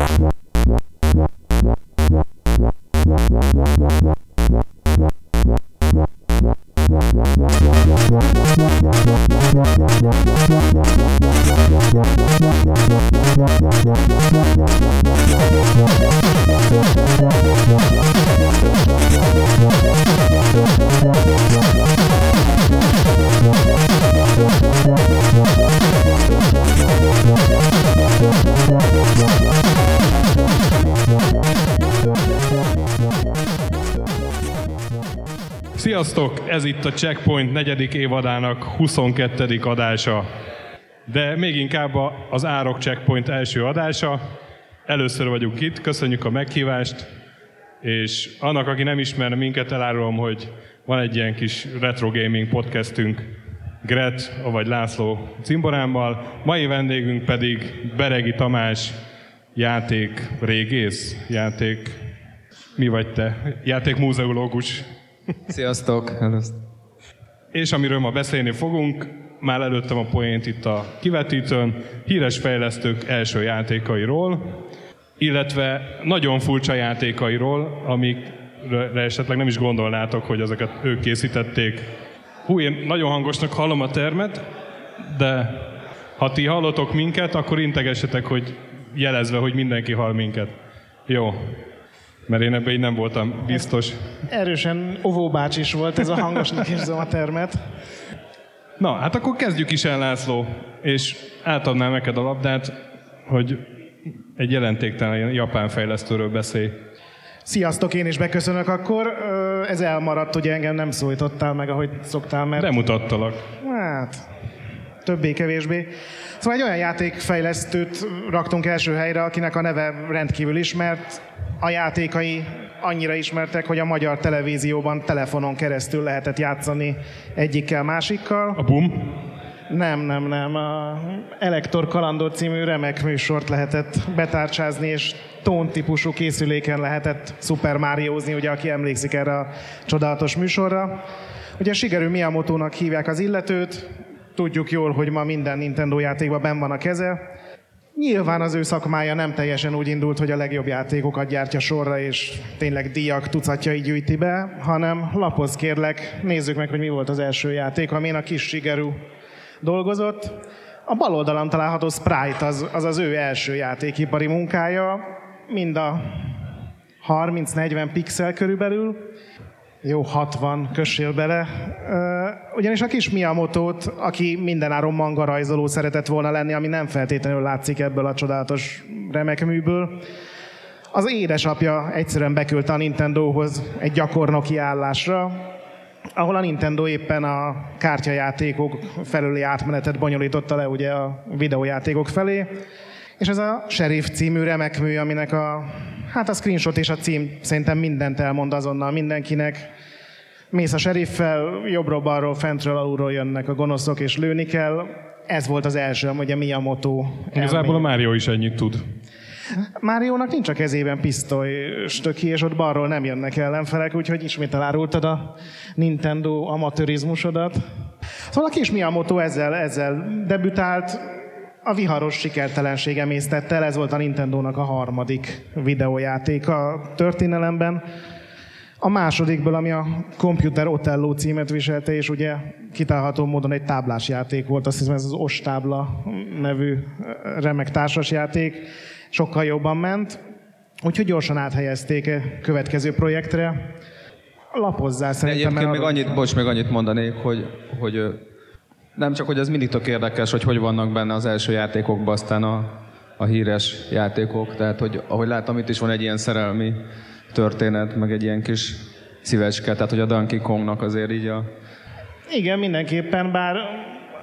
What? Sziasztok! Ez itt a Checkpoint negyedik évadának 22. adása. De még inkább az Árok Checkpoint első adása. Először vagyunk itt, köszönjük a meghívást, és annak, aki nem ismer minket, elárulom, hogy van egy ilyen kis retro gaming podcastünk, Gret, vagy László cimborámmal. Mai vendégünk pedig Beregi Tamás, játék régész, játék... Mi vagy te? Játék Sziasztok! És amiről ma beszélni fogunk, már előttem a poént itt a kivetítőn, híres fejlesztők első játékairól, illetve nagyon furcsa játékairól, amikre esetleg nem is gondolnátok, hogy ezeket ők készítették. Hú, én nagyon hangosnak hallom a termet, de ha ti hallotok minket, akkor integessetek, hogy jelezve, hogy mindenki hall minket. Jó, mert én ebben így nem voltam biztos. Erősen óvóbács is volt ez a hangosnak érzem a termet. Na, hát akkor kezdjük is el, László, és átadnám neked a labdát, hogy egy jelentéktelen japán fejlesztőről beszélj. Sziasztok, én is beköszönök akkor. Ez elmaradt, ugye engem nem szólítottál meg, ahogy szoktál, mert... Bemutattalak. Hát, többé-kevésbé. Szóval egy olyan játékfejlesztőt raktunk első helyre, akinek a neve rendkívül ismert, a játékai annyira ismertek, hogy a magyar televízióban telefonon keresztül lehetett játszani egyikkel, másikkal. A BUM? Nem, nem, nem. A Elektor Kalandor című remek műsort lehetett betárcsázni, és tón típusú készüléken lehetett Super Mario-zni, ugye aki emlékszik erre a csodálatos műsorra. Ugye Shigeru Miyamoto-nak hívják az illetőt, tudjuk jól, hogy ma minden Nintendo játékban ben van a keze, Nyilván az ő szakmája nem teljesen úgy indult, hogy a legjobb játékokat gyártja sorra, és tényleg díjak tucatjai gyűjti be, hanem lapoz kérlek, nézzük meg, hogy mi volt az első játék, amin a kis Shigeru dolgozott. A bal oldalon található Sprite az, az az ő első játékipari munkája, mind a 30-40 pixel körülbelül, jó 60, kössél bele. Ugyanis a kis Miyamoto-t, aki mindenáron manga rajzoló szeretett volna lenni, ami nem feltétlenül látszik ebből a csodálatos remek műből, az édesapja egyszerűen beküldte a Nintendohoz egy gyakornoki állásra, ahol a Nintendo éppen a kártyajátékok felüli átmenetet bonyolította le ugye a videójátékok felé, és ez a Sheriff című remek mű, aminek a, hát a screenshot és a cím szerintem mindent elmond azonnal mindenkinek. Mész a seriffel, jobbról-balról, fentről, alulról jönnek a gonoszok, és lőni kell. Ez volt az első, hogy a Miyamoto Igazából a Mario is ennyit tud. Máriónak nincs a kezében pisztoly stöki, és ott balról nem jönnek ellenfelek, úgyhogy ismét elárultad a Nintendo amatőrizmusodat. Szóval a kis Miyamoto ezzel, ezzel debütált, a viharos sikertelenség emésztette el, ez volt a Nintendo-nak a harmadik videójáték a történelemben. A másodikból, ami a Computer Otello címet viselte, és ugye kitálható módon egy táblás játék volt, azt hiszem ez az Ostábla nevű remek társasjáték, sokkal jobban ment, úgyhogy gyorsan áthelyezték a következő projektre. Lapozzá szerintem. Egyébként még annyit, bocs, még annyit mondanék, hogy, hogy nem csak, hogy ez mindig tök érdekes, hogy hogy vannak benne az első játékokban aztán a, a híres játékok. Tehát, hogy ahogy látom, itt is van egy ilyen szerelmi történet, meg egy ilyen kis szívecske, tehát hogy a Donkey Kongnak azért így a... Igen, mindenképpen, bár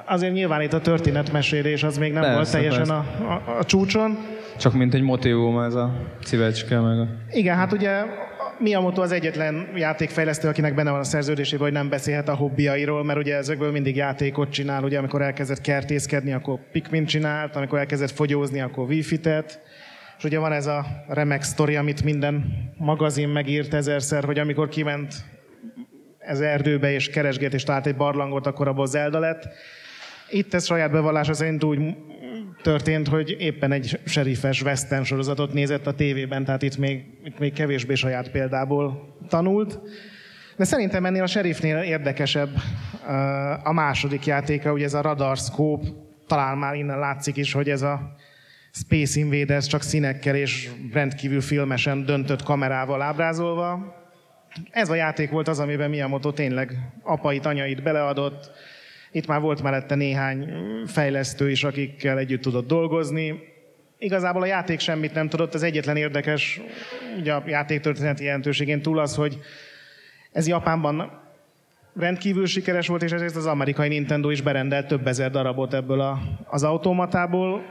azért nyilván itt a történetmesélés az még nem persze, volt teljesen a, a, a csúcson. Csak mint egy motivum ez a szívecske, meg a... Igen, hát ugye Miyamoto az egyetlen játékfejlesztő, akinek benne van a szerződésében, hogy nem beszélhet a hobbiairól, mert ugye ezekből mindig játékot csinál, ugye amikor elkezdett kertészkedni, akkor Pikmin csinált, amikor elkezdett fogyózni, akkor Wi-Fi-tet, és ugye van ez a remek sztori, amit minden magazin megírt ezerszer, hogy amikor kiment ez erdőbe és keresgélt és talált egy barlangot, akkor abból Zelda lett. Itt ez saját bevallása szerint úgy történt, hogy éppen egy serifes western sorozatot nézett a tévében, tehát itt még, itt még kevésbé saját példából tanult. De szerintem ennél a sheriffnél érdekesebb a második játéka, ugye ez a Radar Scope, talán már innen látszik is, hogy ez a Space Invaders csak színekkel és rendkívül filmesen döntött kamerával ábrázolva. Ez a játék volt az, amiben Miyamoto tényleg apait, anyait beleadott. Itt már volt mellette néhány fejlesztő is, akikkel együtt tudott dolgozni. Igazából a játék semmit nem tudott, az egyetlen érdekes ugye a játék történeti jelentőségén túl az, hogy ez Japánban rendkívül sikeres volt, és ezért az amerikai Nintendo is berendelt több ezer darabot ebből a, az automatából,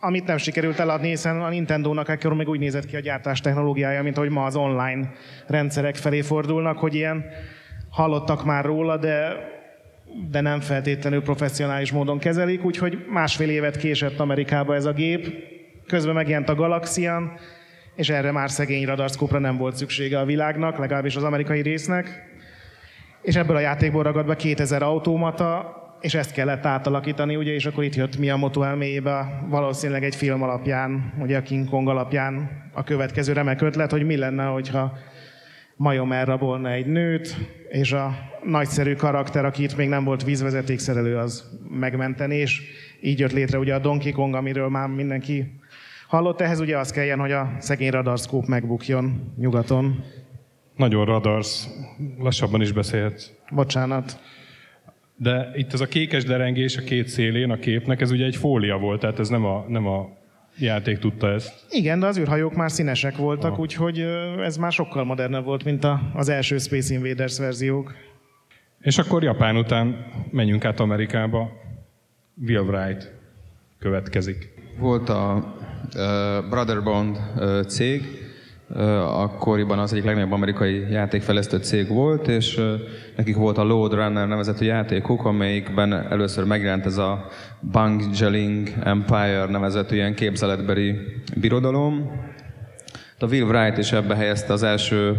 amit nem sikerült eladni, hiszen a Nintendo-nak akkor még úgy nézett ki a gyártás technológiája, mint hogy ma az online rendszerek felé fordulnak, hogy ilyen hallottak már róla, de, de nem feltétlenül professzionális módon kezelik, úgyhogy másfél évet késett Amerikába ez a gép, közben megjelent a Galaxian, és erre már szegény radarszkópra nem volt szüksége a világnak, legalábbis az amerikai résznek. És ebből a játékból ragad be 2000 automata, és ezt kellett átalakítani, ugye, és akkor itt jött mi a Moto elméjébe, valószínűleg egy film alapján, ugye a King Kong alapján a következő remek ötlet, hogy mi lenne, hogyha majom elrabolna egy nőt, és a nagyszerű karakter, aki itt még nem volt vízvezetékszerelő, az megmenteni, és így jött létre ugye a Donkey Kong, amiről már mindenki hallott. Ehhez ugye az kelljen, hogy a szegény radarszkóp megbukjon nyugaton. Nagyon radarsz. Lassabban is beszélhetsz. Bocsánat. De itt ez a kékes derengés a két szélén a képnek, ez ugye egy fólia volt, tehát ez nem a, nem a játék tudta ezt. Igen, de az űrhajók már színesek voltak, Aha. úgyhogy ez már sokkal modernebb volt, mint a, az első Space Invaders verziók. És akkor Japán után menjünk át Amerikába. Will Wright következik. Volt a uh, Brother Bond uh, cég, akkoriban az egyik legnagyobb amerikai játékfejlesztő cég volt, és nekik volt a Load Runner nevezetű játékuk, amelyikben először megjelent ez a Bungling Empire nevezetű ilyen képzeletbeli birodalom. A Will Wright is ebbe helyezte az első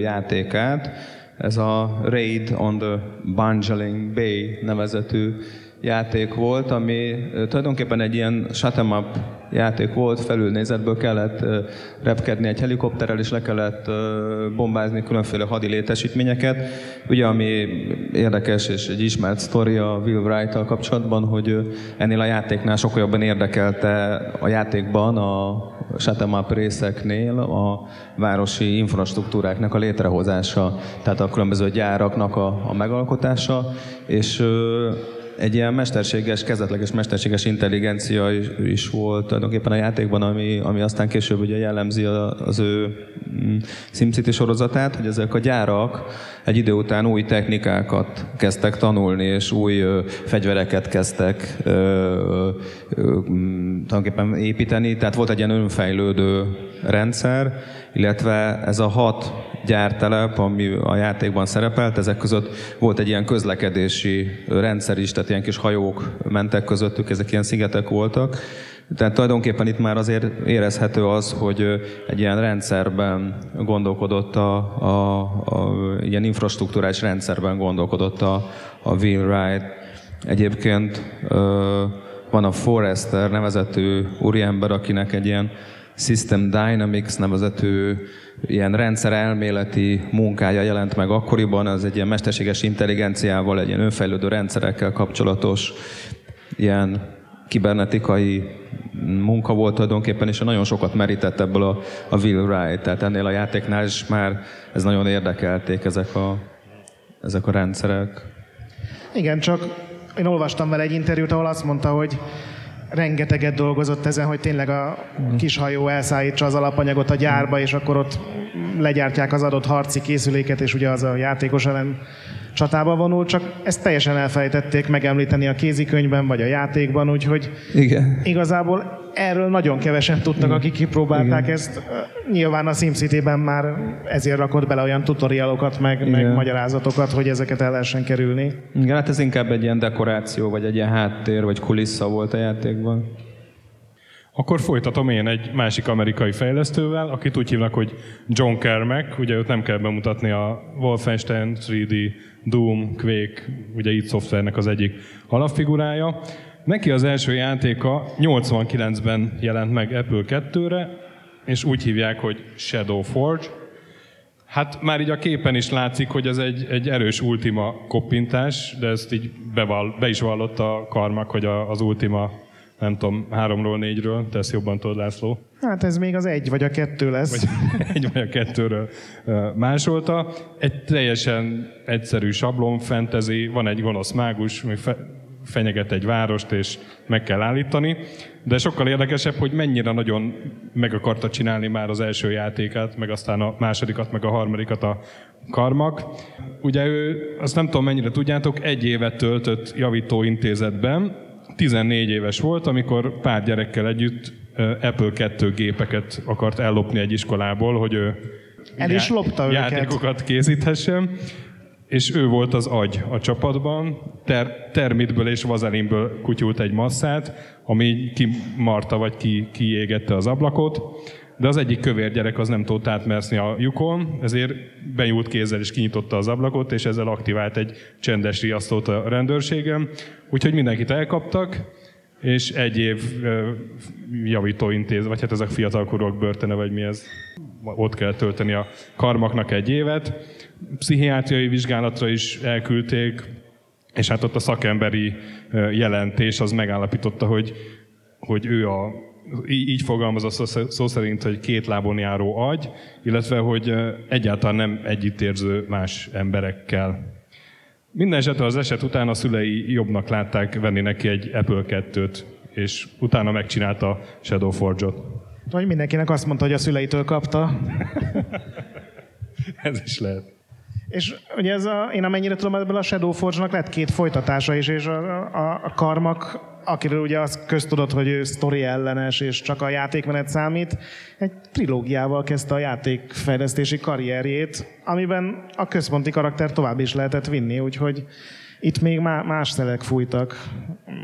játékát, ez a Raid on the Bungling Bay nevezetű játék volt, ami tulajdonképpen egy ilyen shut up játék volt, felülnézetből kellett repkedni egy helikopterrel, és le kellett bombázni különféle hadi létesítményeket. Ugye, ami érdekes és egy ismert sztori a Will wright kapcsolatban, hogy ennél a játéknál sokkal jobban érdekelte a játékban a Shut Up részeknél a városi infrastruktúráknak a létrehozása, tehát a különböző gyáraknak a, a megalkotása, és egy ilyen mesterséges, kezdetleges mesterséges intelligencia is, is volt tulajdonképpen a játékban, ami, ami aztán később ugye jellemzi az ő mm, SimCity sorozatát, hogy ezek a gyárak egy idő után új technikákat kezdtek tanulni, és új fegyvereket kezdtek mm, tulajdonképpen építeni, tehát volt egy ilyen önfejlődő rendszer, illetve ez a hat gyártelep, ami a játékban szerepelt, ezek között volt egy ilyen közlekedési rendszer is, tehát ilyen kis hajók mentek közöttük, ezek ilyen szigetek voltak. Tehát tulajdonképpen itt már azért érezhető az, hogy egy ilyen rendszerben gondolkodott a, a, a ilyen infrastruktúrális rendszerben gondolkodott a, a Will Wright. Egyébként van a Forrester nevezetű úriember, akinek egy ilyen System Dynamics nevezetű ilyen rendszer elméleti munkája jelent meg akkoriban, az egy ilyen mesterséges intelligenciával, egy ilyen önfejlődő rendszerekkel kapcsolatos ilyen kibernetikai munka volt tulajdonképpen, és nagyon sokat merített ebből a, a Will Wright, tehát ennél a játéknál is már ez nagyon érdekelték ezek a, ezek a rendszerek. Igen, csak én olvastam vele egy interjút, ahol azt mondta, hogy rengeteget dolgozott ezen, hogy tényleg a kis hajó elszállítsa az alapanyagot a gyárba, és akkor ott legyártják az adott harci készüléket, és ugye az a játékos ellen csatába vonul, csak ezt teljesen elfelejtették megemlíteni a kézikönyvben, vagy a játékban, úgyhogy Igen. igazából erről nagyon kevesen tudtak, akik kipróbálták Igen. ezt. Nyilván a SimCity-ben már ezért rakott bele olyan tutorialokat, meg, Igen. meg magyarázatokat, hogy ezeket el lehessen kerülni. Igen, hát ez inkább egy ilyen dekoráció, vagy egy ilyen háttér, vagy kulissza volt a játékban. Akkor folytatom én egy másik amerikai fejlesztővel, akit úgy hívnak, hogy John Kermack, ugye őt nem kell bemutatni a Wolfenstein 3D, Doom, Quake, ugye itt szoftvernek az egyik alapfigurája. Neki az első játéka 89-ben jelent meg Apple 2-re, és úgy hívják, hogy Shadow Forge. Hát már így a képen is látszik, hogy ez egy, egy erős Ultima koppintás, de ezt így beval, be is vallott a karmak, hogy a, az Ultima, nem tudom, háromról, négyről, te ezt jobban tudod, László. Hát ez még az egy vagy a kettő lesz. Vagy egy vagy a kettőről másolta. Egy teljesen egyszerű sablon, fantasy, van egy gonosz mágus, ami fe, fenyeget egy várost, és meg kell állítani. De sokkal érdekesebb, hogy mennyire nagyon meg akarta csinálni már az első játékát, meg aztán a másodikat, meg a harmadikat a Karmak. Ugye ő, azt nem tudom mennyire tudjátok, egy évet töltött javítóintézetben, 14 éves volt, amikor pár gyerekkel együtt Apple 2 gépeket akart ellopni egy iskolából, hogy ő El is lopta játékokat őket. készíthessen. És ő volt az agy a csapatban, ter, termitből és vazelinből kutyult egy masszát, ami kimarta vagy ki, kiégette az ablakot, de az egyik kövér gyerek az nem tudott átmerszni a lyukon, ezért benyúlt kézzel és kinyitotta az ablakot, és ezzel aktivált egy csendes riasztót a rendőrségem. Úgyhogy mindenkit elkaptak, és egy év javítóintéz, vagy hát ezek fiatalkorúak börtöne, vagy mi ez, ott kell tölteni a karmaknak egy évet. Pszichiátriai vizsgálatra is elküldték, és hát ott a szakemberi jelentés az megállapította, hogy, hogy ő a, így fogalmaz a szó szerint, hogy két lábon járó agy, illetve hogy egyáltalán nem együttérző más emberekkel. Minden esetre az eset után a szülei jobbnak látták venni neki egy Apple 2-t, és utána megcsinálta Shadow Forge-ot. Vagy mindenkinek azt mondta, hogy a szüleitől kapta. Ez is lehet. És ugye ez a, én amennyire tudom, ebből a Shadow Forge-nak lett két folytatása is, és a, a, a Karmak, akiről ugye az köztudott, hogy ő sztori ellenes, és csak a játékmenet számít, egy trilógiával kezdte a játékfejlesztési karrierjét, amiben a központi karakter tovább is lehetett vinni, úgyhogy itt még más szelek fújtak,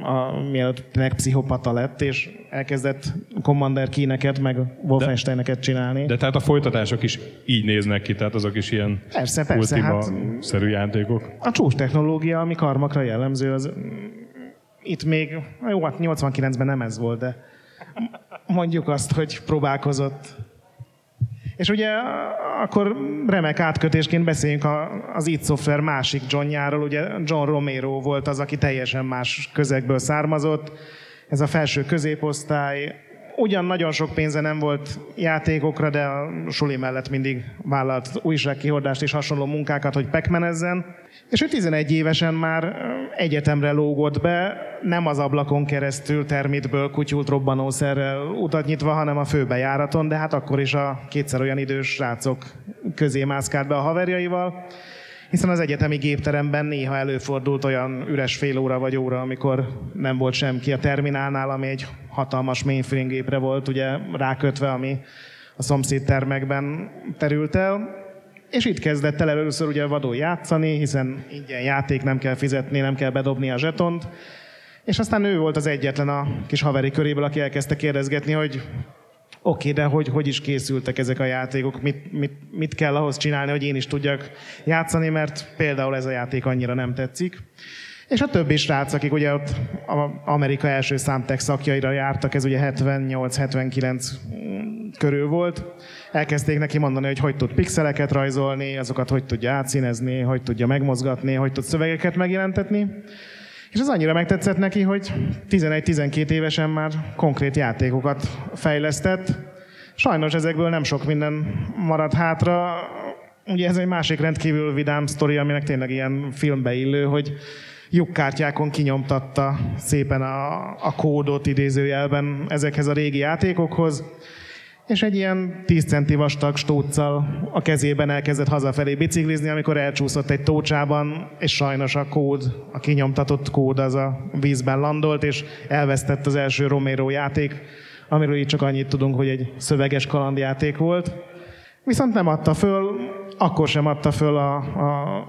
a, mielőtt meg pszichopata lett, és elkezdett Commander kíneket, meg Wolfensteineket csinálni. De tehát a folytatások is így néznek ki, tehát azok is ilyen persze, persze, hát, szerű játékok. A csúcs technológia, ami karmakra jellemző, az itt még, jó, hát 89-ben nem ez volt, de mondjuk azt, hogy próbálkozott. És ugye akkor remek átkötésként beszéljünk az id Software másik Johnjáról, ugye John Romero volt az, aki teljesen más közegből származott. Ez a felső középosztály, ugyan nagyon sok pénze nem volt játékokra, de a suli mellett mindig vállalt újságkihordást és hasonló munkákat, hogy pekmenezzen. És ő 11 évesen már egyetemre lógott be, nem az ablakon keresztül termitből kutyult robbanószerrel utat nyitva, hanem a főbejáraton, de hát akkor is a kétszer olyan idős srácok közé mászkált be a haverjaival hiszen az egyetemi gépteremben néha előfordult olyan üres fél óra vagy óra, amikor nem volt semki a terminálnál, ami egy hatalmas mainframe gépre volt ugye rákötve, ami a szomszéd termekben terült el. És itt kezdett el először ugye vadul játszani, hiszen ingyen játék, nem kell fizetni, nem kell bedobni a zsetont. És aztán ő volt az egyetlen a kis haveri köréből, aki elkezdte kérdezgetni, hogy Oké, de hogy, hogy is készültek ezek a játékok? Mit, mit, mit kell ahhoz csinálni, hogy én is tudjak játszani, mert például ez a játék annyira nem tetszik. És a többi srác, akik ugye ott Amerika első számtek szakjaira jártak, ez ugye 78-79 körül volt, elkezdték neki mondani, hogy hogy tud pixeleket rajzolni, azokat hogy tudja átszínezni, hogy tudja megmozgatni, hogy tud szövegeket megjelentetni. És az annyira megtetszett neki, hogy 11-12 évesen már konkrét játékokat fejlesztett. Sajnos ezekből nem sok minden maradt hátra. Ugye ez egy másik rendkívül vidám sztori, aminek tényleg ilyen filmbe illő, hogy lyukkártyákon kinyomtatta szépen a, a kódot idézőjelben ezekhez a régi játékokhoz és egy ilyen 10 centi vastag stóccal a kezében elkezdett hazafelé biciklizni, amikor elcsúszott egy tócsában, és sajnos a kód, a kinyomtatott kód az a vízben landolt, és elvesztett az első Romero játék, amiről így csak annyit tudunk, hogy egy szöveges kalandjáték volt. Viszont nem adta föl, akkor sem adta föl a, a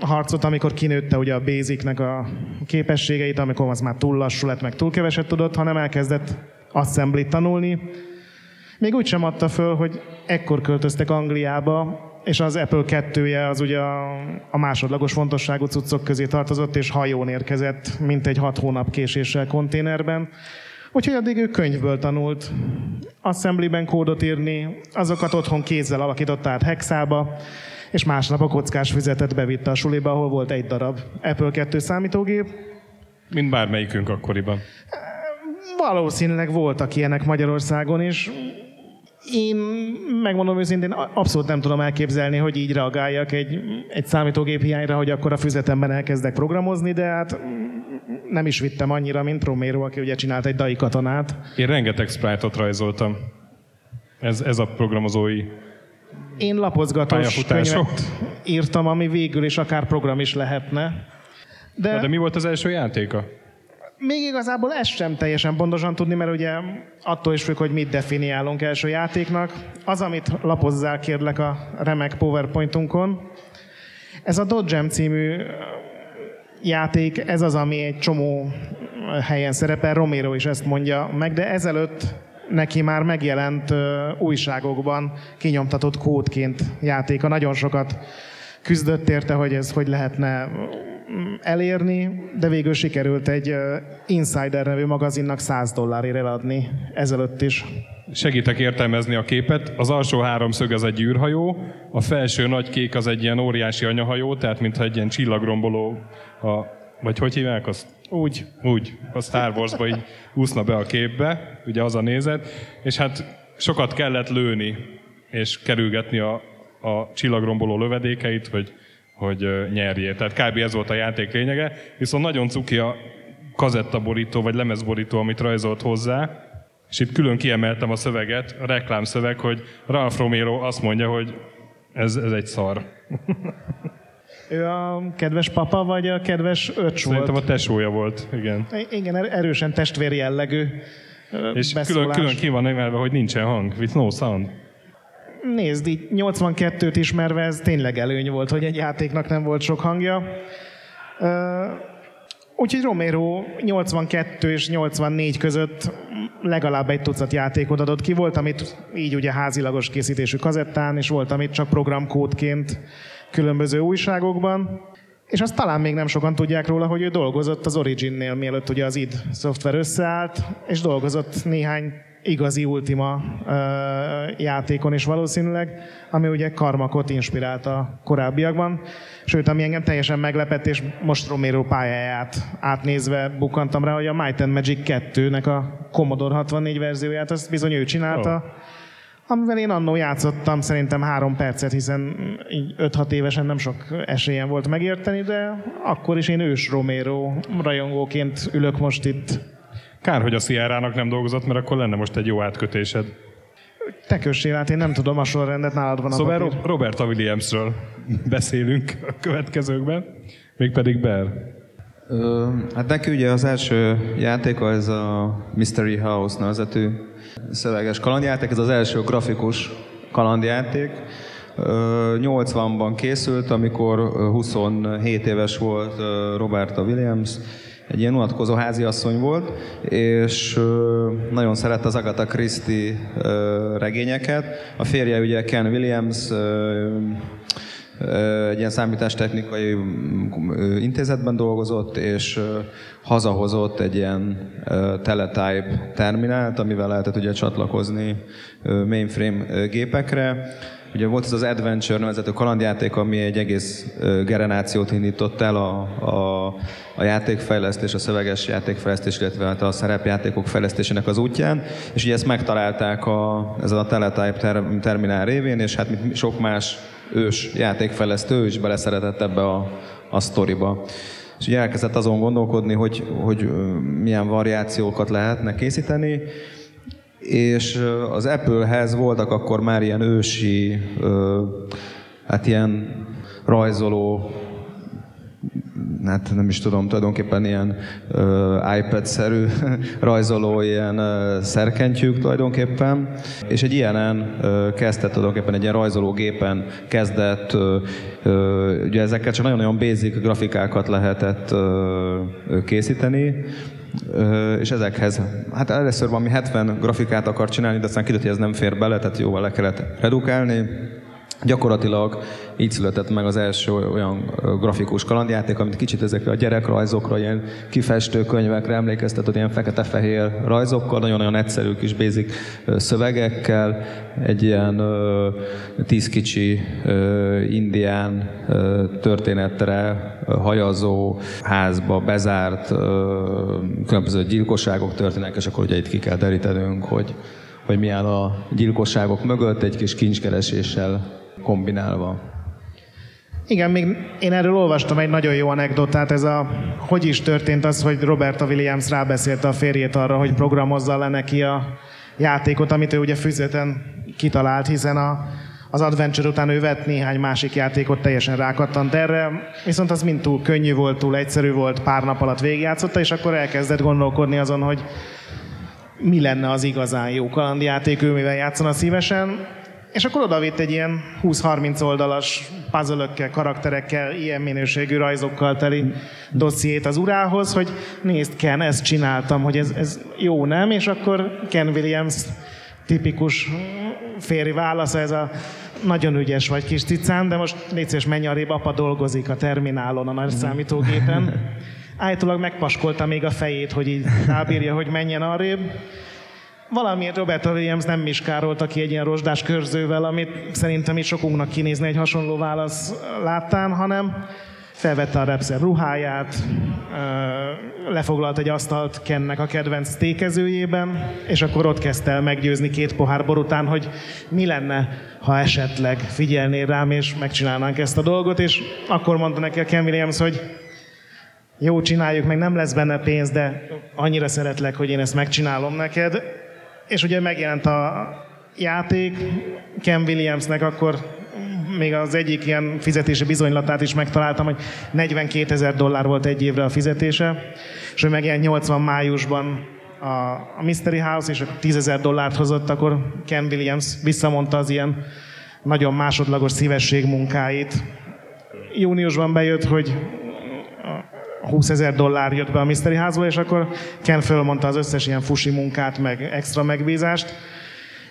harcot, amikor kinőtte ugye a Basicnek a képességeit, amikor az már túl lassú lett, meg túl keveset tudott, hanem elkezdett assembly tanulni, még úgy sem adta föl, hogy ekkor költöztek Angliába, és az Apple 2-je az ugye a, a másodlagos fontosságú cuccok közé tartozott, és hajón érkezett, mint egy hat hónap késéssel konténerben. Úgyhogy addig ő könyvből tanult, assemblyben kódot írni, azokat otthon kézzel alakította át hexába, és másnap a kockás füzetet bevitte a suliba, ahol volt egy darab Apple 2 számítógép. Mint bármelyikünk akkoriban. Valószínűleg voltak ilyenek Magyarországon is. Én megmondom őszintén, abszolút nem tudom elképzelni, hogy így reagáljak egy, egy számítógép hiányra, hogy akkor a füzetemben elkezdek programozni, de hát nem is vittem annyira, mint Romero, aki ugye csinált egy DAI katonát. Én rengeteg sprite-ot rajzoltam. Ez, ez a programozói Én lapozgatós könyvet írtam, ami végül is akár program is lehetne. De, De, de mi volt az első játéka? Még igazából ezt sem teljesen pontosan tudni, mert ugye attól is függ, hogy mit definiálunk első játéknak. Az, amit lapozzál kérlek a remek PowerPointunkon, ez a Dodgem című játék, ez az, ami egy csomó helyen szerepel, Romero is ezt mondja meg, de ezelőtt neki már megjelent újságokban kinyomtatott kódként játéka. Nagyon sokat küzdött érte, hogy ez hogy lehetne elérni, de végül sikerült egy Insider nevű magazinnak 100 dollárért eladni ezelőtt is. Segítek értelmezni a képet. Az alsó háromszög az egy űrhajó, a felső nagy kék az egy ilyen óriási anyahajó, tehát mintha egy ilyen csillagromboló, a, vagy hogy hívják azt? Úgy. Úgy, a Star Wars-ba így úszna be a képbe, ugye az a nézet, és hát sokat kellett lőni, és kerülgetni a, a csillagromboló lövedékeit, hogy, hogy nyerjél. Tehát kb. ez volt a játék lényege, viszont nagyon cuki a kazettaborító vagy lemezborító, amit rajzolt hozzá, és itt külön kiemeltem a szöveget, a reklámszöveg, hogy Ralph Romero azt mondja, hogy ez, ez egy szar. Ő a kedves papa, vagy a kedves öcs Szerintem volt? a tesója volt, igen. Igen, er- erősen testvér jellegű És külön, külön ki van emelve, hogy nincsen hang, with no sound. Nézd, így 82-t ismerve ez tényleg előny volt, hogy egy játéknak nem volt sok hangja. Úgyhogy Romero 82 és 84 között legalább egy tucat játékot adott ki. Volt, amit így ugye házilagos készítésű kazettán, és volt, amit csak programkódként különböző újságokban. És azt talán még nem sokan tudják róla, hogy ő dolgozott az Originnél, mielőtt ugye az id szoftver összeállt, és dolgozott néhány igazi Ultima ö, játékon is valószínűleg, ami ugye Karmakot inspirálta a korábbiakban. Sőt, ami engem teljesen meglepett, és most Romero pályáját átnézve bukkantam rá, hogy a Might and Magic 2-nek a Commodore 64 verzióját, azt bizony ő csinálta. Amivel én annó játszottam szerintem három percet, hiszen így 5-6 évesen nem sok esélyem volt megérteni, de akkor is én ős Romero rajongóként ülök most itt. Kár, hogy a Sierra-nak nem dolgozott, mert akkor lenne most egy jó átkötésed. Te kössél át, én nem tudom a sorrendet, nálad van a Szóval papír. Ro- Roberta Williamsről beszélünk a következőkben, mégpedig Bear. Ö, hát neki ugye az első játéka ez a Mystery House nevezetű szöveges kalandjáték, ez az első grafikus kalandjáték. Ö, 80-ban készült, amikor ö, 27 éves volt Roberta Williams, egy ilyen unatkozó háziasszony volt, és nagyon szerette az Agatha Christie regényeket. A férje ugye Ken Williams, egy ilyen számítástechnikai intézetben dolgozott, és hazahozott egy ilyen teletype terminált, amivel lehetett ugye csatlakozni mainframe gépekre. Ugye volt ez az Adventure nevezető kalandjáték, ami egy egész generációt indított el a, a, a játékfejlesztés, a szöveges játékfejlesztés, illetve hát a szerepjátékok fejlesztésének az útján, és ugye ezt megtalálták a, ezen a teletype ter, terminál révén, és hát mint sok más ős játékfejlesztő is beleszeretett ebbe a, a sztoriba. És ugye elkezdett azon gondolkodni, hogy, hogy milyen variációkat lehetne készíteni, és az Apple-hez voltak akkor már ilyen ősi, hát ilyen rajzoló hát nem is tudom, tulajdonképpen ilyen iPad-szerű rajzoló ilyen szerkentyűk tulajdonképpen, és egy ilyenen kezdett tulajdonképpen egy ilyen rajzológépen kezdett, ugye ezekkel csak nagyon-nagyon basic grafikákat lehetett készíteni, és ezekhez, hát először valami 70 grafikát akar csinálni, de aztán kiderült, hogy ez nem fér bele, tehát jóval le kellett redukálni, Gyakorlatilag így született meg az első olyan grafikus kalandjáték, amit kicsit ezekre a gyerekrajzokra, ilyen kifestő könyvekre emlékeztetett, ilyen fekete-fehér rajzokkal, nagyon-nagyon egyszerű kis basic szövegekkel, egy ilyen tíz kicsi indián történetre hajazó házba bezárt különböző gyilkosságok történnek, és akkor ugye itt ki kell derítenünk, hogy, hogy milyen a gyilkosságok mögött egy kis kincskereséssel kombinálva. Igen, még én erről olvastam egy nagyon jó anekdotát, ez a, hogy is történt az, hogy Roberta Williams rábeszélte a férjét arra, hogy programozza le neki a játékot, amit ő ugye füzeten kitalált, hiszen a, az Adventure után ő vett néhány másik játékot, teljesen rákattant erre, viszont az mind túl könnyű volt, túl egyszerű volt, pár nap alatt végigjátszotta, és akkor elkezdett gondolkodni azon, hogy mi lenne az igazán jó kalandjáték, ő mivel játszana szívesen, és akkor oda vitt egy ilyen 20-30 oldalas puzzle karakterekkel, ilyen minőségű rajzokkal teli dossziét az urához, hogy nézd Ken, ezt csináltam, hogy ez, ez jó, nem? És akkor Ken Williams tipikus férj válasz, ez a nagyon ügyes vagy kis cicán, de most légy szíves, menj arrébb, apa dolgozik a terminálon, a nagy számítógépen. Állítólag megpaskolta még a fejét, hogy így rábírja, hogy menjen arrébb valamiért Robert Williams nem miskárolta ki egy ilyen rozsdás körzővel, amit szerintem itt sokunknak kinézni egy hasonló válasz láttán, hanem felvette a repszer ruháját, lefoglalt egy asztalt Kennek a kedvenc tékezőjében, és akkor ott kezdte el meggyőzni két pohár bor után, hogy mi lenne, ha esetleg figyelnél rám, és megcsinálnánk ezt a dolgot, és akkor mondta neki a Ken Williams, hogy jó, csináljuk, meg nem lesz benne pénz, de annyira szeretlek, hogy én ezt megcsinálom neked. És ugye megjelent a játék, Ken Williamsnek akkor még az egyik ilyen fizetési bizonylatát is megtaláltam, hogy 42 ezer dollár volt egy évre a fizetése, és hogy megjelent 80 májusban a, Mystery House, és 10 ezer dollárt hozott, akkor Ken Williams visszamondta az ilyen nagyon másodlagos szívesség munkáit. Júniusban bejött, hogy 20 ezer dollár jött be a Mystery házba, és akkor Ken fölmondta az összes ilyen fusi munkát, meg extra megbízást.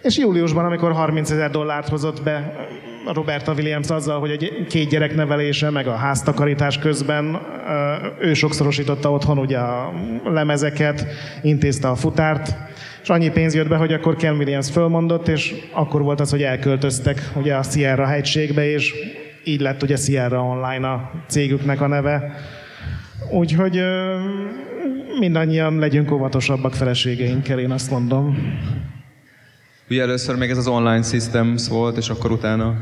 És júliusban, amikor 30 ezer dollárt hozott be Roberta Williams azzal, hogy egy két gyerek nevelése, meg a háztakarítás közben ő sokszorosította otthon ugye a lemezeket, intézte a futárt, és annyi pénz jött be, hogy akkor Ken Williams fölmondott, és akkor volt az, hogy elköltöztek ugye a Sierra hegységbe, és így lett ugye Sierra Online a cégüknek a neve. Úgyhogy mindannyian legyünk óvatosabbak feleségeinkkel, én azt mondom. Ugye először még ez az online systems volt, és akkor utána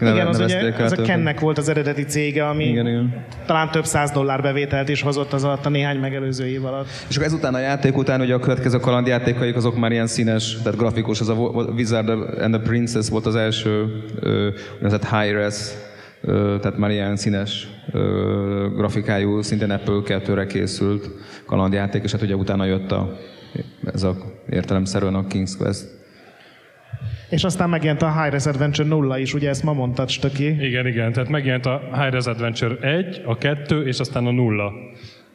igen, az ugye, ez a Kennek volt az eredeti cége, ami igen, igen. talán több száz dollár bevételt is hozott az alatt a néhány megelőző év alatt. És akkor ezután a játék után ugye a következő kalandjátékaik azok már ilyen színes, tehát grafikus, az a Wizard and the Princess volt az első úgynevezett high-res tehát már ilyen színes grafikájú, szintén Apple 2-re készült kalandjáték, és hát ugye utána jött a, ez a értelemszerűen a King's Quest. És aztán megjelent a High Res Adventure 0 is, ugye ezt ma mondtad, Stöki? Igen, igen, tehát megjelent a High Res Adventure 1, a 2 és aztán a 0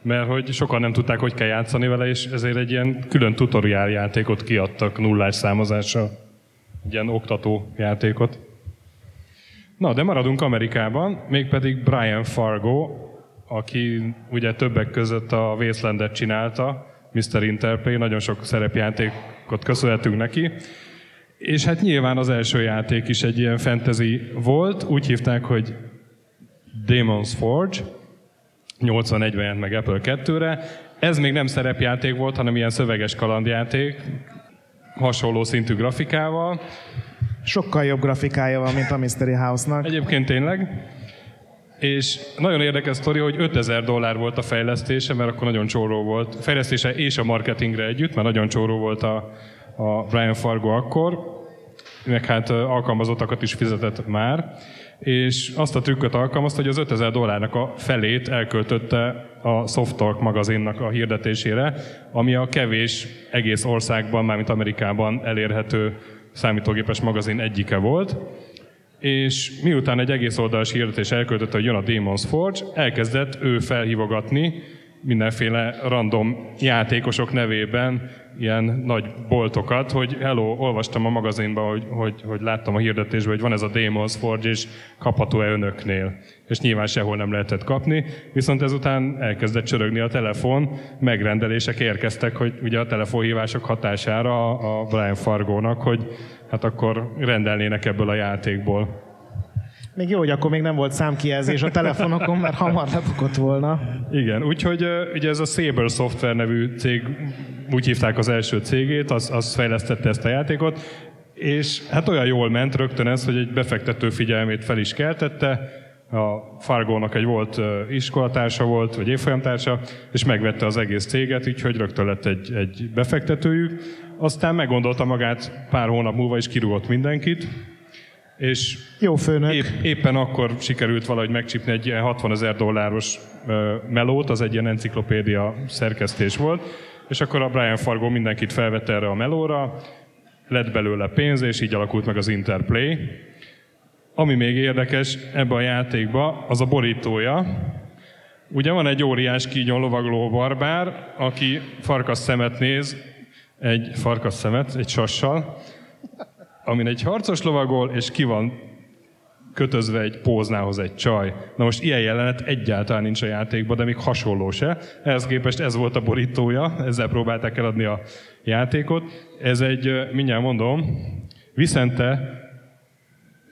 mert hogy sokan nem tudták, hogy kell játszani vele, és ezért egy ilyen külön tutoriál játékot kiadtak nullás számozással. Egy ilyen oktató játékot. Na, de maradunk Amerikában, mégpedig Brian Fargo, aki ugye többek között a Wastelandet csinálta, Mr. Interplay, nagyon sok szerepjátékot köszönhetünk neki. És hát nyilván az első játék is egy ilyen fantasy volt, úgy hívták, hogy Demon's Forge, 81-ben jelent meg Apple 2-re. Ez még nem szerepjáték volt, hanem ilyen szöveges kalandjáték, hasonló szintű grafikával. Sokkal jobb grafikája van, mint a Mystery House-nak. Egyébként tényleg. És nagyon érdekes sztori, hogy 5000 dollár volt a fejlesztése, mert akkor nagyon csóró volt. A fejlesztése és a marketingre együtt, mert nagyon csóró volt a, a Brian Fargo akkor, meg hát alkalmazottakat is fizetett már, és azt a trükköt alkalmazta, hogy az 5000 dollárnak a felét elköltötte a Softalk magazinnak a hirdetésére, ami a kevés egész országban, mármint Amerikában elérhető számítógépes magazin egyike volt, és miután egy egész oldalas hirdetés elköltött, hogy jön a Demon's Forge, elkezdett ő felhívogatni mindenféle random játékosok nevében ilyen nagy boltokat, hogy hello, olvastam a magazinban, hogy, hogy, hogy láttam a hirdetésben, hogy van ez a Demon's Forge, és kapható-e önöknél. És nyilván sehol nem lehetett kapni, viszont ezután elkezdett csörögni a telefon, megrendelések érkeztek, hogy ugye a telefonhívások hatására a Brian Fargónak, hogy hát akkor rendelnének ebből a játékból. Még jó, hogy akkor még nem volt számkijelzés a telefonokon, mert hamar lebukott volna. Igen, úgyhogy ugye ez a Saber Software nevű cég, úgy hívták az első cégét, az, az fejlesztette ezt a játékot, és hát olyan jól ment rögtön ez, hogy egy befektető figyelmét fel is keltette, a Fargónak egy volt iskolatársa volt, vagy évfolyamtársa, és megvette az egész céget, úgyhogy rögtön lett egy, egy befektetőjük. Aztán meggondolta magát pár hónap múlva, és kirúgott mindenkit, és Jó főnök. Épp, éppen akkor sikerült valahogy megcsipni egy ilyen 60 ezer dolláros melót, az egy ilyen enciklopédia szerkesztés volt, és akkor a Brian Fargo mindenkit felvette erre a melóra, lett belőle pénz, és így alakult meg az Interplay. Ami még érdekes ebbe a játékba, az a borítója. Ugye van egy óriás kígyon lovagló barbár, aki farkas szemet néz, egy farkas szemet, egy sassal, amin egy harcos lovagol, és ki van kötözve egy póznához egy csaj. Na most ilyen jelenet egyáltalán nincs a játékban, de még hasonló se. Ehhez képest ez volt a borítója, ezzel próbálták eladni a játékot. Ez egy, mindjárt mondom, Vicente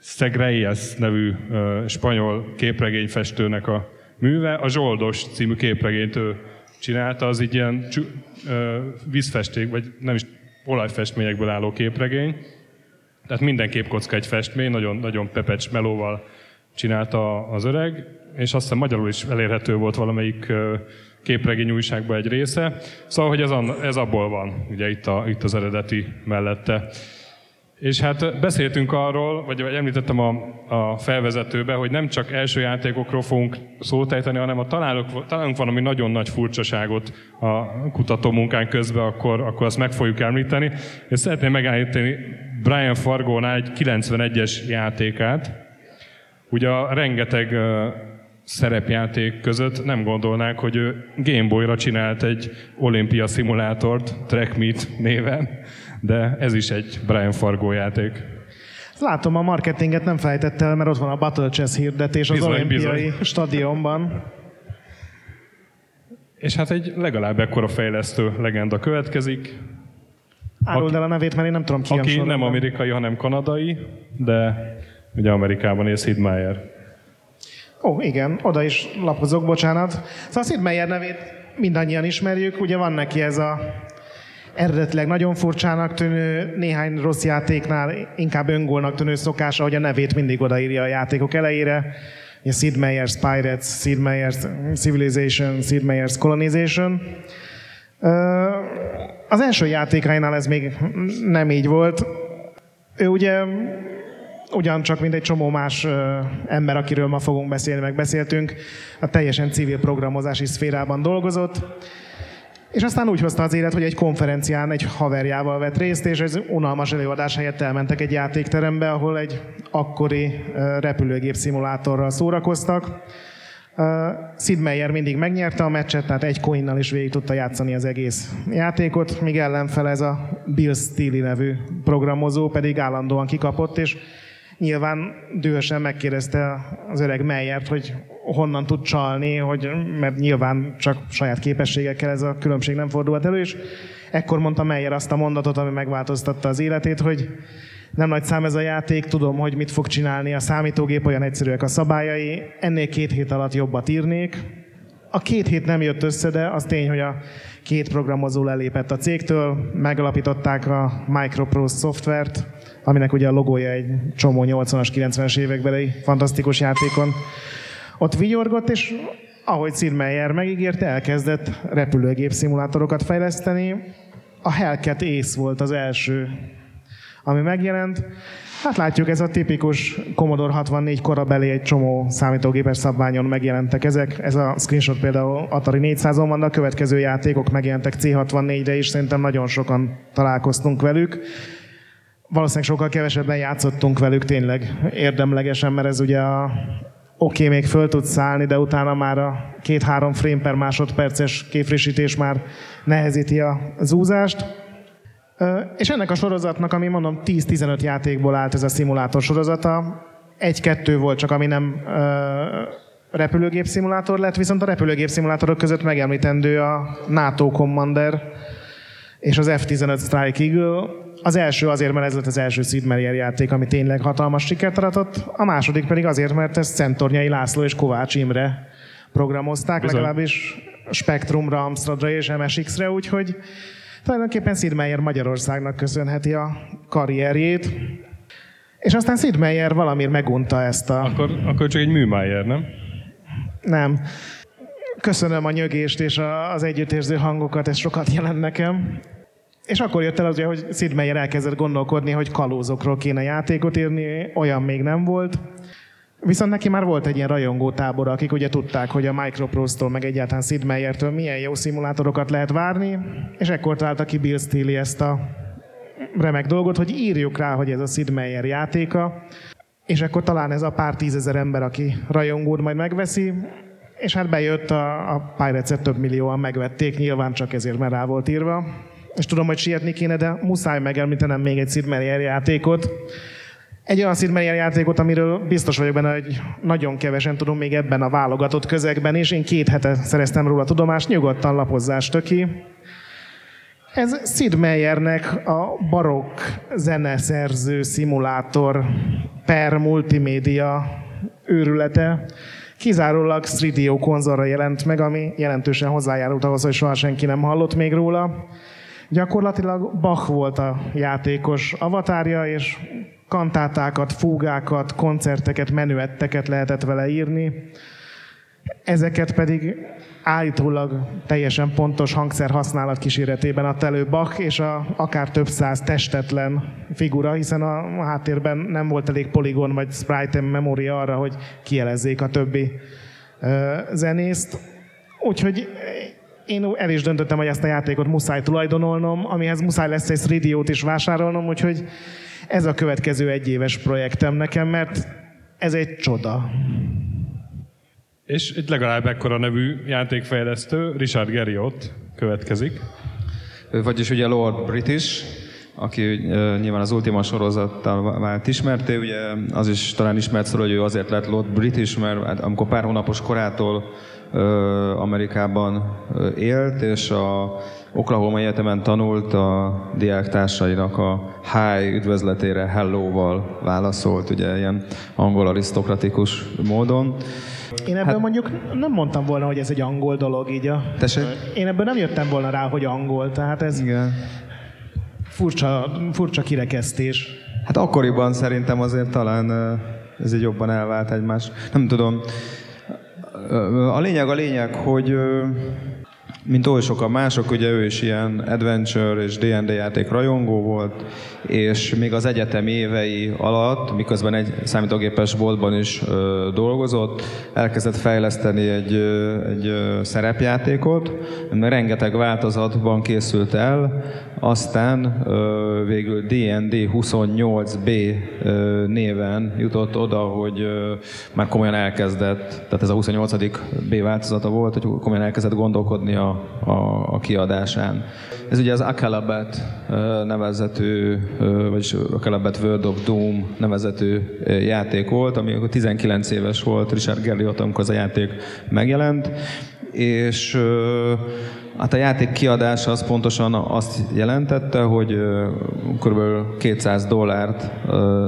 Segreias nevű uh, spanyol képregényfestőnek a műve. A Zsoldos című képregényt ő csinálta, az így ilyen vízfesték, vagy nem is olajfestményekből álló képregény tehát minden képkocka egy festmény, nagyon, nagyon pepecs melóval csinálta az öreg, és azt hiszem magyarul is elérhető volt valamelyik képregény újságban egy része. Szóval, hogy ez, ez abból van, ugye itt, a, itt az eredeti mellette. És hát beszéltünk arról, vagy, említettem a, a felvezetőbe, hogy nem csak első játékokról fogunk szót ejteni, hanem ha találunk, találunk valami nagyon nagy furcsaságot a kutató munkán közben, akkor, akkor azt meg fogjuk említeni. És szeretném megállítani Brian Fargónál egy 91-es játékát. Ugye a rengeteg szerepjáték között nem gondolnák, hogy ő Gameboy-ra csinált egy olimpia szimulátort, Track Meet néven de ez is egy Brian Fargo játék. Látom, a marketinget nem felejtett el, mert ott van a Battle Chess hirdetés bizony, az olimpiai bizony. stadionban. És hát egy legalább ekkora fejlesztő legenda következik. Áruld el a nevét, mert én nem tudom ki Aki nem amerikai, hanem kanadai, de ugye Amerikában él Sid Meier. Ó, igen, oda is lapozok, bocsánat. Szóval Sid Meier nevét mindannyian ismerjük, ugye van neki ez a eredetileg nagyon furcsának tűnő, néhány rossz játéknál inkább öngólnak tűnő szokása, hogy a nevét mindig odaírja a játékok elejére. A Sid Meier's Pirates, Sid Meier's Civilization, Sid Meier's Colonization. Az első játékainál ez még nem így volt. Ő ugye ugyancsak, mint egy csomó más ember, akiről ma fogunk beszélni, meg beszéltünk, a teljesen civil programozási szférában dolgozott és aztán úgy hozta az élet, hogy egy konferencián egy haverjával vett részt, és ez unalmas előadás helyett elmentek egy játékterembe, ahol egy akkori repülőgép szimulátorral szórakoztak. Sid Meier mindig megnyerte a meccset, tehát egy coinnal is végig tudta játszani az egész játékot, míg ellenfel ez a Bill Steely nevű programozó pedig állandóan kikapott, és nyilván dühösen megkérdezte az öreg Meyert, hogy honnan tud csalni, hogy, mert nyilván csak saját képességekkel ez a különbség nem fordulhat elő, és ekkor mondta Meyer azt a mondatot, ami megváltoztatta az életét, hogy nem nagy szám ez a játék, tudom, hogy mit fog csinálni a számítógép, olyan egyszerűek a szabályai, ennél két hét alatt jobbat írnék. A két hét nem jött össze, de az tény, hogy a két programozó lelépett a cégtől, megalapították a Microprose szoftvert, aminek ugye a logója egy csomó 80-as, 90-es évekbeli fantasztikus játékon ott vigyorgott, és ahogy Sid Meier megígérte, elkezdett repülőgép szimulátorokat fejleszteni. A Hellcat Ace volt az első, ami megjelent. Hát látjuk, ez a tipikus Commodore 64 korabeli egy csomó számítógépes szabványon megjelentek ezek. Ez a screenshot például Atari 400-on van, de a következő játékok megjelentek C64-re is, szerintem nagyon sokan találkoztunk velük. Valószínűleg sokkal kevesebben játszottunk velük tényleg érdemlegesen, mert ez ugye a oké, okay, még föl tudsz szállni, de utána már a két-három frame per másodperces képfrissítés már nehezíti a zúzást. És ennek a sorozatnak, ami mondom 10-15 játékból állt ez a szimulátor sorozata, egy-kettő volt csak, ami nem repülőgép szimulátor lett, viszont a repülőgép szimulátorok között megemlítendő a NATO Commander és az F-15 Strike Eagle. Az első azért, mert ez lett az első Sid Meier játék, ami tényleg hatalmas sikert aratott, a második pedig azért, mert ezt Szentornyai László és Kovács Imre programozták, Bizony. legalábbis Spectrumra, Amstradra és MSX-re, úgyhogy tulajdonképpen Sid Meier Magyarországnak köszönheti a karrierjét. És aztán Sid Meier valamiért megunta ezt a... Akkor, akkor csak egy műmájer, nem? Nem. Köszönöm a nyögést és az együttérző hangokat, ez sokat jelent nekem. És akkor jött el az, hogy Sid Meier elkezdett gondolkodni, hogy kalózokról kéne játékot írni, olyan még nem volt. Viszont neki már volt egy ilyen rajongó tábor, akik ugye tudták, hogy a Microprose-tól, meg egyáltalán Sid Meiertől milyen jó szimulátorokat lehet várni, és ekkor találta ki Bill Steely ezt a remek dolgot, hogy írjuk rá, hogy ez a Sid Meier játéka, és akkor talán ez a pár tízezer ember, aki rajongód majd megveszi, és hát bejött a, a Pirates-et több millióan megvették, nyilván csak ezért, mert rá volt írva. És tudom, hogy sietni kéne, de muszáj megemlítenem még egy Sid Meier játékot. Egy olyan Sid Meier játékot, amiről biztos vagyok benne, hogy nagyon kevesen tudom még ebben a válogatott közegben, és én két hete szereztem róla tudomást, nyugodtan lapozzás töki. Ez Sid Meiernek a barokk zeneszerző szimulátor per multimédia őrülete. Kizárólag 3DO konzolra jelent meg, ami jelentősen hozzájárult ahhoz, hogy soha senki nem hallott még róla. Gyakorlatilag Bach volt a játékos avatárja, és kantátákat, fúgákat, koncerteket, menüetteket lehetett vele írni. Ezeket pedig állítólag teljesen pontos hangszer használat kíséretében adta elő Bach, és a, akár több száz testetlen figura, hiszen a, háttérben nem volt elég poligon vagy sprite memory arra, hogy kielezzék a többi ö, zenészt. Úgyhogy én el is döntöttem, hogy ezt a játékot muszáj tulajdonolnom, amihez muszáj lesz egy 3 is vásárolnom, úgyhogy ez a következő egyéves projektem nekem, mert ez egy csoda. És egy legalább ekkora nevű játékfejlesztő, Richard Garriott következik. Vagyis ugye Lord British, aki uh, nyilván az Ultima sorozattal vált ismerté, ugye az is talán ismert szól, hogy ő azért lett Lord British, mert hát, amikor pár hónapos korától uh, Amerikában élt, és a Oklahoma Egyetemen tanult a diáktársainak a hi üdvözletére hello-val válaszolt, ugye ilyen angol arisztokratikus módon. Én ebből hát, mondjuk nem mondtam volna, hogy ez egy angol dolog így a... Tessék? Én ebből nem jöttem volna rá, hogy angol, tehát ez Igen. Furcsa, furcsa kirekesztés. Hát akkoriban szerintem azért talán ez egy jobban elvált egymás. Nem tudom. A lényeg a lényeg, hogy mint oly sokan mások, ugye ő is ilyen adventure és D&D játék rajongó volt, és még az egyetem évei alatt, miközben egy számítógépes boltban is ö, dolgozott, elkezdett fejleszteni egy, ö, egy ö, szerepjátékot, rengeteg változatban készült el, aztán végül D&D 28B ö, néven jutott oda, hogy már komolyan elkezdett, tehát ez a 28. B változata volt, hogy komolyan elkezdett gondolkodni a, a, a kiadásán. Ez ugye az Akalabet nevezetű, vagyis Akalabet World of Doom nevezetű játék volt, ami 19 éves volt Richard Garriott, amikor az a játék megjelent, és Hát a játék kiadása az pontosan azt jelentette, hogy kb. 200 dollárt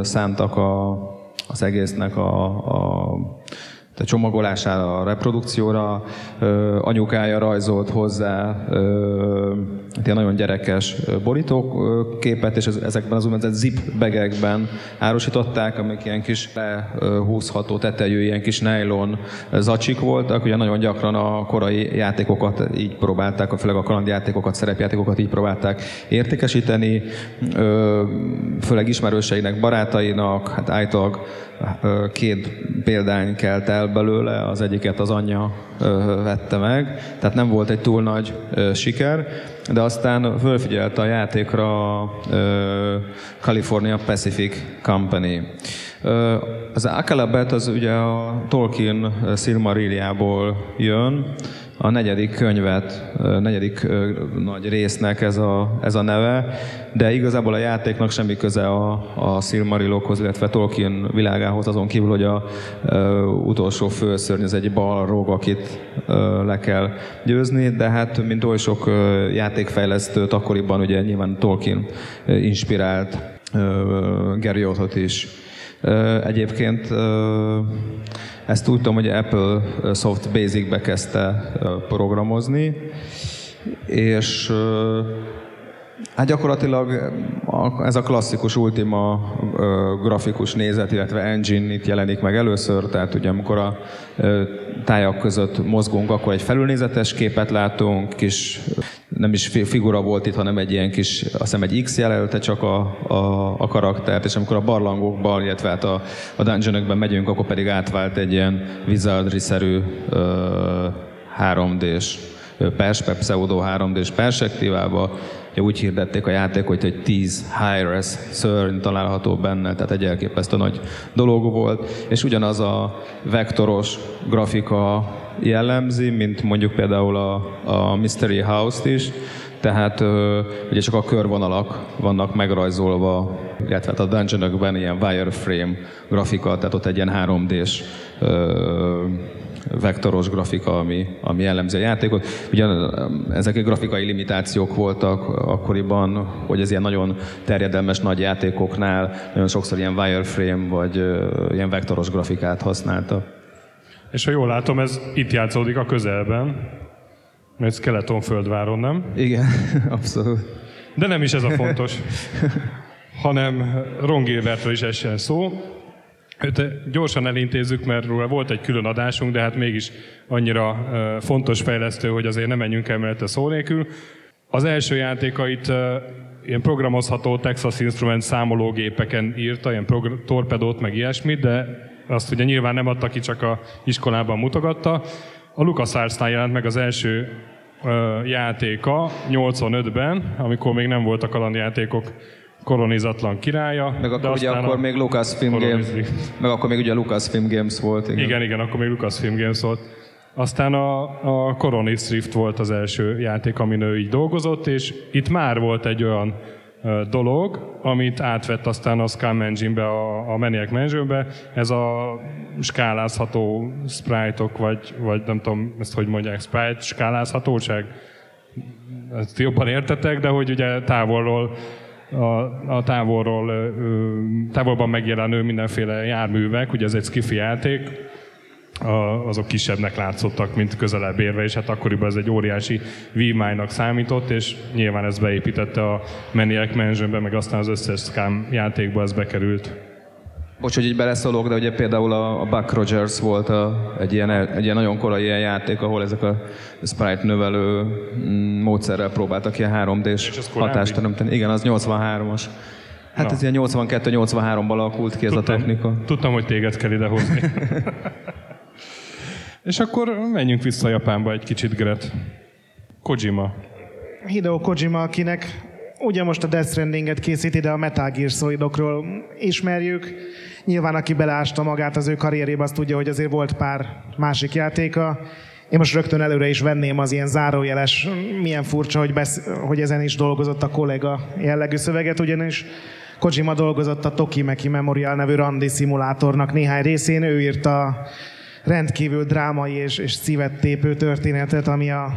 szántak a, az egésznek a, a a csomagolására, a reprodukcióra. Anyukája rajzolt hozzá ilyen nagyon gyerekes borítóképet, és ezekben az úgynevezett zip begekben árusították, amik ilyen kis húzható tetejű, ilyen kis nylon zacsik voltak. Ugye nagyon gyakran a korai játékokat így próbálták, főleg a kalandjátékokat, szerepjátékokat így próbálták értékesíteni, főleg ismerőseinek, barátainak, hát állítólag két példány kelt el belőle, az egyiket az anyja vette meg, tehát nem volt egy túl nagy siker, de aztán fölfigyelte a játékra a California Pacific Company. Az Akalabet az ugye a Tolkien Silmarilliából jön, a negyedik könyvet, negyedik nagy résznek ez a, ez a neve, de igazából a játéknak semmi köze a, a Silmarillokhoz, illetve Tolkien világához, azon kívül, hogy a a utolsó főszörny, ez egy balrog, akit le kell győzni, de hát mint oly sok játékfejlesztőt akkoriban ugye nyilván Tolkien inspirált Gary Othot is. Egyébként ezt úgy tudom, hogy Apple Soft Basic-be kezdte programozni, és Hát gyakorlatilag ez a klasszikus Ultima grafikus nézet, illetve engine itt jelenik meg először, tehát ugye amikor a tájak között mozgunk, akkor egy felülnézetes képet látunk, kis nem is figura volt itt, hanem egy ilyen kis, azt hiszem egy X jelölte csak a, a, a karaktert, és amikor a barlangokban, illetve hát a, a dungeonokban megyünk, akkor pedig átvált egy ilyen wizardry-szerű 3D-s perspe, pseudo 3D-s perspektívába, Ugye úgy hirdették a játékot, hogy 10 high-res szörny található benne, tehát egy elképesztő nagy dolog volt, és ugyanaz a vektoros grafika jellemzi, mint mondjuk például a, a Mystery House-t is, tehát ugye csak a körvonalak vannak megrajzolva, illetve hát a dungeonokban ilyen wireframe grafika, tehát ott egy ilyen 3D-s vektoros grafika, ami, ami jellemzi a játékot. Ugye ezek a grafikai limitációk voltak akkoriban, hogy ez ilyen nagyon terjedelmes nagy játékoknál nagyon sokszor ilyen wireframe vagy ilyen vektoros grafikát használta. És ha jól látom, ez itt játszódik a közelben, ez Skeleton-földváron, nem? Igen, abszolút. De nem is ez a fontos, hanem Ron Gilbertről is essen szó. Őt gyorsan elintézzük, mert róla volt egy külön adásunk, de hát mégis annyira fontos fejlesztő, hogy azért nem menjünk el mellette szó nélkül. Az első játékait ilyen programozható Texas Instruments számológépeken írta, ilyen torpedót, meg ilyesmit, de azt ugye nyilván nem adta ki, csak a iskolában mutogatta. A LucasArts-nál jelent meg az első játéka 85-ben, amikor még nem voltak kalandjátékok kolonizatlan királya. Meg akkor ugye akkor még Lucasfilm Games, meg akkor még ugye Lucasfilm Games volt. Igen, igen, igen akkor még Lucasfilm Games volt. Aztán a, a Coronis Rift volt az első játék, amin ő így dolgozott, és itt már volt egy olyan dolog, amit átvett aztán a Scam Engine-be, a, a Maniac Mansion-be, ez a skálázható sprite-ok, vagy, vagy nem tudom, ezt hogy mondják, sprite skálázhatóság? Ezt jobban értetek, de hogy ugye távolról a, a távolról, távolban megjelenő mindenféle járművek, ugye ez egy skifi játék, a, azok kisebbnek látszottak, mint közelebb érve, és hát akkoriban ez egy óriási vívmánynak számított, és nyilván ez beépítette a Maniac Mansion-be, meg aztán az összes Scam játékba ez bekerült. Bocs, hogy így beleszólok, de ugye például a, Buck Rogers volt a, egy, ilyen, egy ilyen nagyon korai ilyen játék, ahol ezek a sprite növelő mm, módszerrel próbáltak ilyen 3D-s hatást teremteni. Igen, az 83-as. Hát Na. ez ilyen 82-83-ban alakult ki ez tudtam, a technika. Tudtam, hogy téged kell idehozni. És akkor menjünk vissza Japánba egy kicsit, Gret. Kojima. Hideo Kojima, akinek ugye most a Death Stranding-et készíti, de a Metal Gear Solidokról ismerjük. Nyilván, aki belásta magát az ő karrierébe, azt tudja, hogy azért volt pár másik játéka. Én most rögtön előre is venném az ilyen zárójeles, milyen furcsa, hogy, besz- hogy ezen is dolgozott a kollega jellegű szöveget, ugyanis Kojima dolgozott a Tokimeki Memorial nevű randi szimulátornak néhány részén, ő írta rendkívül drámai és, és szívet tépő történetet, ami a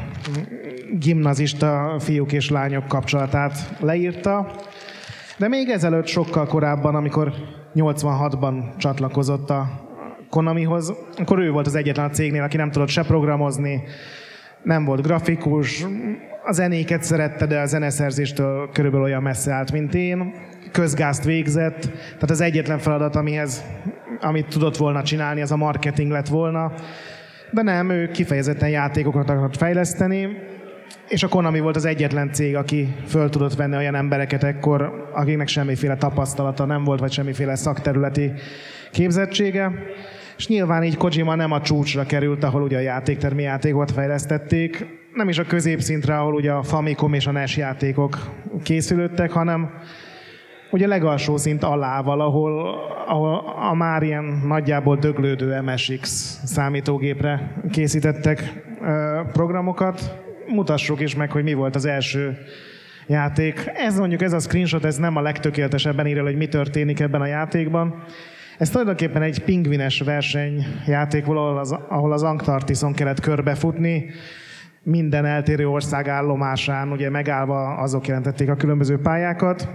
gimnazista fiúk és lányok kapcsolatát leírta. De még ezelőtt sokkal korábban, amikor 86-ban csatlakozott a Konamihoz, akkor ő volt az egyetlen a cégnél, aki nem tudott se programozni, nem volt grafikus, a zenéket szerette, de a zeneszerzéstől körülbelül olyan messze állt, mint én. Közgázt végzett, tehát az egyetlen feladat, amihez, amit tudott volna csinálni, az a marketing lett volna. De nem, ő kifejezetten játékokat akart fejleszteni, és a Konami volt az egyetlen cég, aki föl tudott venni olyan embereket ekkor, akiknek semmiféle tapasztalata nem volt, vagy semmiféle szakterületi képzettsége. És nyilván így Kojima nem a csúcsra került, ahol ugye a játéktermi játékot fejlesztették, nem is a középszintre, ahol ugye a Famicom és a NES játékok készülöttek, hanem ugye legalsó szint alá valahol, ahol a már ilyen nagyjából döglődő MSX számítógépre készítettek programokat. Mutassuk is meg, hogy mi volt az első játék. Ez mondjuk ez a screenshot, ez nem a legtökéletesebben írja, hogy mi történik ebben a játékban. Ez tulajdonképpen egy pingvines versenyjáték, ahol az, ahol az Antarktiszon kellett körbefutni, minden eltérő ország állomásán, ugye megállva azok jelentették a különböző pályákat.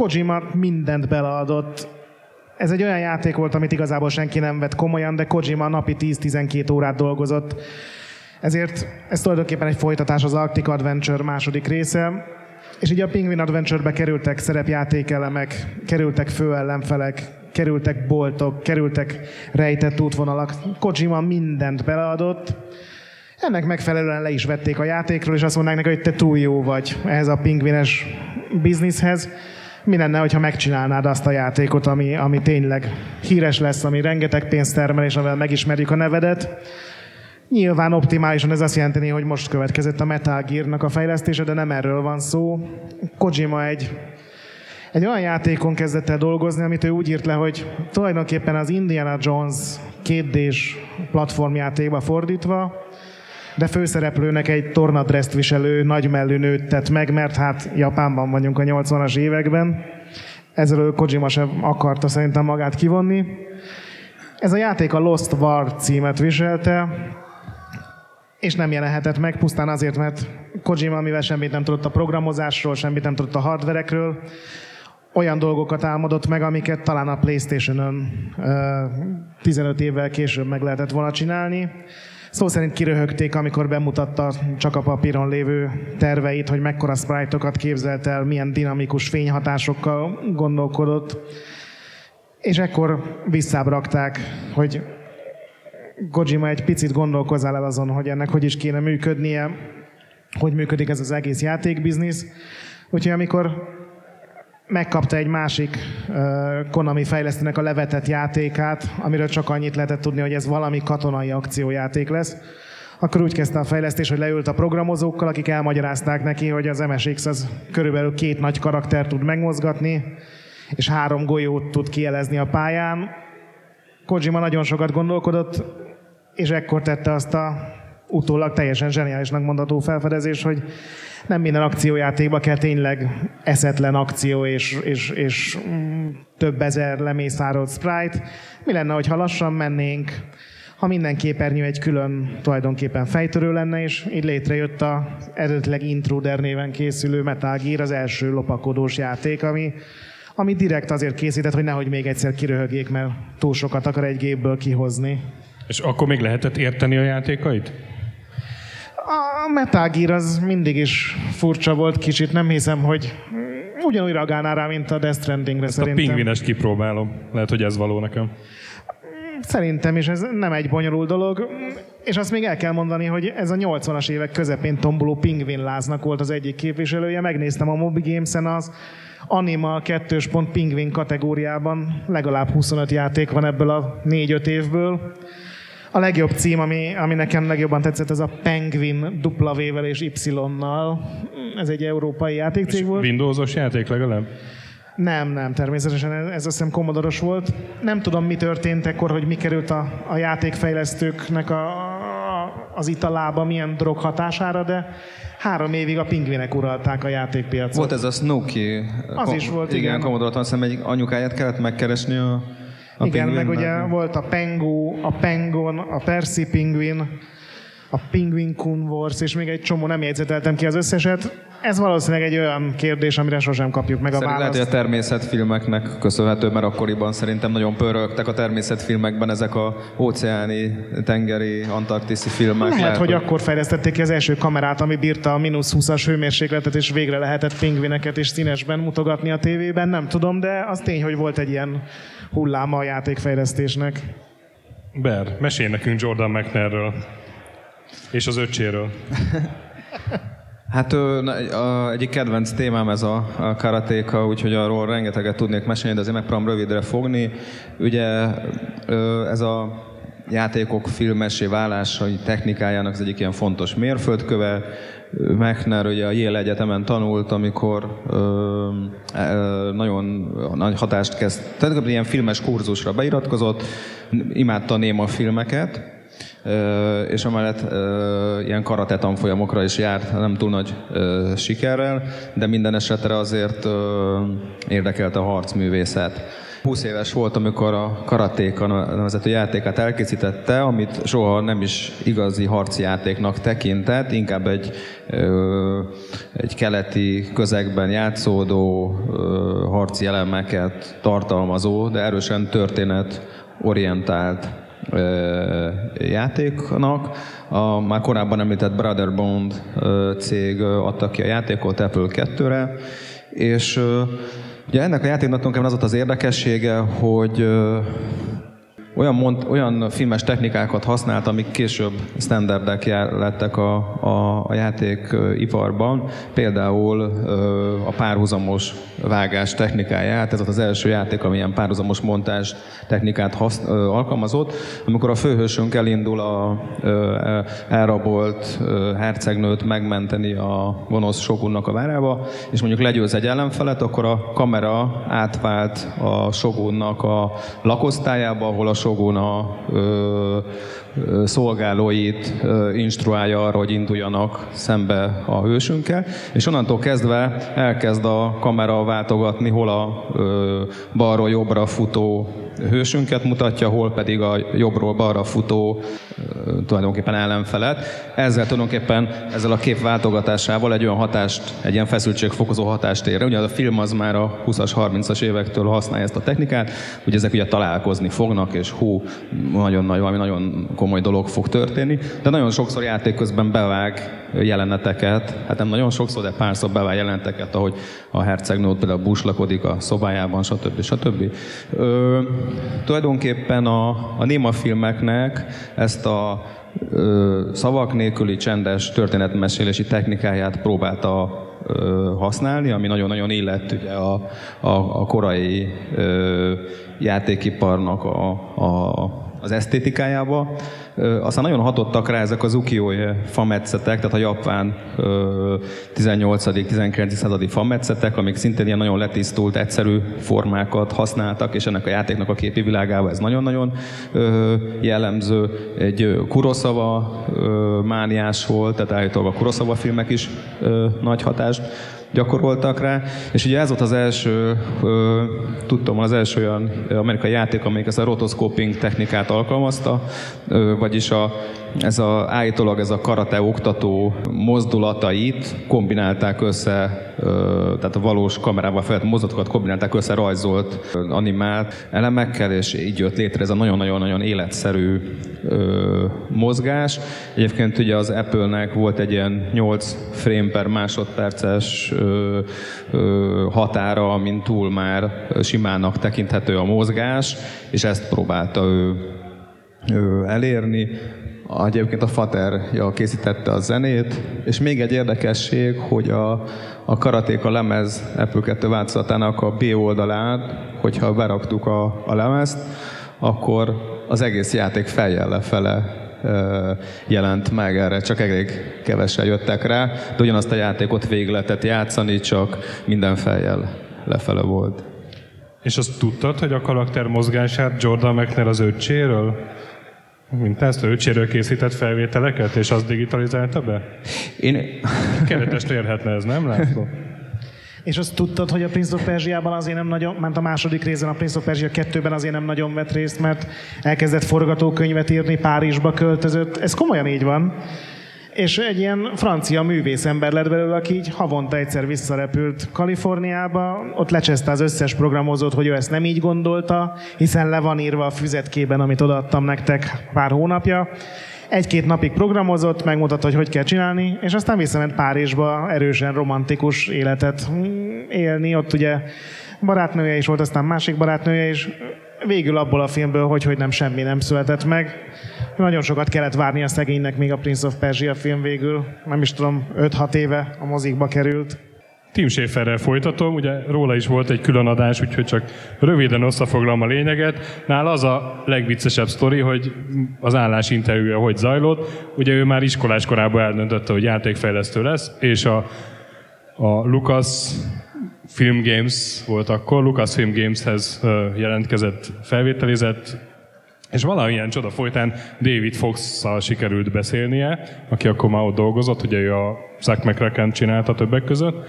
Kojima mindent beleadott. Ez egy olyan játék volt, amit igazából senki nem vett komolyan, de Kojima napi 10-12 órát dolgozott. Ezért ez tulajdonképpen egy folytatás az Arctic Adventure második része. És így a Penguin Adventure-be kerültek szerepjátékelemek, kerültek főellenfelek, kerültek boltok, kerültek rejtett útvonalak. Kojima mindent beleadott. Ennek megfelelően le is vették a játékról, és azt mondták neki, hogy te túl jó vagy ehhez a pingvines bizniszhez. Mi lenne, hogyha megcsinálnád azt a játékot, ami, ami tényleg híres lesz, ami rengeteg pénzt termel, és amivel megismerjük a nevedet. Nyilván optimálisan ez azt jelenti, hogy most következett a Metal Gear-nak a fejlesztése, de nem erről van szó. Kojima egy egy olyan játékon kezdett el dolgozni, amit ő úgy írt le, hogy tulajdonképpen az Indiana Jones 2 platformjátékba fordítva, de főszereplőnek egy tornadreszt viselő nagymellű nőt tett meg, mert hát Japánban vagyunk a 80-as években. Ezzel Kojima sem akarta szerintem magát kivonni. Ez a játék a Lost War címet viselte, és nem jelenhetett meg, pusztán azért, mert Kojima, mivel semmit nem tudott a programozásról, semmit nem tudott a hardverekről, olyan dolgokat álmodott meg, amiket talán a Playstation-ön 15 évvel később meg lehetett volna csinálni. Szó szerint kiröhögték, amikor bemutatta csak a papíron lévő terveit, hogy mekkora sprite-okat képzelt el, milyen dinamikus fényhatásokkal gondolkodott. És ekkor visszábrakták, hogy Gojima egy picit gondolkozzál el azon, hogy ennek hogy is kéne működnie, hogy működik ez az egész játékbiznisz. Úgyhogy amikor megkapta egy másik Konami fejlesztőnek a levetett játékát, amiről csak annyit lehetett tudni, hogy ez valami katonai akciójáték lesz. Akkor úgy kezdte a fejlesztés, hogy leült a programozókkal, akik elmagyarázták neki, hogy az MSX az körülbelül két nagy karakter tud megmozgatni, és három golyót tud kielezni a pályán. Kojima nagyon sokat gondolkodott, és ekkor tette azt a utólag teljesen zseniálisnak mondható felfedezés, hogy nem minden akciójátékba kell tényleg eszetlen akció és, és, és mm, több ezer lemészárolt sprite. Mi lenne, ha lassan mennénk, ha minden képernyő egy külön tulajdonképpen fejtörő lenne, és így létrejött a eredetileg Intruder néven készülő Metal Gear, az első lopakodós játék, ami, ami direkt azért készített, hogy nehogy még egyszer kiröhögjék, mert túl sokat akar egy gépből kihozni. És akkor még lehetett érteni a játékait? A Metal Gear az mindig is furcsa volt kicsit, nem hiszem, hogy ugyanúgy reagálná rá, mint a Death Strandingre Ezt szerintem. a pingvines kipróbálom. Lehet, hogy ez való nekem. Szerintem is ez nem egy bonyolult dolog, és azt még el kell mondani, hogy ez a 80-as évek közepén tomboló pingvinláznak volt az egyik képviselője. Megnéztem a Moby Games-en az Anima 2. pingvin kategóriában, legalább 25 játék van ebből a 4-5 évből. A legjobb cím, ami, ami nekem legjobban tetszett, ez a Penguin W-vel és Y-nal. Ez egy európai játékcég volt. Windowsos játék legalább? Nem, nem, természetesen ez, ez azt hiszem komodoros volt. Nem tudom, mi történt ekkor, hogy mi került a, a játékfejlesztőknek a, a, az italába, milyen drog hatására, de három évig a pingvinek uralták a játékpiacot. Volt ez a Snooki. Az is volt, igen. Igen, Commodore-t azt hiszem egy anyukáját kellett megkeresni a, a Igen, meg ugye volt a Pengu, a Pengon, a Percy Penguin, a Penguin Kun Wars, és még egy csomó nem jegyzeteltem ki az összeset. Ez valószínűleg egy olyan kérdés, amire sosem kapjuk meg a Szerintem lehet, választ. hogy a természetfilmeknek köszönhető, mert akkoriban szerintem nagyon pörögtek a természetfilmekben ezek a óceáni, tengeri, antarktiszi filmek. Lehet, hogy akkor fejlesztették ki az első kamerát, ami bírta a mínusz 20-as hőmérsékletet, és végre lehetett pingvineket és színesben mutogatni a tévében, nem tudom, de az tény, hogy volt egy ilyen hulláma a játékfejlesztésnek. Ber, mesélj nekünk Jordan McNairről. És az öcséről. Hát a, egyik kedvenc témám ez a, a karatéka, úgyhogy arról rengeteget tudnék mesélni, de azért megpróbálom rövidre fogni. Ugye ez a játékok filmesé válása technikájának az egyik ilyen fontos mérföldköve. Mechner ugye a Yale Egyetemen tanult, amikor ö, ö, nagyon nagy hatást kezd, tehát ilyen filmes kurzusra beiratkozott, imádta néma filmeket, és amellett ilyen karate tanfolyamokra is járt, nem túl nagy sikerrel, de minden esetre azért érdekelte a harcművészet. 20 éves volt, amikor a Karatéka nevezető játékát elkészítette, amit soha nem is igazi harci játéknak tekintett, inkább egy, egy keleti közegben játszódó harci elemeket tartalmazó, de erősen történet orientált játéknak. A már korábban említett Brother Bond cég adta ki a játékot Apple 2-re, és ugye ennek a játéknak az volt az érdekessége, hogy olyan, mond, olyan filmes technikákat használt, amik később standardek lettek a, a, a játékiparban. Például a párhuzamos vágás technikáját, ez volt az első játék, ami ilyen párhuzamos montás technikát hasz, alkalmazott. Amikor a főhősünk elindul a elrabolt hercegnőt megmenteni a gonosz sogunnak a várába, és mondjuk legyőz egy ellenfelet, akkor a kamera átvált a sogunnak a lakosztályába, ahol a Shogun a ö, szolgálóit instruálja arra, hogy induljanak szembe a hősünkkel, és onnantól kezdve elkezd a kamera váltogatni, hol a balról jobbra futó hősünket mutatja, hol pedig a jobbról balra futó tulajdonképpen ellenfelet. Ezzel tulajdonképpen ezzel a kép váltogatásával egy olyan hatást, egy ilyen feszültségfokozó hatást ér. Ugye a film az már a 20-as, 30-as évektől használja ezt a technikát, hogy ezek ugye találkozni fognak, és hú, nagyon nagy, valami nagyon komoly dolog fog történni. De nagyon sokszor játék közben bevág jeleneteket, hát nem nagyon sokszor, de párszor bevág jeleneteket, ahogy a hercegnő például buslakodik a szobájában, stb. stb. Ö, tulajdonképpen a, a néma filmeknek ezt a ö, szavak nélküli csendes történetmesélési technikáját próbálta ö, használni, ami nagyon-nagyon illett ugye a, a, a korai ö, játékiparnak a, a az esztétikájába. Aztán nagyon hatottak rá ezek az ukiyo-e fametszetek, tehát a japán 18.-19. századi fametszetek, amik szintén ilyen nagyon letisztult, egyszerű formákat használtak, és ennek a játéknak a képi világában ez nagyon-nagyon jellemző. Egy Kurosawa mániás volt, tehát állítólag a Kurosawa filmek is nagy hatást gyakoroltak rá, és ugye ez volt az első, tudtam, az első olyan amerikai játék, amelyik ezt a rotoscoping technikát alkalmazta, vagyis a, ez a, állítólag ez a karate oktató mozdulatait kombinálták össze, tehát a valós kamerával felett mozdulatokat kombinálták össze rajzolt, animált elemekkel, és így jött létre ez a nagyon-nagyon-nagyon életszerű mozgás. Egyébként ugye az Apple-nek volt egy ilyen 8 frame per másodperces határa, amin túl már simának tekinthető a mozgás, és ezt próbálta ő elérni. Egyébként a Fater készítette a zenét, és még egy érdekesség, hogy a, a Karatéka lemez Apple 2 változatának a B oldalát, hogyha beraktuk a, a lemezt, akkor az egész játék fejjel lefele jelent meg, erre csak elég kevesen jöttek rá, de ugyanazt a játékot végig lehetett játszani, csak minden fejjel lefele volt. És azt tudtad, hogy a karakter mozgását Jordan McNair az öccséről? Mint ezt a öccséről készített felvételeket, és azt digitalizálta be? Én... Keretest érhetne ez, nem László? És azt tudtad, hogy a Prince of Persia-ban azért nem nagyon, ment a második részben, a Prince of Persia 2-ben azért nem nagyon vett részt, mert elkezdett forgatókönyvet írni, Párizsba költözött. Ez komolyan így van. És egy ilyen francia művészember lett belőle, aki így havonta egyszer visszarepült Kaliforniába, ott lecseszte az összes programozót, hogy ő ezt nem így gondolta, hiszen le van írva a füzetkében, amit odaadtam nektek pár hónapja. Egy-két napig programozott, megmutatta, hogy hogy kell csinálni, és aztán visszament Párizsba erősen romantikus életet élni. Ott ugye barátnője is volt, aztán másik barátnője is. végül abból a filmből, hogy, hogy nem semmi nem született meg. Nagyon sokat kellett várni a szegénynek, még a Prince of Persia film végül, nem is tudom, 5-6 éve a mozikba került. Tim Schaferrel folytatom, ugye róla is volt egy külön adás, úgyhogy csak röviden összefoglalom a lényeget. Nál az a legviccesebb sztori, hogy az állásinterjúja hogy zajlott. Ugye ő már iskolás korában eldöntötte, hogy játékfejlesztő lesz, és a, a Lucas Film Games volt akkor, Lucas Film Gameshez jelentkezett, felvételizett, és valamilyen csoda folytán David Fox-szal sikerült beszélnie, aki akkor már ott dolgozott, ugye ő a Zack McCracken csinálta többek között,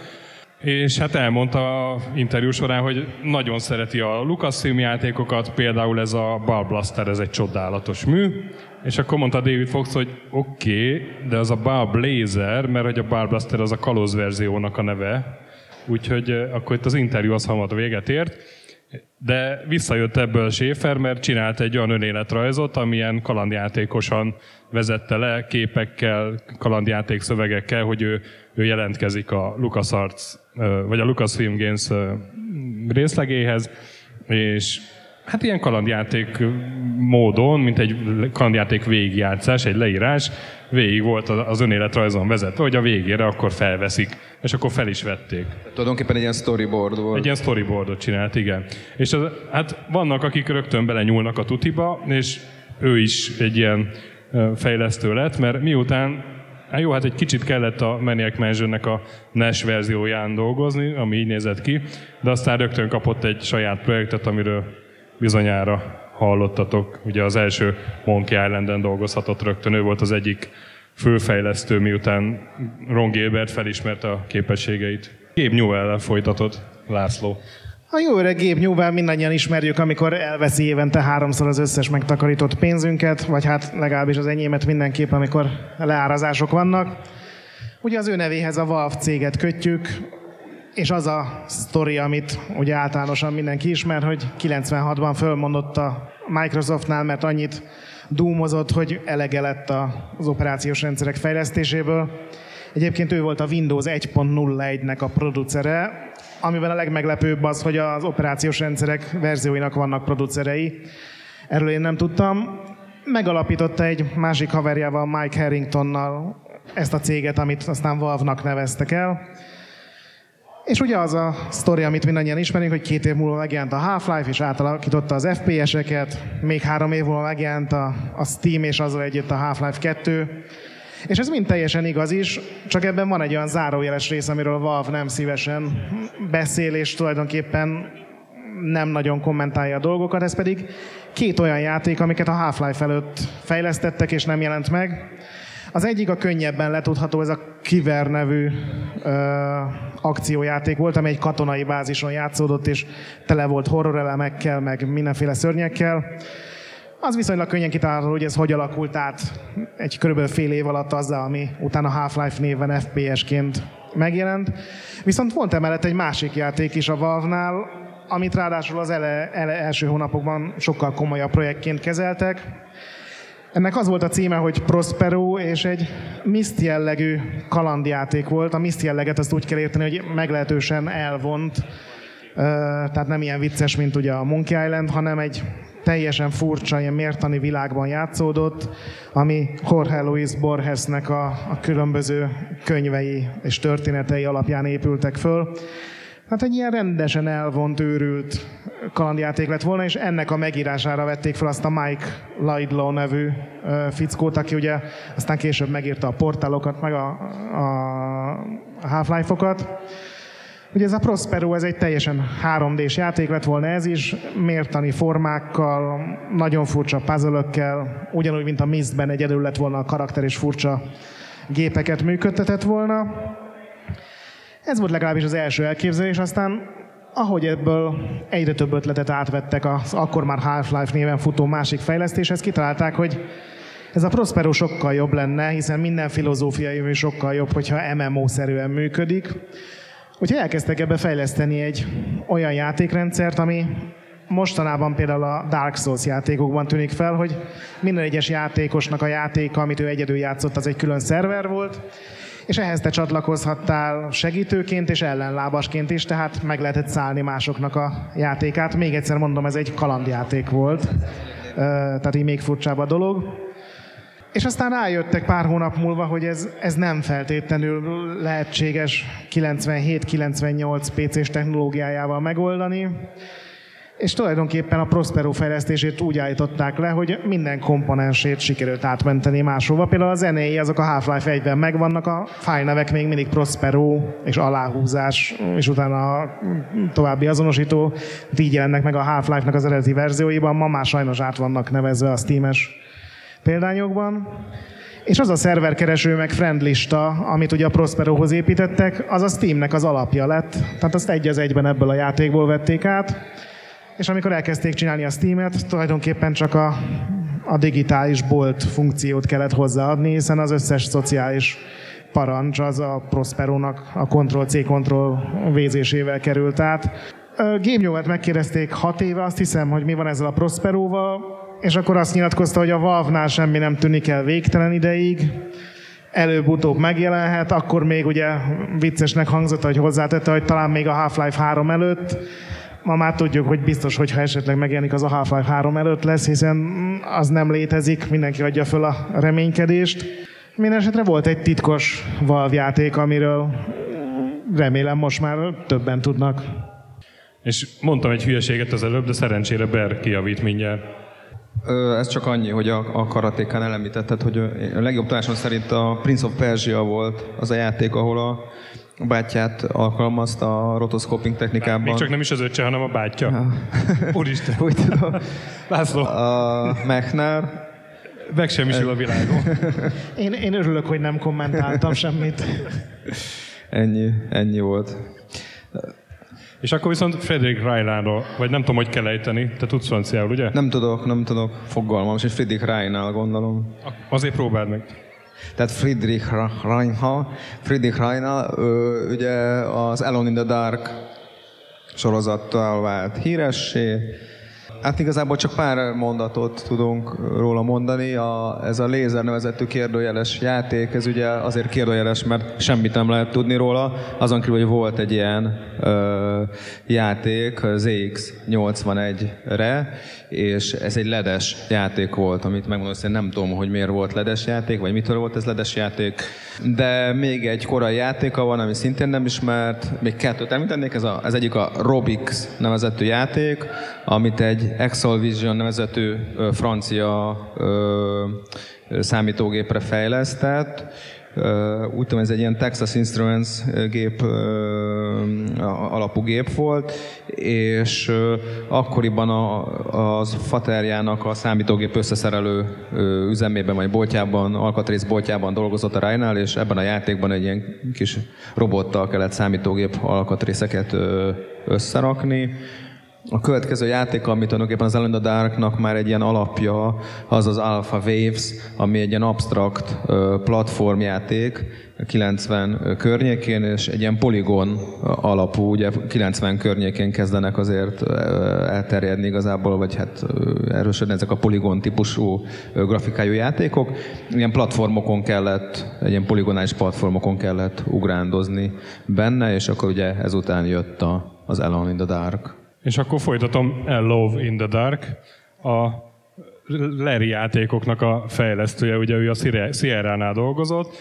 és hát elmondta a interjú során, hogy nagyon szereti a Lucasfilm játékokat, például ez a Ball Blaster, ez egy csodálatos mű, és akkor mondta David Fox, hogy oké, okay, de az a Ball Blazer, mert hogy a Ball Blaster az a kalóz verziónak a neve, úgyhogy akkor itt az interjú az hamar véget ért, de visszajött ebből Schaefer, mert csinált egy olyan önéletrajzot, amilyen kalandjátékosan vezette le képekkel, kalandjáték szövegekkel, hogy ő, ő jelentkezik a LucasArts, vagy a Lucasfilm Games részlegéhez, és hát ilyen kalandjáték módon, mint egy kalandjáték végigjátszás, egy leírás, végig volt az önéletrajzon vezetve, hogy a végére akkor felveszik, és akkor fel is vették. Tulajdonképpen egy ilyen storyboard volt. Egy ilyen storyboardot csinált, igen. És az, hát vannak, akik rögtön belenyúlnak a tutiba, és ő is egy ilyen fejlesztő lett, mert miután Hát jó, hát egy kicsit kellett a Maniac Mansion-nek a NES verzióján dolgozni, ami így nézett ki, de aztán rögtön kapott egy saját projektet, amiről bizonyára hallottatok. Ugye az első Monkey Island-en dolgozhatott rögtön, ő volt az egyik főfejlesztő, miután Ron Gilbert felismerte a képességeit. Gabe Newell-el folytatott László. A jó öreg Gabe Newell mindannyian ismerjük, amikor elveszi évente háromszor az összes megtakarított pénzünket, vagy hát legalábbis az enyémet mindenképp, amikor leárazások vannak. Ugye az ő nevéhez a Valve céget kötjük, és az a sztori, amit ugye általánosan mindenki ismer, hogy 96-ban fölmondott a Microsoftnál, mert annyit dúmozott, hogy elege lett az operációs rendszerek fejlesztéséből. Egyébként ő volt a Windows 1.01-nek a producere, amiben a legmeglepőbb az, hogy az operációs rendszerek verzióinak vannak producerei. Erről én nem tudtam. Megalapította egy másik haverjával, Mike Harringtonnal ezt a céget, amit aztán Valve-nak neveztek el. És ugye az a sztori, amit mindannyian ismerünk, hogy két év múlva megjelent a Half-Life, és átalakította az FPS-eket, még három év múlva megjelent a, a Steam, és azzal együtt a Half-Life 2. És ez mind teljesen igaz is, csak ebben van egy olyan zárójeles rész, amiről Valve nem szívesen beszél, és tulajdonképpen nem nagyon kommentálja a dolgokat, ez pedig két olyan játék, amiket a Half-Life előtt fejlesztettek, és nem jelent meg. Az egyik a könnyebben letudható, ez a Kiver nevű ö, akciójáték volt, ami egy katonai bázison játszódott, és tele volt horrorelemekkel, meg mindenféle szörnyekkel. Az viszonylag könnyen kitalálható, hogy ez hogy alakult át egy körülbelül fél év alatt azzal, ami utána Half-Life néven FPS-ként megjelent. Viszont volt emellett egy másik játék is a Valve-nál, amit ráadásul az ele, ele első hónapokban sokkal komolyabb projektként kezeltek. Ennek az volt a címe, hogy Prospero, és egy Mist jellegű kalandjáték volt. A Mist jelleget azt úgy kell érteni, hogy meglehetősen elvont, tehát nem ilyen vicces, mint ugye a Monkey Island, hanem egy teljesen furcsa, ilyen mértani világban játszódott, ami Jorge Luis Borgesnek a, a különböző könyvei és történetei alapján épültek föl. Hát egy ilyen rendesen elvont, őrült kalandjáték lett volna, és ennek a megírására vették fel azt a Mike Laidlaw nevű fickót, aki ugye aztán később megírta a portálokat, meg a, a Half-Life-okat. Ugye ez a Prospero, ez egy teljesen 3D-s játék lett volna ez is, mértani formákkal, nagyon furcsa puzzle ugyanúgy, mint a Mistben egyedül lett volna a karakter és furcsa gépeket működtetett volna. Ez volt legalábbis az első elképzelés, aztán ahogy ebből egyre több ötletet átvettek az akkor már Half-Life néven futó másik fejlesztéshez, kitalálták, hogy ez a Prospero sokkal jobb lenne, hiszen minden filozófiai sokkal jobb, hogyha MMO-szerűen működik. Úgyhogy elkezdtek ebbe fejleszteni egy olyan játékrendszert, ami mostanában például a Dark Souls játékokban tűnik fel, hogy minden egyes játékosnak a játéka, amit ő egyedül játszott, az egy külön szerver volt, és ehhez te csatlakozhattál segítőként és ellenlábasként is, tehát meg lehetett szállni másoknak a játékát. Még egyszer mondom, ez egy kalandjáték volt, tehát így még furcsább a dolog. És aztán rájöttek pár hónap múlva, hogy ez, ez nem feltétlenül lehetséges 97-98 PC-s technológiájával megoldani, és tulajdonképpen a Prospero fejlesztését úgy állították le, hogy minden komponensét sikerült átmenteni máshova. Például a zenéi, azok a Half-Life 1-ben megvannak, a fájlnevek még mindig Prospero és aláhúzás, és utána a további azonosító, így jelennek meg a Half-Life-nak az eredeti verzióiban, ma már sajnos át vannak nevezve a Steam-es példányokban. És az a szerverkereső meg friendlista, amit ugye a Prosperohoz építettek, az a Steamnek az alapja lett. Tehát azt egy az egyben ebből a játékból vették át és amikor elkezdték csinálni a Steam-et, tulajdonképpen csak a, a digitális bolt funkciót kellett hozzáadni, hiszen az összes szociális parancs az a Prosperónak a Ctrl-C, Ctrl-vézésével került át. Game megkérdezték hat éve, azt hiszem, hogy mi van ezzel a Prosperóval, és akkor azt nyilatkozta, hogy a Valve-nál semmi nem tűnik el végtelen ideig, előbb-utóbb megjelenhet, akkor még ugye viccesnek hangzott, hogy hozzátette, hogy talán még a Half-Life 3 előtt, ma már tudjuk, hogy biztos, hogy ha esetleg megjelenik az a Half-Life 3 előtt lesz, hiszen az nem létezik, mindenki adja föl a reménykedést. Mindenesetre volt egy titkos Valve játék, amiről remélem most már többen tudnak. És mondtam egy hülyeséget az előbb, de szerencsére Ber kijavít mindjárt. Ez csak annyi, hogy a, a karatékán elemítetted, hogy a legjobb tanácsom szerint a Prince of Persia volt az a játék, ahol a bátyját alkalmazta a rotoscoping technikában. Még csak nem is az öccse, hanem a bátyja. Ja. Úristen. Úgy tudom. László. A Mechner. Meg sem is a világon. Én, én örülök, hogy nem kommentáltam semmit. Ennyi, ennyi volt. És akkor viszont Frederick Reinárról, vagy nem tudom, hogy kell ejteni. Te tudsz franciául, ugye? Nem tudok, nem tudok. Fogalmam, és Friedrich Reinál gondolom. Azért próbáld meg. Tehát Friedrich Reinha, Friedrich Reina, ő, ugye az Alone in the Dark sorozattal vált híressé, Hát igazából csak pár mondatot tudunk róla mondani. A, ez a lézer nevezetű kérdőjeles játék, ez ugye azért kérdőjeles, mert semmit nem lehet tudni róla. Azon kívül, hogy volt egy ilyen ö, játék ZX81-re, és ez egy ledes játék volt, amit megmondom, hogy nem tudom, hogy miért volt ledes játék, vagy mitől volt ez ledes játék. De még egy korai játéka van, ami szintén nem ismert. Még kettőt említenék, ez, a, ez egyik a Robix nevezetű játék, amit egy Excel Vision nevezetű francia számítógépre fejlesztett. Úgy tudom, ez egy ilyen Texas Instruments gép alapú gép volt, és akkoriban a, az Faterjának a számítógép összeszerelő üzemében vagy boltjában, alkatrész boltjában dolgozott a Reinál, és ebben a játékban egy ilyen kis robottal kellett számítógép alkatrészeket összerakni a következő játék, amit tulajdonképpen az Alone Darknak már egy ilyen alapja, az az Alpha Waves, ami egy ilyen abstrakt platformjáték, 90 környékén, és egy ilyen poligon alapú, ugye 90 környékén kezdenek azért elterjedni igazából, vagy hát erősödni ezek a poligon típusú grafikájú játékok. Ilyen platformokon kellett, egy ilyen poligonális platformokon kellett ugrándozni benne, és akkor ugye ezután jött a, az Alone in the Dark. És akkor folytatom El Love in the Dark, a Larry játékoknak a fejlesztője, ugye ő a Sierra-nál dolgozott,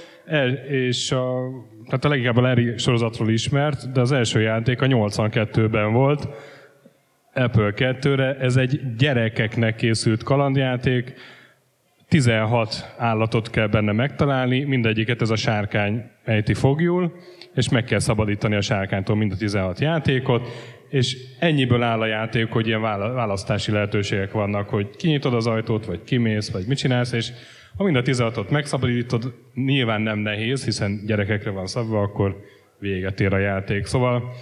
és a, tehát a leginkább a Larry sorozatról ismert, de az első játék a 82-ben volt, Apple 2-re. Ez egy gyerekeknek készült kalandjáték, 16 állatot kell benne megtalálni, mindegyiket ez a sárkány ejti fogjul, és meg kell szabadítani a sárkánytól mind a 16 játékot, és ennyiből áll a játék, hogy ilyen választási lehetőségek vannak, hogy kinyitod az ajtót, vagy kimész, vagy mit csinálsz, és ha mind a 16-ot megszabadítod, nyilván nem nehéz, hiszen gyerekekre van szabva, akkor véget ér a játék. Szóval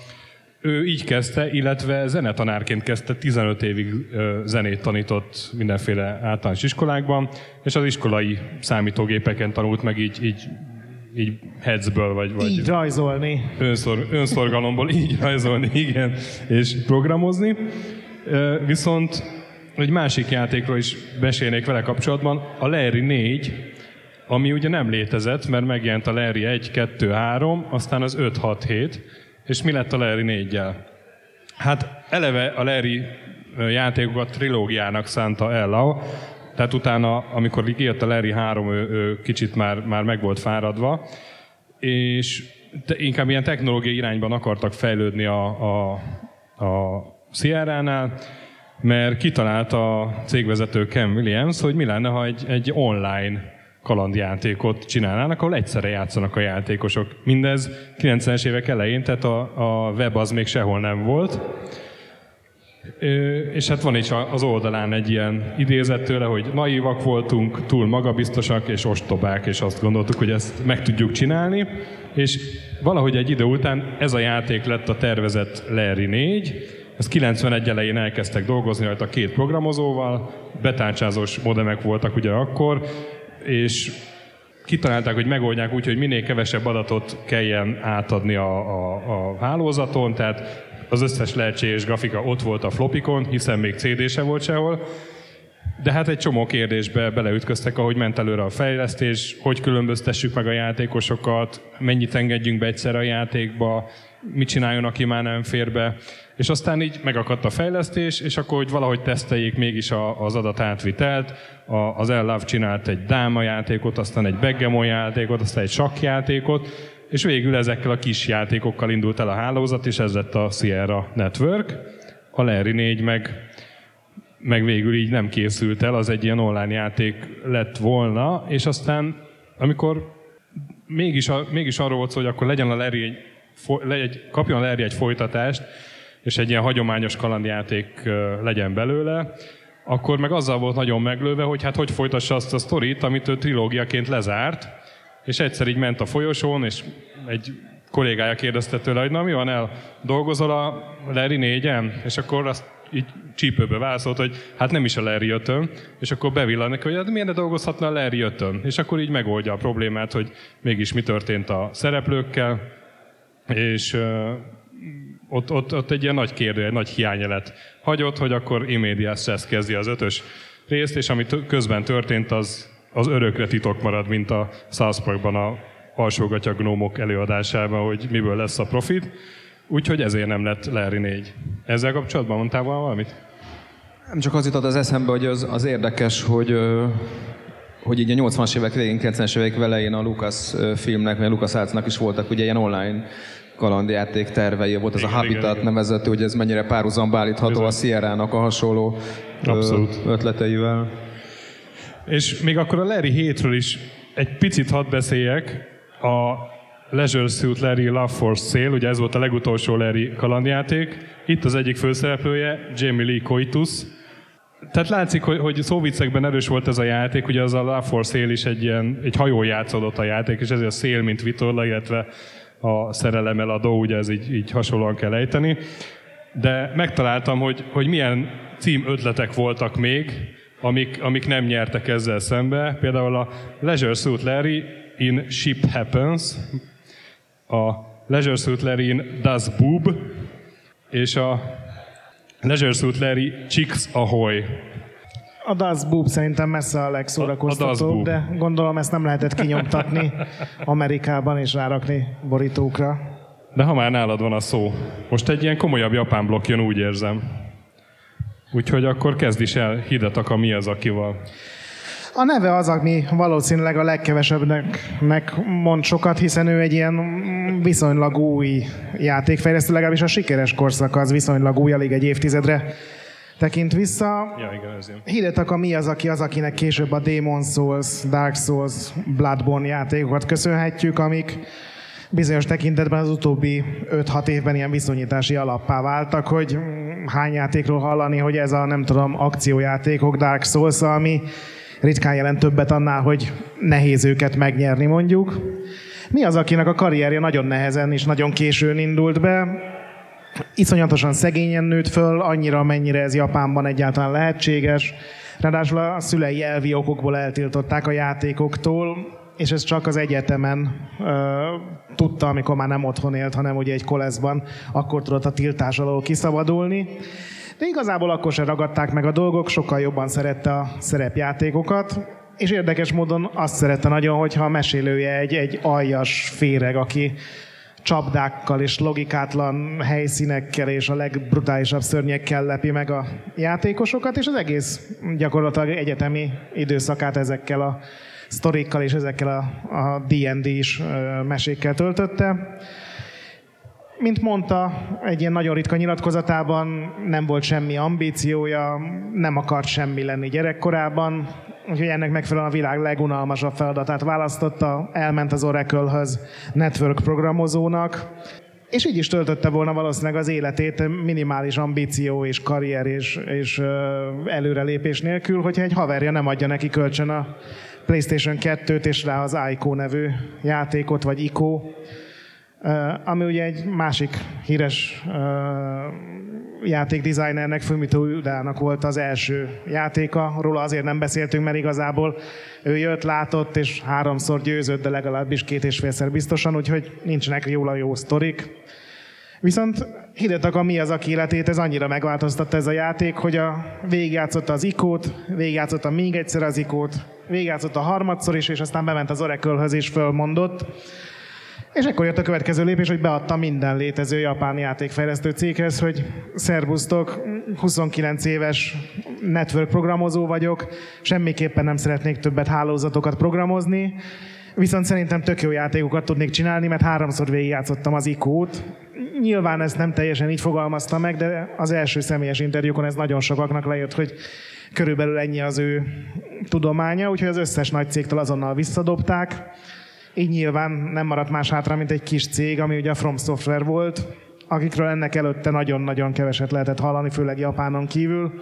ő így kezdte, illetve zenetanárként kezdte, 15 évig zenét tanított mindenféle általános iskolákban, és az iskolai számítógépeken tanult meg így, így így headsből, vagy, vagy így rajzolni. Önszor, önszorgalomból így rajzolni, igen, és programozni. Viszont egy másik játékról is beszélnék vele kapcsolatban, a Larry 4, ami ugye nem létezett, mert megjelent a Larry 1, 2, 3, aztán az 5, 6, 7, és mi lett a Larry 4-jel? Hát eleve a Larry játékokat trilógiának szánta el, tehát utána, amikor kijött a Larry 3, ő, ő kicsit már, már meg volt fáradva, és inkább ilyen technológiai irányban akartak fejlődni a, a, a Sierra-nál, mert kitalálta a cégvezető Ken Williams, hogy mi lenne, ha egy, egy online kalandjátékot csinálnának, ahol egyszerre játszanak a játékosok. Mindez 90-es évek elején, tehát a, a web az még sehol nem volt. És hát van is az oldalán egy ilyen idézet tőle, hogy naívak voltunk, túl magabiztosak és ostobák, és azt gondoltuk, hogy ezt meg tudjuk csinálni. És valahogy egy idő után ez a játék lett a tervezett Larry 4, ezt 91 elején elkezdtek dolgozni rajta két programozóval, betárcsázós modemek voltak ugye akkor, és kitalálták, hogy megoldják úgy, hogy minél kevesebb adatot kelljen átadni a, a, a hálózaton, tehát az összes lehetséges grafika ott volt a flopikon, hiszen még CD se volt sehol, de hát egy csomó kérdésbe beleütköztek, ahogy ment előre a fejlesztés, hogy különböztessük meg a játékosokat, mennyit engedjünk be egyszer a játékba, mit csináljon, aki már nem fér be. És aztán így megakadt a fejlesztés, és akkor, hogy valahogy teszteljék mégis a, az adat átvitelt. A, az Love csinált egy dáma játékot, aztán egy backgammon játékot, aztán egy sakkjátékot, és végül ezekkel a kis játékokkal indult el a hálózat, és ez lett a Sierra Network. A Larry 4 meg, meg végül így nem készült el, az egy ilyen online játék lett volna, és aztán amikor mégis, mégis arról volt szó, hogy akkor legyen a Larry egy, egy, kapjon a Larry egy folytatást, és egy ilyen hagyományos kalandjáték legyen belőle, akkor meg azzal volt nagyon meglőve, hogy hát hogy folytassa azt a sztorit, amit ő trilógiaként lezárt, és egyszer így ment a folyosón, és egy kollégája kérdezte tőle, hogy na mi van el, dolgozol a Larry 4 És akkor azt így csípőbe válaszolt, hogy hát nem is a Larry 5 és akkor bevillan neki, hogy hát miért ne dolgozhatna a Larry 5 És akkor így megoldja a problémát, hogy mégis mi történt a szereplőkkel, és ott, ott, ott egy ilyen nagy kérdő, egy nagy hiányelet hagyott, hogy akkor Immedias ezt kezdi az ötös részt, és ami közben történt, az, az örökre titok marad, mint a South Parkban a alsógatya gnómok előadásában, hogy miből lesz a profit. Úgyhogy ezért nem lett Larry 4. Ezzel kapcsolatban mondtál valamit? Nem csak az jutott az eszembe, hogy az, az érdekes, hogy hogy így a 80-as évek végén, 90-es évek elején a Lucas filmnek, vagy a Lucas Artsnak is voltak ugye ilyen online kalandjáték tervei, volt ez igen, a Habitat igen, nevezető, hogy ez mennyire párhuzamba állítható a Sierra-nak a hasonló Abszolút. ötleteivel. És még akkor a Larry 7-ről is egy picit hadd beszéljek. A Leisure Suit Larry Love for Sale, ugye ez volt a legutolsó Larry kalandjáték. Itt az egyik főszereplője, Jamie Lee Coitus. Tehát látszik, hogy, hogy szóvicekben erős volt ez a játék, ugye az a Love for Sale is egy, ilyen, egy hajó játszódott a játék, és ezért a szél, mint vitorla, illetve a szerelem eladó, ugye ez így, így hasonlóan kell ejteni. De megtaláltam, hogy, hogy milyen cím ötletek voltak még, amik, amik nem nyertek ezzel szembe. Például a Leisure Suit Larry in Ship Happens, a Leisure Suit Larry in Does Boob, és a Leisure Suit Larry Chicks Ahoy. A Das Boob szerintem messze a legszórakoztatóbb, de gondolom ezt nem lehetett kinyomtatni Amerikában és rárakni borítókra. De ha már nálad van a szó, most egy ilyen komolyabb japán blokk jön, úgy érzem. Úgyhogy akkor kezd is el Hidetaka mi az, akival. A neve az, ami valószínűleg a legkevesebbnek mond sokat, hiszen ő egy ilyen viszonylag új játékfejlesztő, legalábbis a sikeres korszak az viszonylag új, alig egy évtizedre tekint vissza. Ja, igen, ez Hidetaka mi az, aki az, akinek később a Demon Souls, Dark Souls, Bloodborne játékokat köszönhetjük, amik bizonyos tekintetben az utóbbi 5-6 évben ilyen viszonyítási alappá váltak, hogy hány játékról hallani, hogy ez a nem tudom, akciójátékok Dark Souls, ami ritkán jelent többet annál, hogy nehéz őket megnyerni mondjuk. Mi az, akinek a karrierje nagyon nehezen és nagyon későn indult be, iszonyatosan szegényen nőtt föl, annyira, mennyire ez Japánban egyáltalán lehetséges. Ráadásul a szülei elvi okokból eltiltották a játékoktól, és ez csak az egyetemen ö, tudta, amikor már nem otthon élt, hanem ugye egy koleszban, akkor tudott a tiltás alól kiszabadulni. De igazából akkor se ragadták meg a dolgok, sokkal jobban szerette a szerepjátékokat, és érdekes módon azt szerette nagyon, hogyha a mesélője egy, egy aljas féreg, aki csapdákkal és logikátlan helyszínekkel és a legbrutálisabb szörnyekkel lepi meg a játékosokat, és az egész gyakorlatilag egyetemi időszakát ezekkel a sztorikkal és ezekkel a, a D&D-s mesékkel töltötte. Mint mondta, egy ilyen nagyon ritka nyilatkozatában nem volt semmi ambíciója, nem akart semmi lenni gyerekkorában, úgyhogy ennek megfelelően a világ legunalmasabb feladatát választotta, elment az Oracle-höz network programozónak, és így is töltötte volna valószínűleg az életét minimális ambíció és karrier és, és előrelépés nélkül, hogyha egy haverja nem adja neki kölcsön a PlayStation 2-t és rá az ICO nevű játékot, vagy ICO, ami ugye egy másik híres játékdesignernek, Fumito Udának volt az első játéka. Róla azért nem beszéltünk, mert igazából ő jött, látott, és háromszor győzött, de legalábbis két és félszer biztosan, úgyhogy nincsenek a jó sztorik. Viszont Hidetaka mi az, aki életét ez annyira megváltoztatta ez a játék, hogy a végigjátszotta az ikót, végigjátszotta még egyszer az ikót, végigjátszotta harmadszor is, és aztán bement az Oracle-höz és fölmondott. És ekkor jött a következő lépés, hogy beadta minden létező japán játékfejlesztő céghez, hogy szervusztok, 29 éves network programozó vagyok, semmiképpen nem szeretnék többet hálózatokat programozni, viszont szerintem tök jó játékokat tudnék csinálni, mert háromszor végigjátszottam az ikót. Nyilván ezt nem teljesen így fogalmazta meg, de az első személyes interjúkon ez nagyon sokaknak lejött, hogy körülbelül ennyi az ő tudománya, úgyhogy az összes nagy cégtől azonnal visszadobták így nyilván nem maradt más hátra, mint egy kis cég, ami ugye a From Software volt, akikről ennek előtte nagyon-nagyon keveset lehetett hallani, főleg Japánon kívül.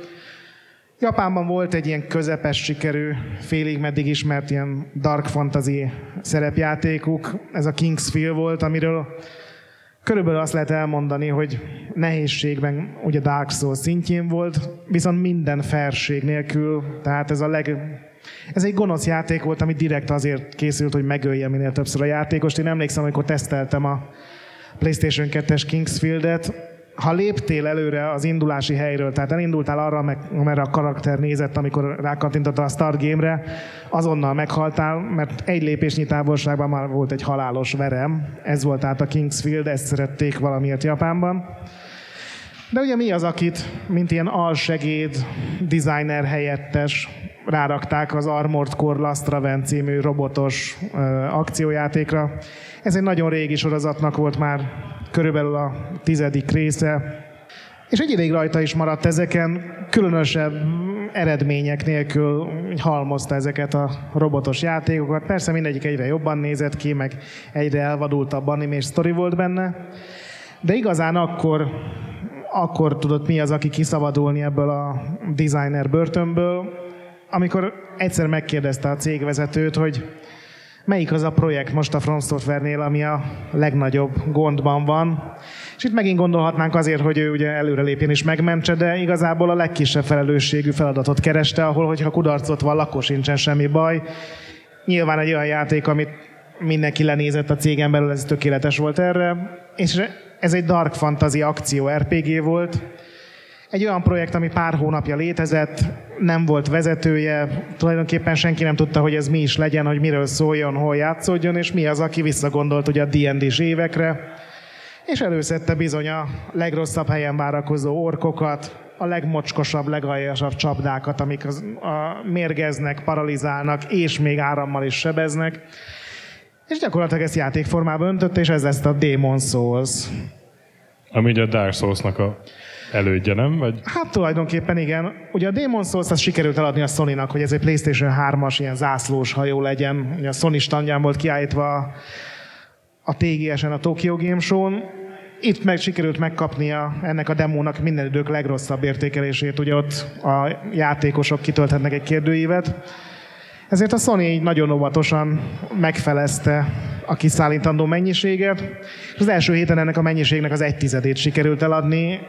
Japánban volt egy ilyen közepes sikerű, félig meddig ismert ilyen dark fantasy szerepjátékuk, ez a Kingsfield volt, amiről körülbelül azt lehet elmondani, hogy nehézségben ugye Dark Souls szintjén volt, viszont minden ferség nélkül, tehát ez a leg ez egy gonosz játék volt, ami direkt azért készült, hogy megölje minél többször a játékost. Én emlékszem, amikor teszteltem a PlayStation 2-es Kingsfield-et, ha léptél előre az indulási helyről, tehát elindultál arra, amerre a karakter nézett, amikor rákattintotta a start game-re, azonnal meghaltál, mert egy lépésnyi távolságban már volt egy halálos verem. Ez volt tehát a Kingsfield, ezt szerették valamiért Japánban. De ugye mi az, akit, mint ilyen alsegéd, designer helyettes, rárakták az Armored Core Last Raven című robotos uh, akciójátékra. Ez egy nagyon régi sorozatnak volt már körülbelül a tizedik része, és egy ideig rajta is maradt ezeken, különösebb eredmények nélkül halmozta ezeket a robotos játékokat. Persze mindegyik egyre jobban nézett ki, meg egyre elvadultabb animés sztori volt benne, de igazán akkor, akkor tudott mi az, aki kiszabadulni ebből a designer börtönből, amikor egyszer megkérdezte a cégvezetőt, hogy melyik az a projekt most a From Software-nél, ami a legnagyobb gondban van. És itt megint gondolhatnánk azért, hogy ő ugye előrelépjen és megmentse, de igazából a legkisebb felelősségű feladatot kereste, ahol, hogyha kudarcot van, akkor sincsen semmi baj. Nyilván egy olyan játék, amit mindenki lenézett a cégen belül, ez tökéletes volt erre. És ez egy dark fantasy akció RPG volt, egy olyan projekt, ami pár hónapja létezett, nem volt vezetője, tulajdonképpen senki nem tudta, hogy ez mi is legyen, hogy miről szóljon, hol játszódjon, és mi az, aki visszagondolt ugye a D&D-s évekre, és előszette bizony a legrosszabb helyen várakozó orkokat, a legmocskosabb, legaljasabb csapdákat, amik az, a, mérgeznek, paralizálnak, és még árammal is sebeznek. És gyakorlatilag ezt játékformába öntött, és ez lesz a Demon Souls. Ami ugye a Dark Souls-nak a elődje, nem? Vagy? Hát tulajdonképpen igen. Ugye a Demon souls azt sikerült eladni a Sony-nak, hogy ez egy PlayStation 3-as ilyen zászlós hajó legyen. Ugye a Sony standján volt kiállítva a TGS-en, a Tokyo Game Show-n. Itt meg sikerült megkapnia ennek a demónak minden idők legrosszabb értékelését. Ugye ott a játékosok kitölthetnek egy kérdőívet. Ezért a Sony így nagyon óvatosan megfelezte a kiszállítandó mennyiséget. Az első héten ennek a mennyiségnek az egy tizedét sikerült eladni,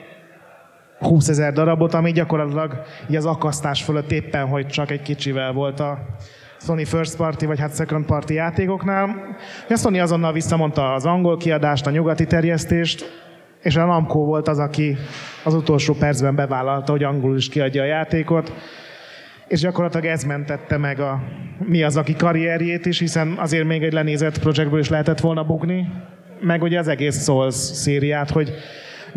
20 ezer darabot, ami gyakorlatilag így az akasztás fölött éppen, hogy csak egy kicsivel volt a Sony First Party, vagy hát Second Party játékoknál. A Sony azonnal visszamondta az angol kiadást, a nyugati terjesztést, és a Namco volt az, aki az utolsó percben bevállalta, hogy angolul is kiadja a játékot. és gyakorlatilag ez mentette meg a mi az, aki karrierjét is, hiszen azért még egy lenézett projektből is lehetett volna bukni, meg ugye az egész Souls szériát, hogy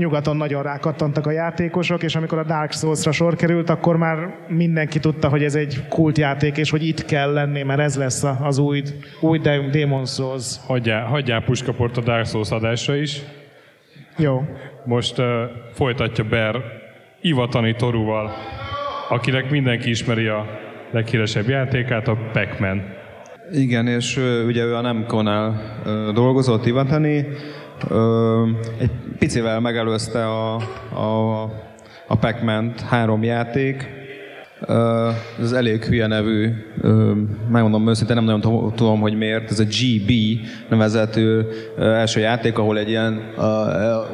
nyugaton nagyon rákattantak a játékosok, és amikor a Dark Souls-ra sor került, akkor már mindenki tudta, hogy ez egy kultjáték, és hogy itt kell lenni, mert ez lesz az új, új Demon Souls. Hagyjál, hagyjál puskaport a Dark Souls adásra is. Jó. Most uh, folytatja Ber Ivatani Toruval, akinek mindenki ismeri a leghíresebb játékát, a Pac-Man. Igen, és ö, ugye ő a Nemconál ö, dolgozott Ivatani, ö, egy picivel megelőzte a, a, a pac három játék, Ez elég hülye nevű, megmondom őszintén, nem nagyon tu- tudom, hogy miért. Ez a GB nevezetű első játék, ahol egy ilyen ö,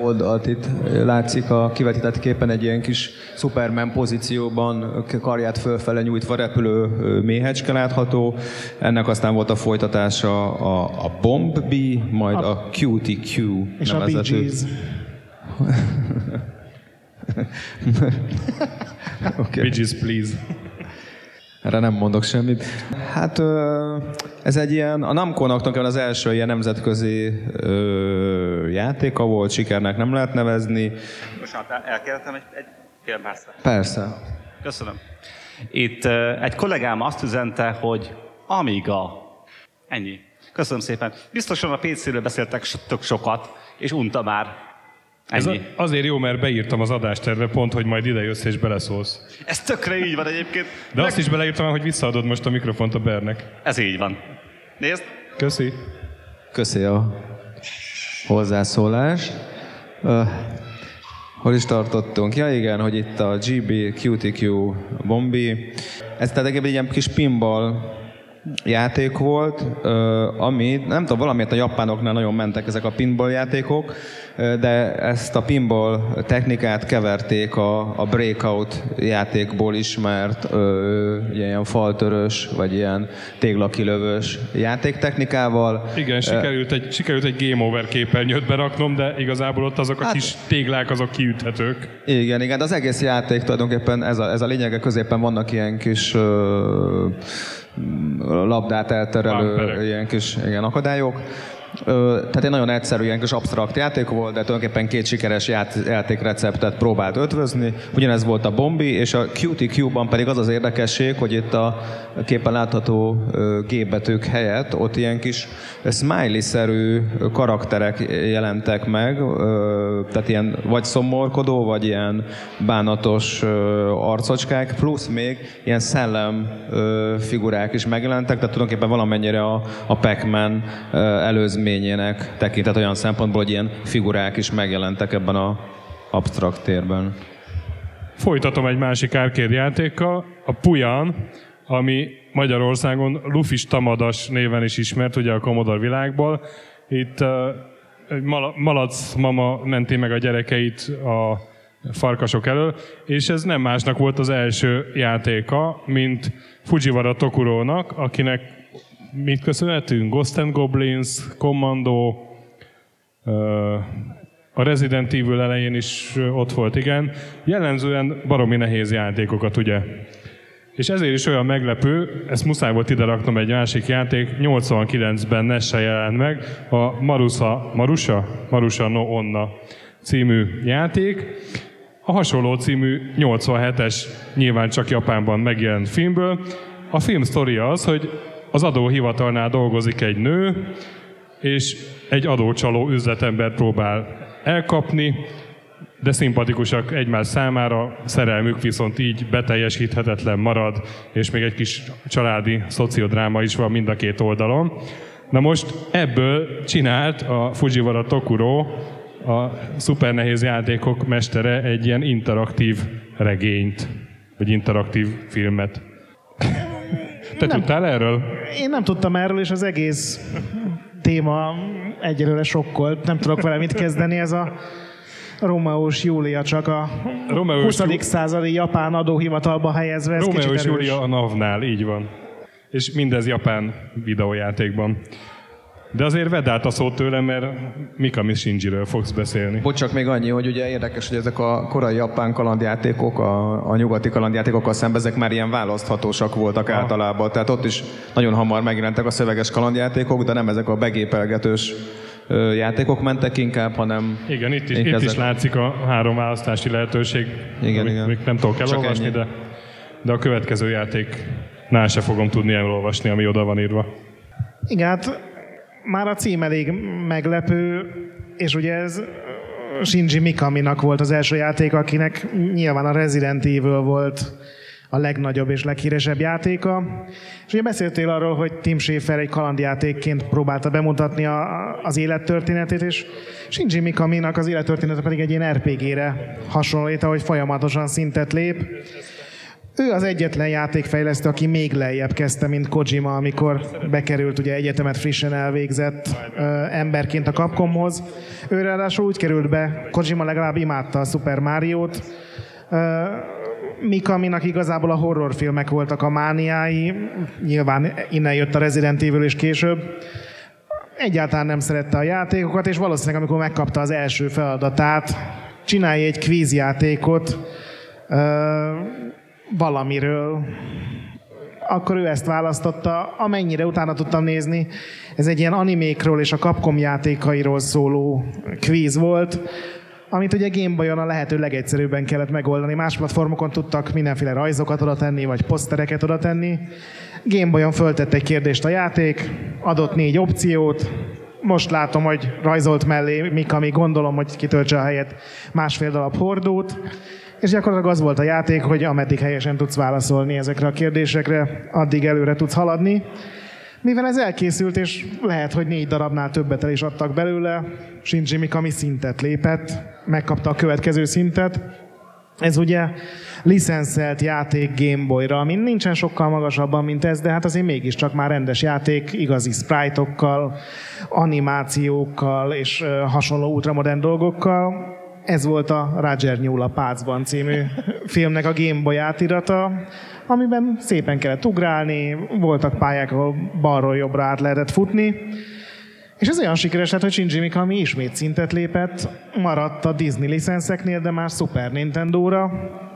oldalt itt látszik a kivetített képen egy ilyen kis Superman pozícióban, karját fölfele nyújtva repülő méhecske látható. Ennek aztán volt a folytatása a, a Bomb B, majd a, a QTQ És a Bee nevezetű. Gees. Okay. Bridges, please. Erre nem mondok semmit. Hát ez egy ilyen, a Namco-nak az első ilyen nemzetközi ö, játéka volt, sikernek nem lehet nevezni. Bocsánat, el- elkérhetem egy, egy fél percre. Persze. Köszönöm. Itt egy kollégám azt üzente, hogy Amiga. Ennyi. Köszönöm szépen. Biztosan a PC-ről beszéltek tök sokat, és unta már. Ez Ennyi. a- azért jó, mert beírtam az adásterve pont, hogy majd ide jössz és beleszólsz. Ez tökre így van egyébként. De azt is beleírtam, hogy visszaadod most a mikrofont a Bernek. Ez így van. Nézd, Köszi. Köszi a hozzászólás. Ö, hol is tartottunk? Ja igen, hogy itt a GB, QTQ, Bombi. Ez tehát egy ilyen kis pinball játék volt, ami, nem tudom, valamiért a japánoknál nagyon mentek ezek a pinball játékok, de ezt a pinball technikát keverték a, a Breakout játékból ismert ö, ilyen faltörös, vagy ilyen téglakilövős játéktechnikával. Igen, sikerült egy, sikerült egy Game Over képernyőt beraknom, de igazából ott azok a Hát- kis téglák, azok kiüthetők. Igen, igen, de az egész játék tulajdonképpen ez a, ez a lényege, középen vannak ilyen kis ö, labdát elterelő Bumperek. ilyen kis igen, akadályok. Tehát egy nagyon egyszerű, kis absztrakt játék volt, de tulajdonképpen két sikeres ját, játékreceptet próbált ötvözni. Ugyanez volt a Bombi, és a QTQ-ban pedig az az érdekesség, hogy itt a képen látható ö, G betűk helyett ott ilyen kis smiley-szerű karakterek jelentek meg, tehát ilyen vagy szomorkodó, vagy ilyen bánatos arcocskák, plusz még ilyen szellem figurák is megjelentek, tehát tulajdonképpen valamennyire a, a Pac-Man ö, előzményének tekintett olyan szempontból, hogy ilyen figurák is megjelentek ebben a absztrakt térben. Folytatom egy másik arcade játékkal, a Puyan, ami Magyarországon Lufis Tamadas néven is ismert, ugye a Commodore világból. Itt uh, malac mama menti meg a gyerekeit a farkasok elől, és ez nem másnak volt az első játéka, mint Fujiwara Tokurónak, akinek mit köszönhetünk? Ghost and Goblins, Commando, a Resident Evil elején is ott volt, igen. Jellemzően baromi nehéz játékokat, ugye? És ezért is olyan meglepő, ezt muszáj volt ide raknom egy másik játék, 89-ben Nesse jelent meg, a Marusa, Marusa? Marusa no Onna című játék. A hasonló című 87-es, nyilván csak Japánban megjelent filmből. A film sztoria az, hogy az adóhivatalnál dolgozik egy nő, és egy adócsaló üzletember próbál elkapni, de szimpatikusak egymás számára, szerelmük viszont így beteljesíthetetlen marad, és még egy kis családi szociodráma is van mind a két oldalon. Na most ebből csinált a Fujiwara Tokuro, a szuper nehéz játékok mestere egy ilyen interaktív regényt, vagy interaktív filmet. Te Nem. tudtál erről? Én nem tudtam erről, és az egész téma egyelőre sokkolt. Nem tudok vele mit kezdeni. Ez a Romeós Júlia csak a Romeós 20. Jú- századi japán adóhivatalba helyezve. Ez erős. Júlia a NAV-nál, így van. És mindez japán videójátékban. De azért vedd át a szót tőlem, mert Mikami Shinjiről fogsz beszélni. Bocs, csak még annyi, hogy ugye érdekes, hogy ezek a korai japán kalandjátékok, a, a nyugati kalandjátékokkal szemben ezek már ilyen választhatósak voltak Aha. általában. Tehát ott is nagyon hamar megjelentek a szöveges kalandjátékok, de nem ezek a begépelgetős játékok mentek inkább, hanem... Igen, itt is, itt is látszik a három választási lehetőség, Igen, amit igen. még nem tudok elolvasni, ennyi. de, de a következő játéknál se fogom tudni elolvasni, ami oda van írva. Igen, hát már a cím elég meglepő, és ugye ez Shinji Mikaminak volt az első játék, akinek nyilván a Resident Evil volt a legnagyobb és leghíresebb játéka. És ugye beszéltél arról, hogy Tim Schafer egy kalandjátékként próbálta bemutatni a, az élettörténetét, és Shinji Mikaminak az élettörténete pedig egy ilyen RPG-re hasonlít, ahogy folyamatosan szintet lép. Ő az egyetlen játékfejlesztő, aki még lejjebb kezdte, mint Kojima, amikor bekerült, ugye egyetemet frissen elvégzett ö, emberként a Capcomhoz. Ő ráadásul úgy került be, Kojima legalább imádta a Super Mario-t, ö, Mikaminak igazából a horrorfilmek voltak a mániái, nyilván innen jött a Resident Evil és később. Egyáltalán nem szerette a játékokat, és valószínűleg amikor megkapta az első feladatát, csinálj egy kvízjátékot, valamiről, akkor ő ezt választotta, amennyire utána tudtam nézni. Ez egy ilyen animékról és a Capcom játékairól szóló kvíz volt, amit ugye Gameboy-on a lehető legegyszerűbben kellett megoldani. Más platformokon tudtak mindenféle rajzokat oda tenni, vagy posztereket oda tenni. Gameboy-on föltett egy kérdést a játék, adott négy opciót, most látom, hogy rajzolt mellé Mikami, gondolom, hogy kitöltse a helyet másfél darab hordót, és gyakorlatilag az volt a játék, hogy ameddig helyesen tudsz válaszolni ezekre a kérdésekre, addig előre tudsz haladni. Mivel ez elkészült, és lehet, hogy négy darabnál többet el is adtak belőle, Shinji Mikami szintet lépett, megkapta a következő szintet. Ez ugye licenszelt játék Gameboy-ra, ami nincsen sokkal magasabban, mint ez, de hát azért mégiscsak már rendes játék, igazi sprite-okkal, animációkkal és hasonló ultramodern dolgokkal. Ez volt a Roger Nyúl Pácban című filmnek a Gameboy átirata, amiben szépen kellett ugrálni, voltak pályák, ahol balról jobbra át lehetett futni, és ez olyan sikeres lett, hogy Shinji Mikami ismét szintet lépett, maradt a Disney licenszeknél, de már Super Nintendo-ra.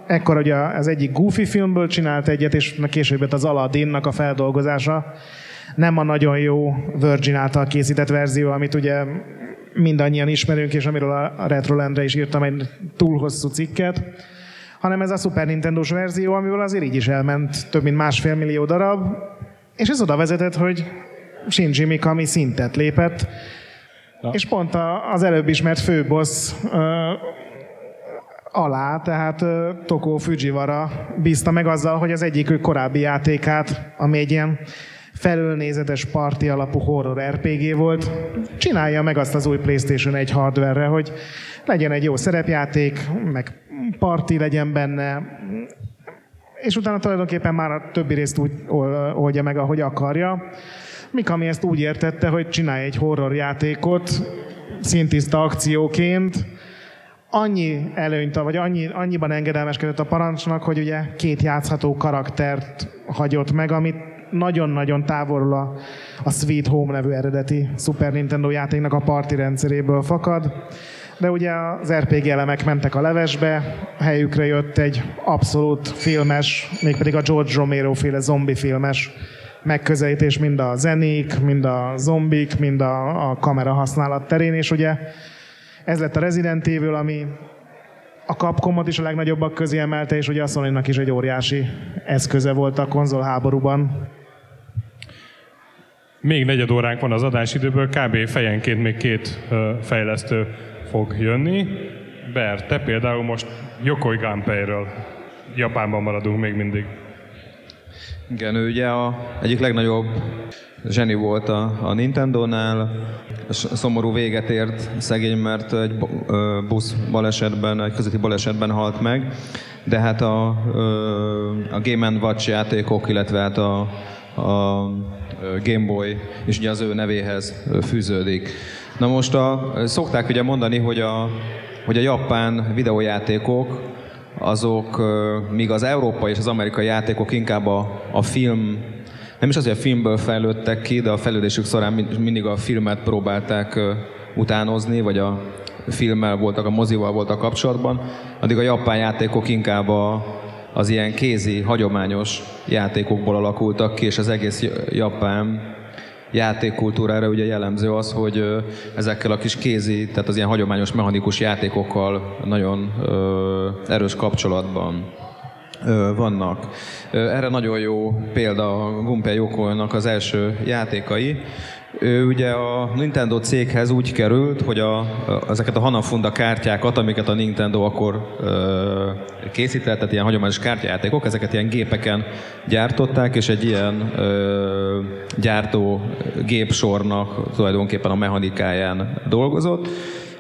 Ekkor ugye az egyik Goofy filmből csinált egyet, és később az Aladdinnak a feldolgozása. Nem a nagyon jó Virgin által készített verzió, amit ugye mindannyian ismerünk, és amiről a Retrolendre is írtam egy túl hosszú cikket, hanem ez a Super Nintendo-s verzió, amiből azért így is elment több mint másfél millió darab, és ez oda vezetett, hogy Shinji Mikami szintet lépett, Na. és pont a, az előbb ismert főbossz alá, tehát Toko Fujiwara bízta meg azzal, hogy az egyik ő korábbi játékát, ami egy ilyen felülnézetes parti alapú horror RPG volt, csinálja meg azt az új PlayStation 1 hardware hogy legyen egy jó szerepjáték, meg parti legyen benne, és utána tulajdonképpen már a többi részt úgy ol- oldja meg, ahogy akarja. Mikami ezt úgy értette, hogy csinálj egy horror játékot, szintiszta akcióként, annyi előnyt, vagy annyi, annyiban engedelmeskedett a parancsnak, hogy ugye két játszható karaktert hagyott meg, amit nagyon-nagyon távolról a, a Sweet Home nevű eredeti Super Nintendo játéknak a parti rendszeréből fakad. De ugye az RPG elemek mentek a levesbe, helyükre jött egy abszolút filmes, mégpedig a George Romero féle zombi filmes megközelítés mind a zenék, mind a zombik, mind a, a kamera használat terén, és ugye ez lett a Resident Evil, ami a Capcomot is a legnagyobbak közé emelte, és ugye a sony is egy óriási eszköze volt a konzolháborúban. Még negyed óránk van az adásidőből, kb. fejenként még két fejlesztő fog jönni. Ber, te például most Yokoi Gunpei-ről. Japánban maradunk még mindig. Igen, ő ugye a egyik legnagyobb zseni volt a, a Nintendo-nál. Szomorú véget ért szegény, mert egy busz balesetben, egy közötti balesetben halt meg. De hát a, a Game Watch játékok, illetve hát a, a Game Boy is ugye az ő nevéhez fűződik. Na most a, szokták ugye mondani, hogy a, hogy a japán videójátékok azok, míg az európai és az amerikai játékok inkább a, a film nem is azért a filmből fejlődtek ki, de a fejlődésük során mindig a filmet próbálták utánozni, vagy a filmmel voltak, a mozival voltak kapcsolatban, addig a japán játékok inkább a, az ilyen kézi, hagyományos játékokból alakultak ki, és az egész japán játékkultúrára ugye jellemző az, hogy ezekkel a kis kézi, tehát az ilyen hagyományos mechanikus játékokkal nagyon erős kapcsolatban vannak. Erre nagyon jó példa a Gunpei Yokoi-nak az első játékai. Ő ugye a Nintendo céghez úgy került, hogy a, ezeket a Hanafunda kártyákat, amiket a Nintendo akkor ö, készített, tehát ilyen hagyományos kártyajátékok, ezeket ilyen gépeken gyártották, és egy ilyen ö, gyártó gépsornak tulajdonképpen a mechanikáján dolgozott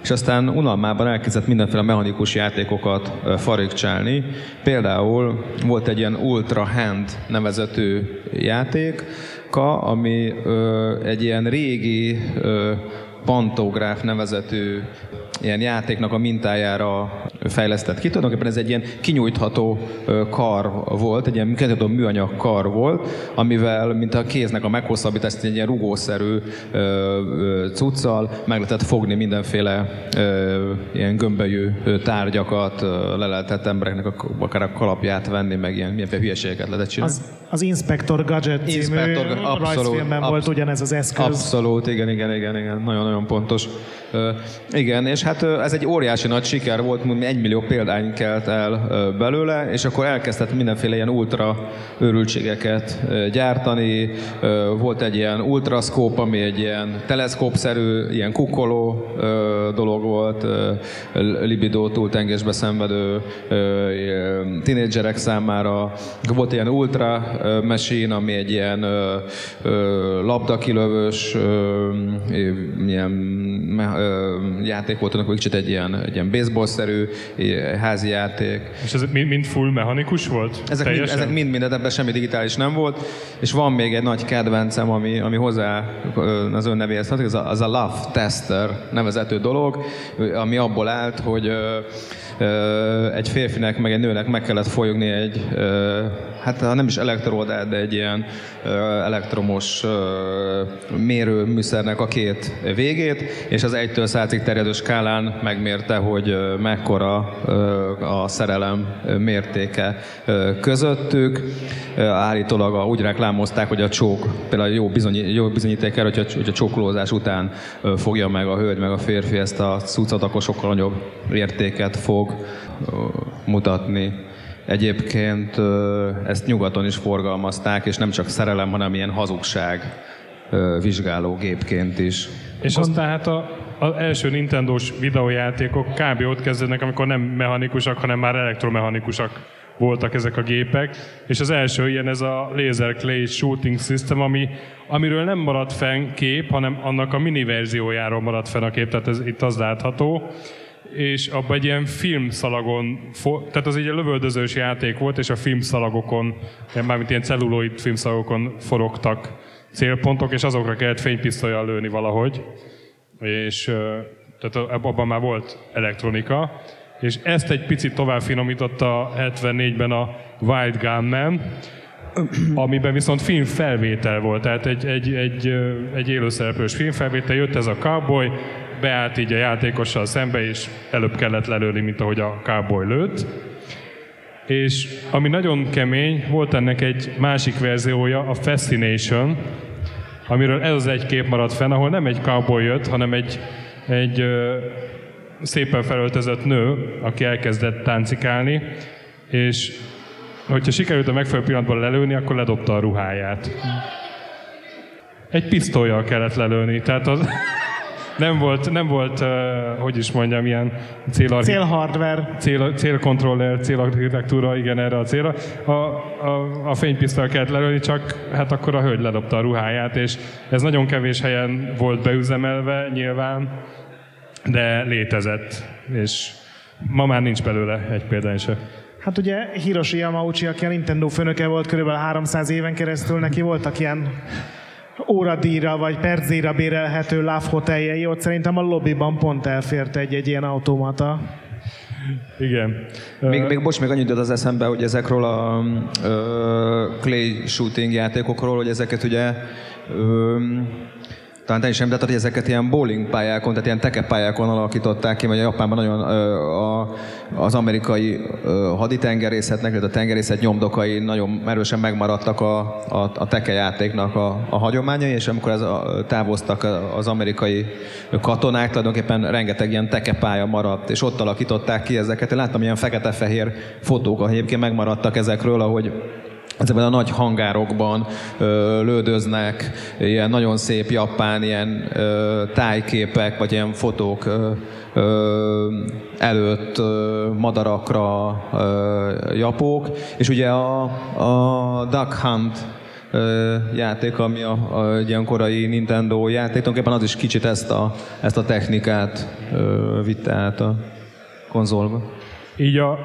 és aztán unalmában elkezdett mindenféle mechanikus játékokat farigcsálni. Például volt egy ilyen Ultra Hand nevezetű játék, ami ö, egy ilyen régi ö, pantográf nevezetű ilyen játéknak a mintájára fejlesztett ki. Tulajdonképpen ez egy ilyen kinyújtható kar volt, egy ilyen kinyújtható műanyag kar volt, amivel, mint a kéznek a meghosszabbítást, egy ilyen rugószerű cuccal meg lehetett fogni mindenféle ilyen gömbölyű tárgyakat, le lehetett embereknek akár a kalapját venni, meg ilyen mindenféle hülyeségeket lehetett csinálni. Az, az Inspector Gadget című Inspector, abszolút, rajzfilmben abszolút, volt ugyanez az eszköz. Abszolút, igen, igen, igen, igen. Nagyon-nagyon pontos. Igen, és hát ez egy óriási nagy siker volt, egy millió példány kelt el belőle, és akkor elkezdett mindenféle ilyen ultra őrültségeket gyártani. Volt egy ilyen ultraszkóp, ami egy ilyen teleszkópszerű, ilyen kukkoló dolog volt, libidó túltengésbe szenvedő tínédzserek számára. Volt ilyen ultra machine, ami egy ilyen labdakilövős, uh, ilyen játék volt, akkor kicsit egy ilyen, egy ilyen baseball-szerű házi játék. És ez mind, full mechanikus volt? Ezek mind, ezek mind, mind, ebben semmi digitális nem volt. És van még egy nagy kedvencem, ami, ami hozzá az ön nevéhez tartozik, az a, az a Love Tester nevezető dolog, ami abból állt, hogy egy férfinek meg egy nőnek meg kellett folyogni egy, hát nem is elektródát, de egy ilyen elektromos mérőműszernek a két végét, és az 1-től 100-ig terjedő skálán megmérte, hogy mekkora a szerelem mértéke közöttük. Állítólag úgy reklámozták, hogy a csók, például jó, bizony, jó bizonyíték a, hogy a csókolózás után fogja meg a hölgy, meg a férfi ezt a cuccot, akkor sokkal nagyobb értéket fog mutatni. Egyébként ezt nyugaton is forgalmazták, és nem csak szerelem, hanem ilyen hazugság vizsgálógépként is. És aztán hát a, az első Nintendo-s videójátékok kb. ott kezdődnek, amikor nem mechanikusak, hanem már elektromechanikusak voltak ezek a gépek, és az első ilyen ez a Laser Clay Shooting System, ami, amiről nem maradt fenn kép, hanem annak a mini verziójáról maradt fenn a kép, tehát ez itt az látható. És abban egy ilyen filmszalagon, tehát az egy lövöldözős játék volt, és a filmszalagokon, mármint ilyen celluloid filmszalagokon forogtak célpontok, és azokra kellett fénypisztolyjal lőni valahogy. És tehát abban már volt elektronika. És ezt egy picit tovább finomította 74-ben a Wild Gunman, amiben viszont filmfelvétel volt, tehát egy, egy, egy, egy élőszereplős filmfelvétel, jött ez a cowboy, beállt így a játékossal szembe, és előbb kellett lelőni, mint ahogy a cowboy lőtt. És ami nagyon kemény, volt ennek egy másik verziója, a Fascination, amiről ez az egy kép maradt fenn, ahol nem egy cowboy jött, hanem egy, egy ö, szépen felöltözött nő, aki elkezdett táncikálni, és hogyha sikerült a megfelelő pillanatban lelőni, akkor ledobta a ruháját. Egy pisztolyjal kellett lelőni, tehát az nem volt, nem volt uh, hogy is mondjam, ilyen célarchi... Célhardware. Cél, célkontroller, célarchitektúra, igen, erre a célra. A, a, a fénypisztoly kellett lelőni, csak hát akkor a hölgy ledobta a ruháját, és ez nagyon kevés helyen volt beüzemelve nyilván, de létezett, és ma már nincs belőle egy példány se. Hát ugye Hiroshi Yamauchi, aki a Nintendo főnöke volt körülbelül 300 éven keresztül, neki voltak ilyen óradíjra vagy percdíjra bérelhető Love hoteljei, ott szerintem a lobbyban pont elfért egy, egy ilyen automata. Igen. Még, még bocs, még annyit jutott az eszembe, hogy ezekről a ö, clay shooting játékokról, hogy ezeket ugye ö, talán te is említetted, hogy ezeket ilyen bowling pályákon, tehát ilyen tekepályákon alakították ki, vagy a Japánban nagyon a, az amerikai haditengerészetnek, vagy a tengerészet nyomdokai nagyon erősen megmaradtak a, a, a tekejátéknak a, a hagyományai, és amikor ez a, távoztak az amerikai katonák, tulajdonképpen rengeteg ilyen tekepálya maradt, és ott alakították ki ezeket. Én láttam ilyen fekete-fehér fotók, ahol egyébként megmaradtak ezekről, ahogy ezekben a nagy hangárokban ö, lődöznek, ilyen nagyon szép japán ilyen ö, tájképek, vagy ilyen fotók ö, ö, előtt ö, madarakra ö, japók, és ugye a, a Duck Hunt ö, játék, ami a, a, egy ilyen korai Nintendo játék, tulajdonképpen az is kicsit ezt a, ezt a technikát ö, vitte át a konzolba. Így a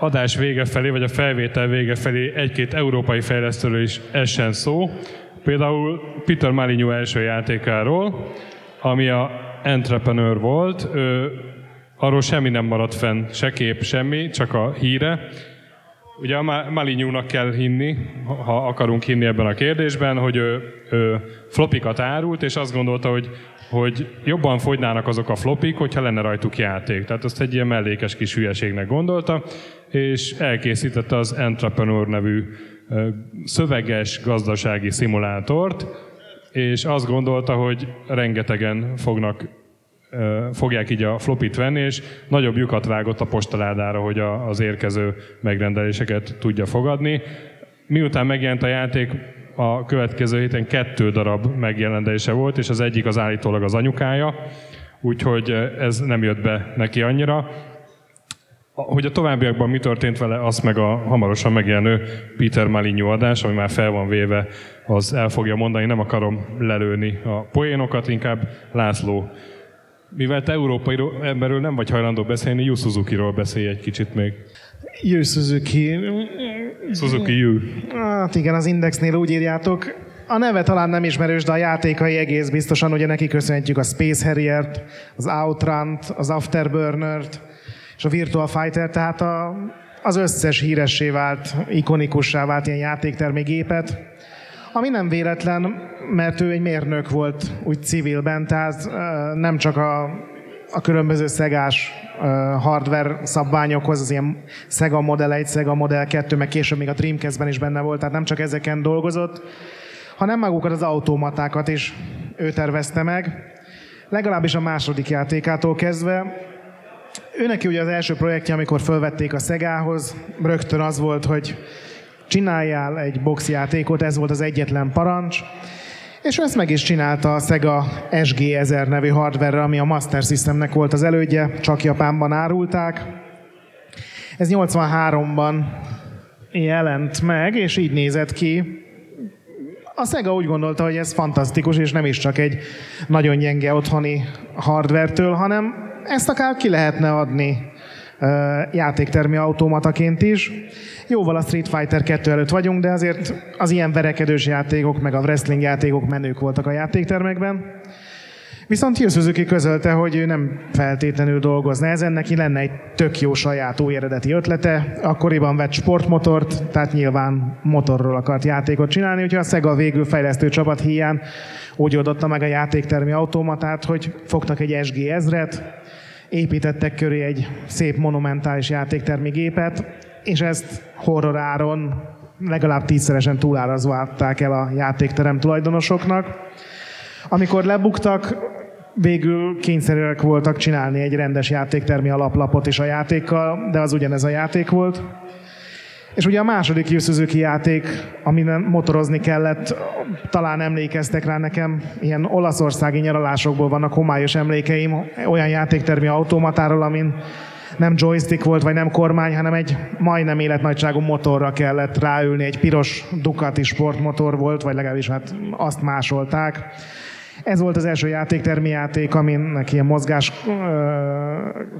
adás vége felé, vagy a felvétel vége felé egy-két európai fejlesztőről is essen szó. Például Peter Malignu első játékáról, ami a Entrepreneur volt. Ő, arról semmi nem maradt fenn, se kép, semmi, csak a híre. Ugye a Malinyúnak kell hinni, ha akarunk hinni ebben a kérdésben, hogy ő, ő flopikat árult, és azt gondolta, hogy, hogy jobban fogynának azok a flopik, hogyha lenne rajtuk játék. Tehát azt egy ilyen mellékes kis hülyeségnek gondolta, és elkészítette az Entrepreneur nevű szöveges gazdasági szimulátort, és azt gondolta, hogy rengetegen fognak fogják így a flopit venni, és nagyobb lyukat vágott a postaládára, hogy az érkező megrendeléseket tudja fogadni. Miután megjelent a játék, a következő héten kettő darab megjelenése volt, és az egyik az állítólag az anyukája, úgyhogy ez nem jött be neki annyira. Hogy a továbbiakban mi történt vele, azt meg a hamarosan megjelenő Peter Maligno adás, ami már fel van véve, az el fogja mondani, nem akarom lelőni a poénokat, inkább László. Mivel te európai emberről nem vagy hajlandó beszélni, Yu Suzuki-ról beszélj egy kicsit még. Yu Suzuki. Suzuki Yu. Hát igen, az Indexnél úgy írjátok. A neve talán nem ismerős, de a játékai egész biztosan, ugye neki köszönhetjük a Space Harrier-t, az Outrun-t, az Afterburner-t, és a Virtual Fighter, tehát a, az összes híressé vált, ikonikussá vált ilyen játéktermékgépet, ami nem véletlen, mert ő egy mérnök volt úgy civilben, tehát nem csak a, a különböző szegás hardware szabványokhoz, az ilyen Sega Model 1, Sega Model 2, meg később még a Dreamcast-ben is benne volt, tehát nem csak ezeken dolgozott, hanem magukat az automatákat is ő tervezte meg, legalábbis a második játékától kezdve, ő neki ugye az első projektje, amikor felvették a Szegához, rögtön az volt, hogy csináljál egy boxjátékot, ez volt az egyetlen parancs, és ezt meg is csinálta a Sega SG1000 nevű hardware ami a Master Systemnek volt az elődje, csak Japánban árulták. Ez 83-ban jelent meg, és így nézett ki. A Sega úgy gondolta, hogy ez fantasztikus, és nem is csak egy nagyon gyenge otthoni hardvertől, hanem ezt akár ki lehetne adni játéktermi automataként is. Jóval a Street Fighter 2 előtt vagyunk, de azért az ilyen verekedős játékok, meg a wrestling játékok menők voltak a játéktermekben. Viszont Yu Suzuki közölte, hogy ő nem feltétlenül dolgozna ezen, neki lenne egy tök jó saját új eredeti ötlete. Akkoriban vett sportmotort, tehát nyilván motorról akart játékot csinálni, úgyhogy a Sega végül fejlesztő csapat hiány úgy oldotta meg a játéktermi automatát, hogy fogtak egy SG ezret, építettek köré egy szép monumentális játéktermi gépet, és ezt horror áron legalább tízszeresen túlárazva adták el a játékterem tulajdonosoknak. Amikor lebuktak, végül kényszerűek voltak csinálni egy rendes játéktermi alaplapot is a játékkal, de az ugyanez a játék volt. És ugye a második Yu Suzuki játék, amin motorozni kellett, talán emlékeztek rá nekem, ilyen olaszországi nyaralásokból vannak homályos emlékeim, olyan játéktermi automatáról, amin nem joystick volt, vagy nem kormány, hanem egy majdnem életnagyságú motorra kellett ráülni, egy piros Ducati sportmotor volt, vagy legalábbis hát azt másolták ez volt az első játéktermi játék, aminek ilyen mozgás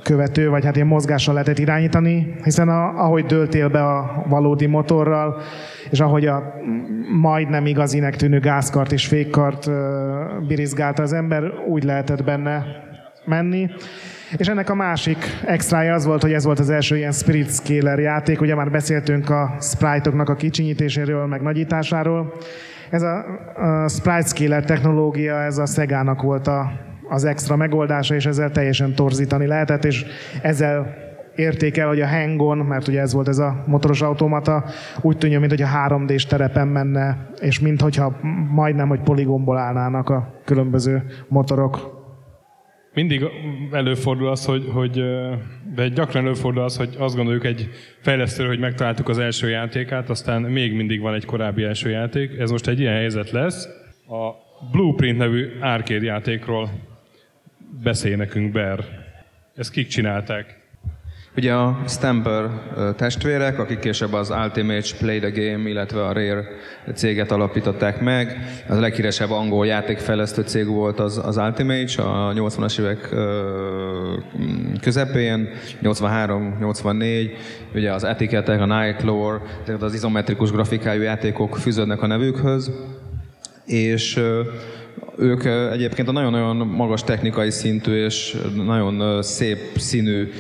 követő, vagy hát ilyen mozgással lehetett irányítani, hiszen a, ahogy döltél be a valódi motorral, és ahogy a majdnem igazinek tűnő gázkart és fékkart birizgálta az ember, úgy lehetett benne menni. És ennek a másik extrája az volt, hogy ez volt az első ilyen Spirit Scaler játék, ugye már beszéltünk a sprite-oknak a kicsinyítéséről, meg nagyításáról. Ez a, a Sprite Scaler technológia, ez a Sega-nak volt a, az extra megoldása, és ezzel teljesen torzítani lehetett, és ezzel érték el, hogy a hangon, mert ugye ez volt ez a motoros automata, úgy tűnjön, mintha 3D-s terepen menne, és mintha majdnem, hogy poligomból állnának a különböző motorok. Mindig előfordul az, hogy, hogy de gyakran előfordul az, hogy azt gondoljuk egy fejlesztő, hogy megtaláltuk az első játékát, aztán még mindig van egy korábbi első játék. Ez most egy ilyen helyzet lesz. A Blueprint nevű arcade játékról beszél nekünk Ber. Ezt kik csinálták? Ugye a Stamper testvérek, akik később az Ultimate Play the Game, illetve a Rare céget alapították meg. Az a leghíresebb angol játékfejlesztő cég volt az, az Ultimate a 80-as évek közepén, 83-84, ugye az etiketek, a Night Lore, tehát az izometrikus grafikájú játékok fűződnek a nevükhöz, és ők egyébként a nagyon-nagyon magas technikai szintű és nagyon szép színű,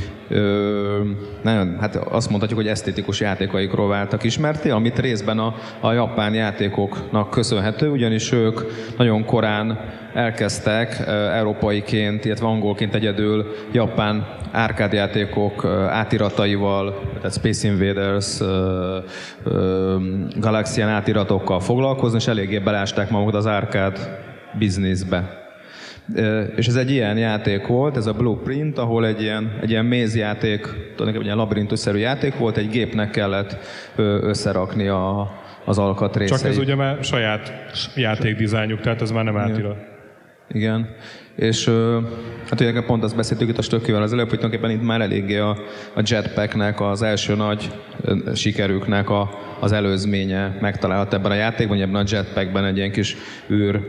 nagyon, hát azt mondhatjuk, hogy esztétikus játékaikról váltak ismerté, amit részben a, a japán játékoknak köszönhető, ugyanis ők nagyon korán elkezdtek európaiként, illetve angolként egyedül japán árkádjátékok átirataival, tehát Space Invaders, Galaxian átiratokkal foglalkozni, és eléggé belásták magukat az árkád bizniszbe. És ez egy ilyen játék volt, ez a Blueprint, ahol egy ilyen, egy ilyen mézjáték, tulajdonképpen ilyen labirintusszerű játék volt, egy gépnek kellett összerakni a, az alkatrészeit. Csak ez ugye már saját játékdizájnjuk, tehát ez már nem átirat. Igen. És hát ugye pont azt beszéltük itt a stökkivel az előbb, hogy tulajdonképpen itt már eléggé a, a jetpacknek, az első nagy sikerüknek a, az előzménye megtalálhat ebben a játékban, ebben a jetpackben egy ilyen kis űr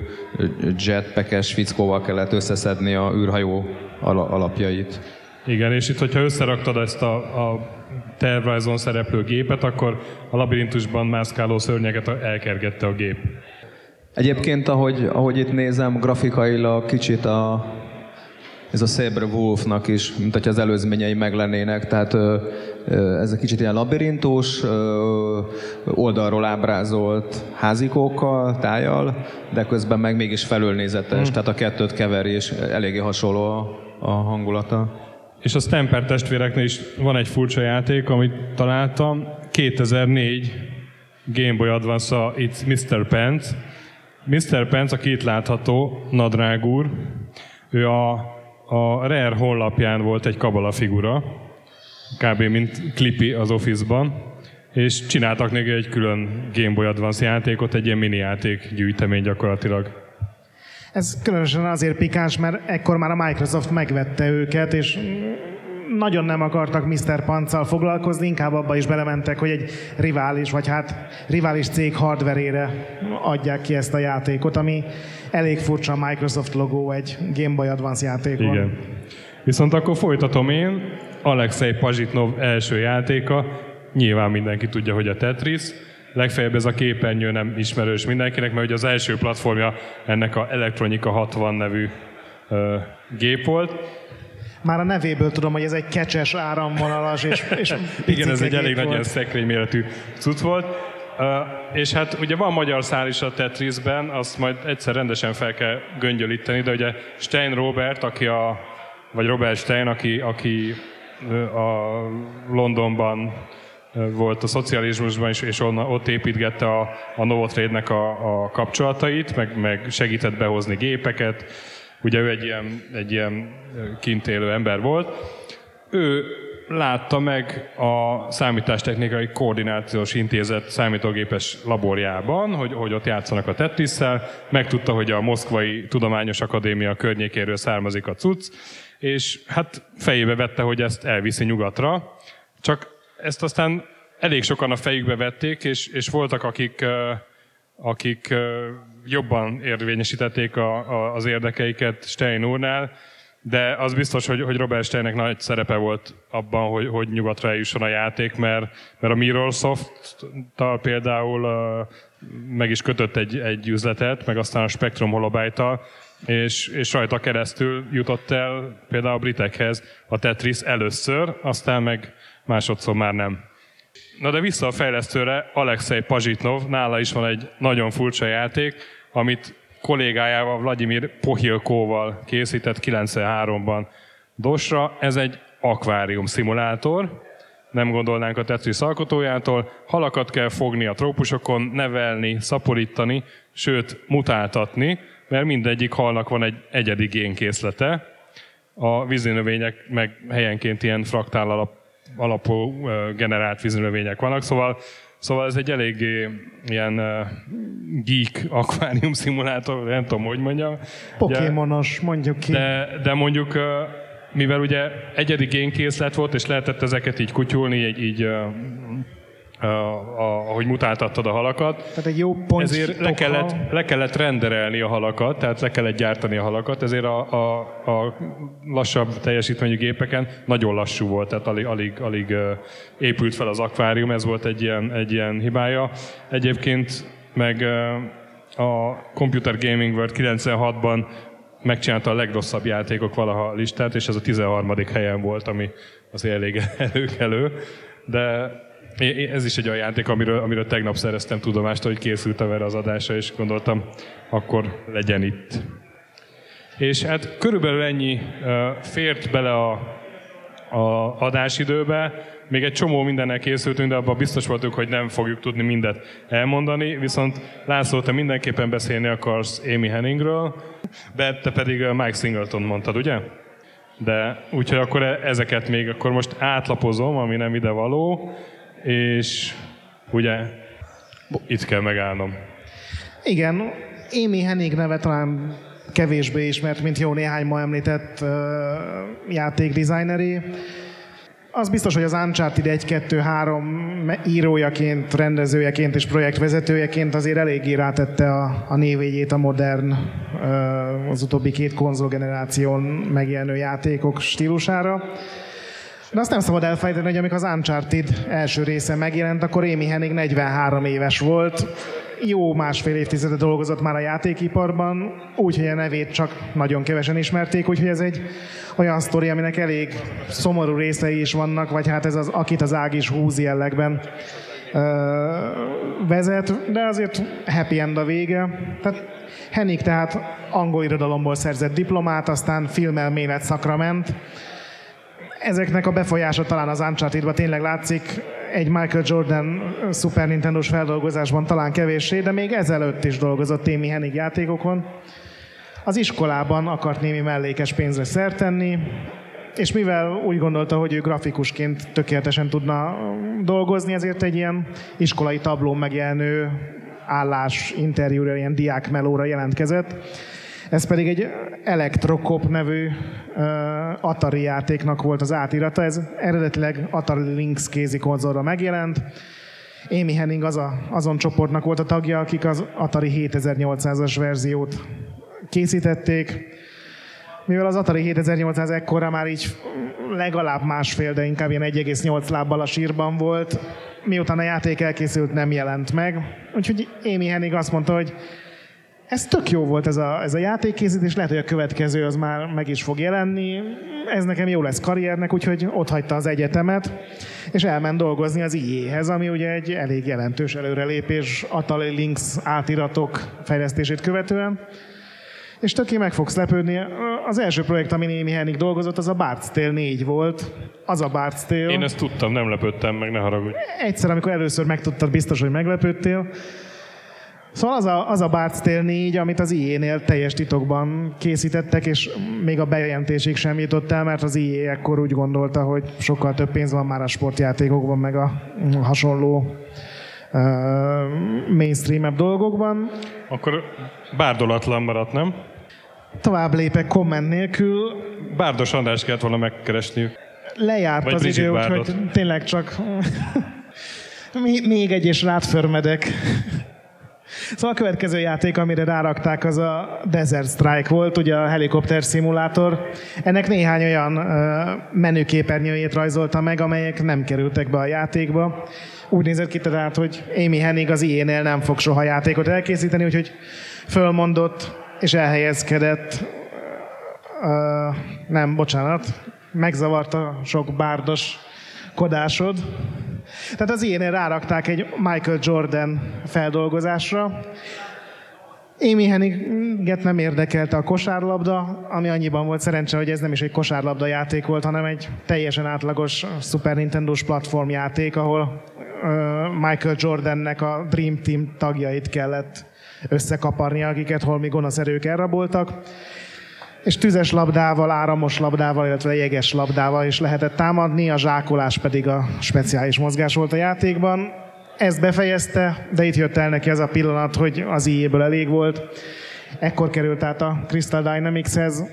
jetpackes fickóval kellett összeszedni a űrhajó alapjait. Igen, és itt, hogyha összeraktad ezt a, a tervrajzon szereplő gépet, akkor a labirintusban mászkáló szörnyeget elkergette a gép. Egyébként, ahogy, ahogy itt nézem, grafikailag kicsit a, ez a Sabre Wolfnak is, mint hogy az előzményei meglennének, tehát ez egy kicsit ilyen labirintus, oldalról ábrázolt házikókkal, tájjal, de közben meg mégis felülnézetes, hmm. tehát a kettőt keveri, és eléggé hasonló a, a hangulata. És a Stamper testvéreknél is van egy furcsa játék, amit találtam. 2004 Game Boy Advance-a It's Mr. Pants, Mr. Pence, aki itt látható, nadrág úr, ő a, a Rare honlapján volt egy kabala figura, kb. mint Clippy az Office-ban, és csináltak neki egy külön Game Boy Advance játékot, egy ilyen mini játék gyűjtemény gyakorlatilag. Ez különösen azért pikáns, mert ekkor már a Microsoft megvette őket, és nagyon nem akartak Mr. Panccal foglalkozni, inkább abba is belementek, hogy egy rivális, vagy hát rivális cég hardverére adják ki ezt a játékot, ami elég furcsa Microsoft logó egy Game Boy Advance játékon. Igen. Viszont akkor folytatom én, Alexei Pazsitnov első játéka, nyilván mindenki tudja, hogy a Tetris, legfeljebb ez a képernyő nem ismerős mindenkinek, mert ugye az első platformja ennek a Electronica 60 nevű ö, gép volt, már a nevéből tudom, hogy ez egy kecses, áramvonalas és, és Igen, ez egy elég nagy ilyen szekrényméretű cucc volt. Uh, és hát ugye van magyar szál is a Tetrisben, azt majd egyszer rendesen fel kell göngyölíteni, de ugye Stein Robert, aki a, vagy Robert Stein, aki, aki a Londonban volt a szocializmusban is, és onna, ott építgette a, a Novotrade-nek a, a kapcsolatait, meg, meg segített behozni gépeket, Ugye ő egy ilyen, egy ilyen kint élő ember volt. Ő látta meg a Számítástechnikai Koordinációs Intézet számítógépes laborjában, hogy, hogy ott játszanak a Tetrisszel, megtudta, hogy a Moszkvai Tudományos Akadémia környékéről származik a cucc, és hát fejébe vette, hogy ezt elviszi nyugatra, csak ezt aztán elég sokan a fejükbe vették, és, és voltak, akik, akik jobban érvényesítették a, a, az érdekeiket Stein úrnál, de az biztos, hogy, hogy Robert Steinnek nagy szerepe volt abban, hogy, hogy nyugatra eljusson a játék, mert, mert a Mirrorsoft-tal például uh, meg is kötött egy, egy üzletet, meg aztán a Spectrum holobyte és, és rajta keresztül jutott el például a britekhez a Tetris először, aztán meg másodszor már nem. Na de vissza a fejlesztőre, Alexei Pazsitnov, nála is van egy nagyon furcsa játék, amit kollégájával, Vladimir Pohilkóval készített 93-ban DOS-ra. Ez egy akvárium szimulátor, nem gondolnánk a Tetris alkotójától. Halakat kell fogni a trópusokon, nevelni, szaporítani, sőt mutáltatni, mert mindegyik halnak van egy egyedi génkészlete. A vízinövények meg helyenként ilyen fraktál alap, alapú generált vízinövények vannak, szóval Szóval ez egy eléggé ilyen uh, geek akvárium szimulátor, nem tudom, hogy mondjam. Pokémonos, mondjuk ki. De, de mondjuk, uh, mivel ugye egyedi génkészlet volt, és lehetett ezeket így kutyulni, így, így uh, ahogy mutáltattad a halakat. Tehát egy jó pont Ezért le kellett, le kellett renderelni a halakat, tehát le kellett gyártani a halakat, ezért a, a, a lassabb teljesítményű gépeken nagyon lassú volt, tehát alig, alig, alig épült fel az akvárium, ez volt egy ilyen, egy ilyen hibája. Egyébként meg a Computer Gaming World 96-ban megcsinálta a legrosszabb játékok valaha listát, és ez a 13. helyen volt, ami azért elég előkelő. De ez is egy olyan játék, amiről, amiről tegnap szereztem tudomást, hogy készültem erre az adásra, és gondoltam, akkor legyen itt. És hát körülbelül ennyi fért bele a, a adásidőbe. Még egy csomó mindennel készültünk, de abban biztos voltunk, hogy nem fogjuk tudni mindet elmondani, viszont László, te mindenképpen beszélni akarsz Amy Henningről, de te pedig Mike Singleton mondtad, ugye? De úgyhogy akkor e- ezeket még akkor most átlapozom, ami nem ide való és ugye itt kell megállnom. Igen, Amy Hennig neve talán kevésbé ismert, mint jó néhány ma említett uh, játékdesigneré. Az biztos, hogy az Uncharted 1-2-3 írójaként, rendezőjeként és projektvezetőjeként azért eléggé rátette a, a névjegyét a modern, az utóbbi két konzolgeneráción megjelenő játékok stílusára. De azt nem szabad elfelejteni, hogy amikor az Uncharted első része megjelent, akkor Amy Hennig 43 éves volt. Jó másfél évtizede dolgozott már a játékiparban, úgyhogy a nevét csak nagyon kevesen ismerték, úgyhogy ez egy olyan sztori, aminek elég szomorú részei is vannak, vagy hát ez az akit az ág is húz jellegben vezet, de azért happy end a vége. Tehát Hennig tehát angol irodalomból szerzett diplomát, aztán filmelmélet szakra ment, ezeknek a befolyása talán az uncharted tényleg látszik, egy Michael Jordan Super Nintendo-s feldolgozásban talán kevéssé, de még ezelőtt is dolgozott Amy Hennig játékokon. Az iskolában akart némi mellékes pénzre szert tenni, és mivel úgy gondolta, hogy ő grafikusként tökéletesen tudna dolgozni, ezért egy ilyen iskolai tablón megjelenő állás interjúra, ilyen diákmelóra jelentkezett, ez pedig egy Electrocop nevű uh, Atari játéknak volt az átirata. Ez eredetileg Atari Lynx kézi konzolra megjelent. Amy Henning az a, azon csoportnak volt a tagja, akik az Atari 7800-as verziót készítették. Mivel az Atari 7800 ekkora már így legalább másfél, de inkább ilyen 1,8 lábbal a sírban volt, miután a játék elkészült, nem jelent meg. Úgyhogy Amy Henning azt mondta, hogy ez tök jó volt ez a, ez a játékkészítés, lehet, hogy a következő az már meg is fog jelenni. Ez nekem jó lesz karriernek, úgyhogy ott hagyta az egyetemet, és elment dolgozni az IE-hez, ami ugye egy elég jelentős előrelépés Atari Lynx átiratok fejlesztését követően. És töké meg fogsz lepődni. Az első projekt, ami Némi Hennig dolgozott, az a Bart's Tale 4 volt. Az a Bart's Tale. Én ezt tudtam, nem lepődtem meg, ne haragudj. Egyszer, amikor először megtudtad, biztos, hogy meglepődtél. Szóval az a, az a Bart's Tale 4, amit az IE-nél teljes titokban készítettek, és még a bejelentésig sem jutott el, mert az IE ekkor úgy gondolta, hogy sokkal több pénz van már a sportjátékokban, meg a hasonló uh, mainstream dolgokban. Akkor bárdolatlan maradt, nem? Tovább lépek komment nélkül. Bárdos András kellett volna megkeresni. Lejárt Vagy az Bridget idő, úgyhogy tényleg csak még egy és rátförmedek. Szóval a következő játék, amire rárakták, az a Desert Strike volt, ugye a helikopter szimulátor. Ennek néhány olyan menüképernyőjét rajzolta meg, amelyek nem kerültek be a játékba. Úgy nézett ki tehát, hogy Amy Hennig az ilyen nem fog soha játékot elkészíteni, úgyhogy fölmondott és elhelyezkedett, uh, nem, bocsánat, megzavarta sok bárdos kodásod. Tehát az ilyenre rárakták egy Michael Jordan feldolgozásra. Amy Henniget nem érdekelte a kosárlabda, ami annyiban volt szerencse, hogy ez nem is egy kosárlabda játék volt, hanem egy teljesen átlagos Super Nintendo-s platformjáték, ahol Michael Jordannek a Dream Team tagjait kellett összekaparni, akiket holmi gonosz erők elraboltak és tüzes labdával, áramos labdával, illetve jeges labdával is lehetett támadni, a zsákolás pedig a speciális mozgás volt a játékban. Ezt befejezte, de itt jött el neki az a pillanat, hogy az ijéből elég volt. Ekkor került át a Crystal Dynamics-hez,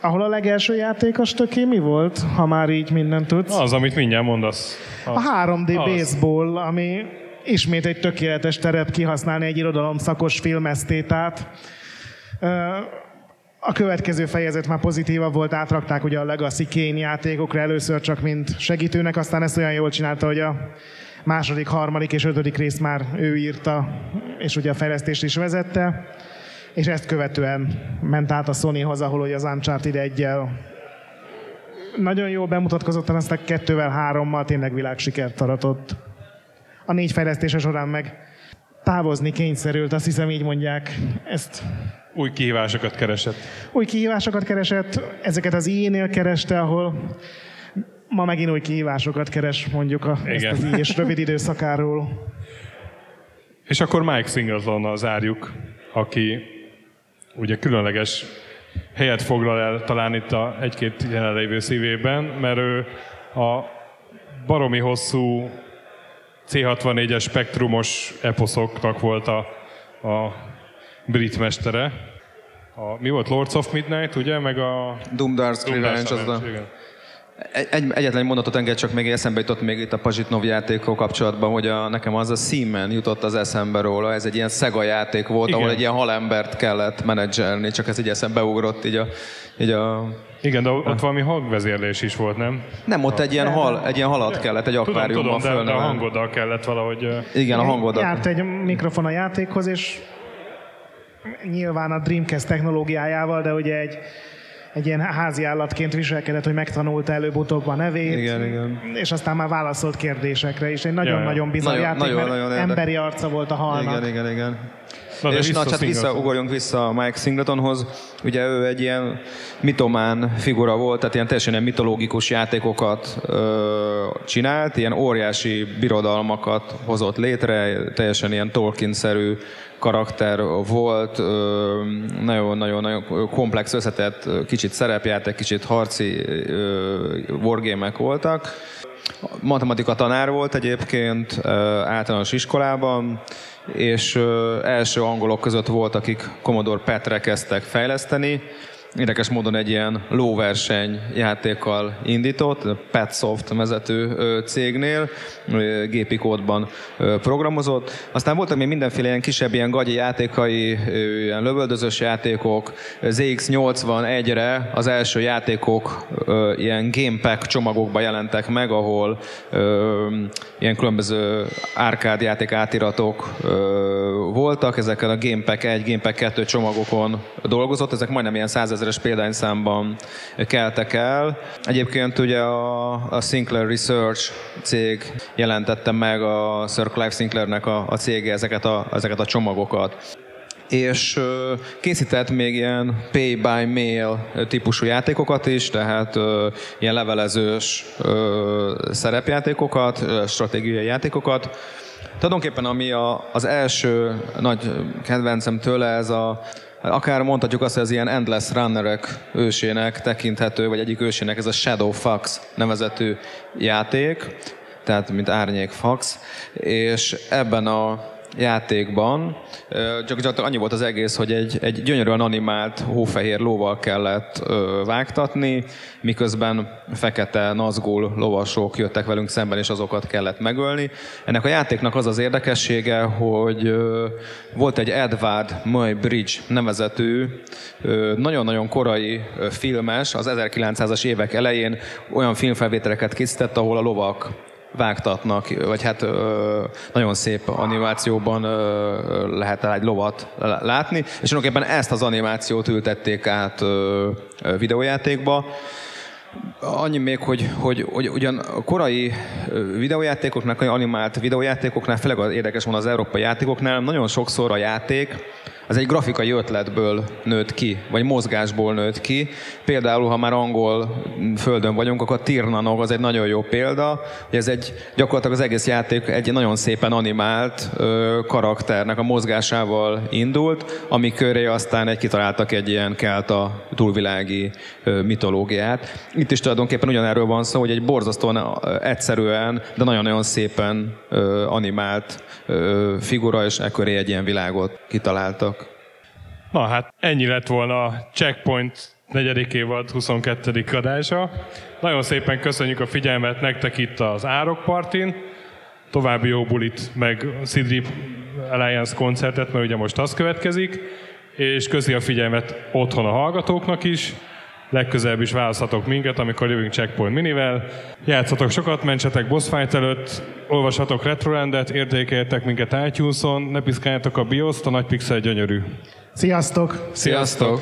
ahol a legelső játékos töké mi volt, ha már így mindent tudsz? Az, amit mindjárt mondasz. Az. A 3D az. baseball, ami ismét egy tökéletes terep kihasználni egy irodalom szakos filmesztétát. A következő fejezet már pozitívabb volt, átrakták ugye a Legacy Kane játékokra először csak mint segítőnek, aztán ezt olyan jól csinálta, hogy a második, harmadik és ötödik részt már ő írta, és ugye a fejlesztést is vezette, és ezt követően ment át a Sonyhoz, ahol ugye az Uncharted 1 nagyon jól bemutatkozott, aztán kettővel, hárommal tényleg világsikert aratott. A négy fejlesztése során meg távozni kényszerült, azt hiszem így mondják. Ezt új kihívásokat keresett. Új kihívásokat keresett, ezeket az i kereste, ahol ma megint új kihívásokat keres mondjuk a, ezt az és rövid időszakáról. És akkor Mike Singletonnal zárjuk, aki ugye különleges helyet foglal el talán itt a egy-két jelenlévő szívében, mert ő a baromi hosszú C64-es spektrumos eposzoknak volt a, a brit mestere. A, mi volt? Lords of Midnight, ugye? Meg a... Doom Dark Revenge, az a... Egy, egyetlen mondatot enged csak még eszembe jutott még itt a Pazsitnov játékkal kapcsolatban, hogy a, nekem az a Seaman jutott az eszembe róla. Ez egy ilyen Sega játék volt, Igen. ahol egy ilyen halembert kellett menedzselni, csak ez így eszembe ugrott így a, így a igen, de ott valami hangvezérlés is volt, nem? Nem, ott egy ilyen, hal, egy ilyen halat kellett, egy akváriumban tudom, de, de a hangoddal kellett valahogy... Igen, a hangoddal. Járt egy mikrofon a játékhoz, és nyilván a Dreamcast technológiájával, de ugye egy, egy ilyen házi állatként viselkedett, hogy megtanulta előbb-utóbb a nevét, igen, igen. és aztán már válaszolt kérdésekre is. Egy nagyon-nagyon bizarr nagyon, játék, nagyon, mert nagyon emberi arca volt a halnak. Igen, igen, igen. Na, és na, hát visszaugorjunk vissza Mike Singletonhoz. Ugye ő egy ilyen mitomán figura volt, tehát ilyen teljesen ilyen mitológikus játékokat ö, csinált, ilyen óriási birodalmakat hozott létre, teljesen ilyen Tolkien-szerű karakter volt, nagyon-nagyon komplex, összetett, kicsit szerepjáték, kicsit harci wargamek voltak. Matematika tanár volt egyébként általános iskolában, és első angolok között volt, akik Commodore Petre kezdtek fejleszteni, érdekes módon egy ilyen lóverseny játékkal indított, Petsoft vezető cégnél, gépi kódban programozott. Aztán voltak még mindenféle ilyen kisebb ilyen gagyi játékai, ilyen lövöldözős játékok. ZX81-re az első játékok ilyen gamepack csomagokba jelentek meg, ahol ilyen különböző árkád játék átiratok voltak. Ezeken a Gamepack 1, Gamepack 2 csomagokon dolgozott. Ezek majdnem ilyen százezeres példányszámban keltek el. Egyébként ugye a, a Sinclair Research cég jelentette meg a Sir Clive Sinclairnek a, a cége ezeket a, ezeket a csomagokat és készített még ilyen pay by mail típusú játékokat is, tehát ilyen levelezős szerepjátékokat, stratégiai játékokat. Tulajdonképpen ami a, az első nagy kedvencem tőle, ez a akár mondhatjuk azt, hogy az ilyen Endless Runnerek ősének tekinthető, vagy egyik ősének ez a Shadow Fox nevezetű játék, tehát mint árnyék fax, és ebben a játékban. Gyakorlatilag annyi volt az egész, hogy egy, egy gyönyörűen animált hófehér lóval kellett ö, vágtatni, miközben fekete nazgul lovasok jöttek velünk szemben, és azokat kellett megölni. Ennek a játéknak az az érdekessége, hogy ö, volt egy Edward Moy Bridge nevezetű, ö, nagyon-nagyon korai filmes, az 1900-as évek elején olyan filmfelvételeket készített, ahol a lovak vágtatnak, vagy hát ö, nagyon szép animációban ö, lehet egy lovat látni, és tulajdonképpen ezt az animációt ültették át ö, videójátékba. Annyi még, hogy, hogy, hogy ugyan a korai videójátékoknak, animált videójátékoknál, főleg érdekes van az európai játékoknál, nagyon sokszor a játék az egy grafikai ötletből nőtt ki, vagy mozgásból nőtt ki. Például, ha már angol földön vagyunk, akkor a Tirnanog az egy nagyon jó példa, hogy ez egy gyakorlatilag az egész játék egy nagyon szépen animált ö, karakternek a mozgásával indult, ami köré aztán egy kitaláltak egy ilyen kelta túlvilági ö, mitológiát. Itt is tulajdonképpen ugyanerről van szó, hogy egy borzasztóan egyszerűen, de nagyon-nagyon szépen ö, animált ö, figura, és ekköré egy ilyen világot kitaláltak. Na hát ennyi lett volna a Checkpoint negyedik évad 22. adása. Nagyon szépen köszönjük a figyelmet nektek itt az Árok Partin. További jó bulit, meg Sidrip Alliance koncertet, mert ugye most az következik. És köszi a figyelmet otthon a hallgatóknak is. Legközelebb is választhatok minket, amikor jövünk Checkpoint Minivel. Játszatok sokat, mentsetek boss fight előtt, olvashatok Retrolandet, értékeljetek minket iTunes-on, ne piszkáljátok a BIOS-t, a nagy pixel gyönyörű. Sziasztok! Sziasztok!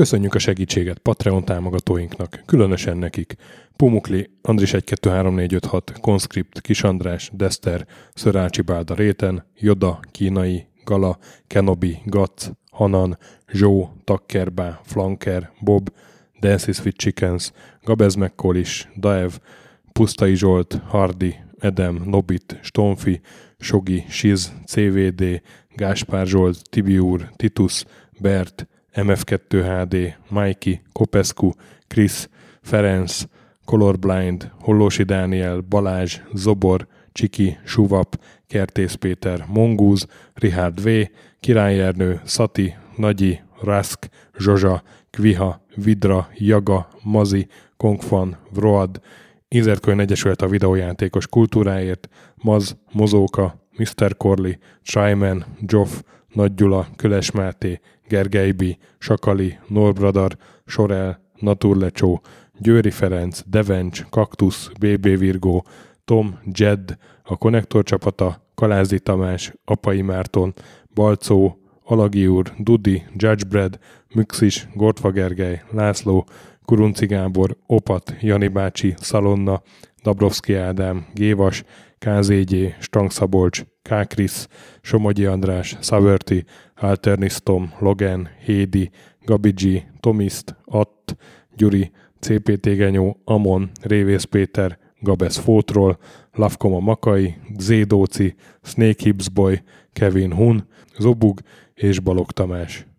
Köszönjük a segítséget Patreon támogatóinknak, különösen nekik. Pumukli, Andris 123456, Conscript, Kis András, Dester, Szörácsi Bálda Réten, Joda, Kínai, Gala, Kenobi, Gac, Hanan, Zsó, Takkerbá, Flanker, Bob, Dances with Chickens, Gabez Mekkolis, Daev, Pusztai Zsolt, Hardi, Edem, Nobit, Stonfi, Sogi, Siz, CVD, Gáspár Zsolt, Tibiúr, Titus, Bert, MF2HD, Mikey, Kopescu, Chris, Ferenc, Colorblind, Hollósi Dániel, Balázs, Zobor, Csiki, Suvap, Kertész Péter, Mongúz, Richard V, Király Ernő, Szati, Nagyi, Rask, Zsozsa, Kviha, Vidra, Jaga, Mazi, Kongfan, Vroad, Inzertkönyv Egyesület a videójátékos kultúráért, Maz, Mozóka, Mr. Corley, Tryman, Joff, Nagy Gyula, Köles Máté, Gergely B., Sakali, Norbradar, Sorel, Naturlecsó, Győri Ferenc, Devencs, Kaktusz, BB Virgó, Tom, Jed, a Konnektor csapata, Kalázi Tamás, Apai Márton, Balcó, Alagi úr, Dudi, Judgebred, Müxis, Gortva Gergely, László, Kurunci Gábor, Opat, Jani bácsi, Szalonna, Dabrowski Ádám, Gévas, KZG, Stang Szabolcs, K. Krisz, Somogyi András, Szaverti, Alternisztom, Logan, Hédi, Gabigi, Tomiszt, Att, Gyuri, CPT Genyó, Amon, Révész Péter, Gabesz Fótról, Lavkoma Makai, Zédóci, Snake Hips Boy, Kevin Hun, Zobug és Balog Tamás.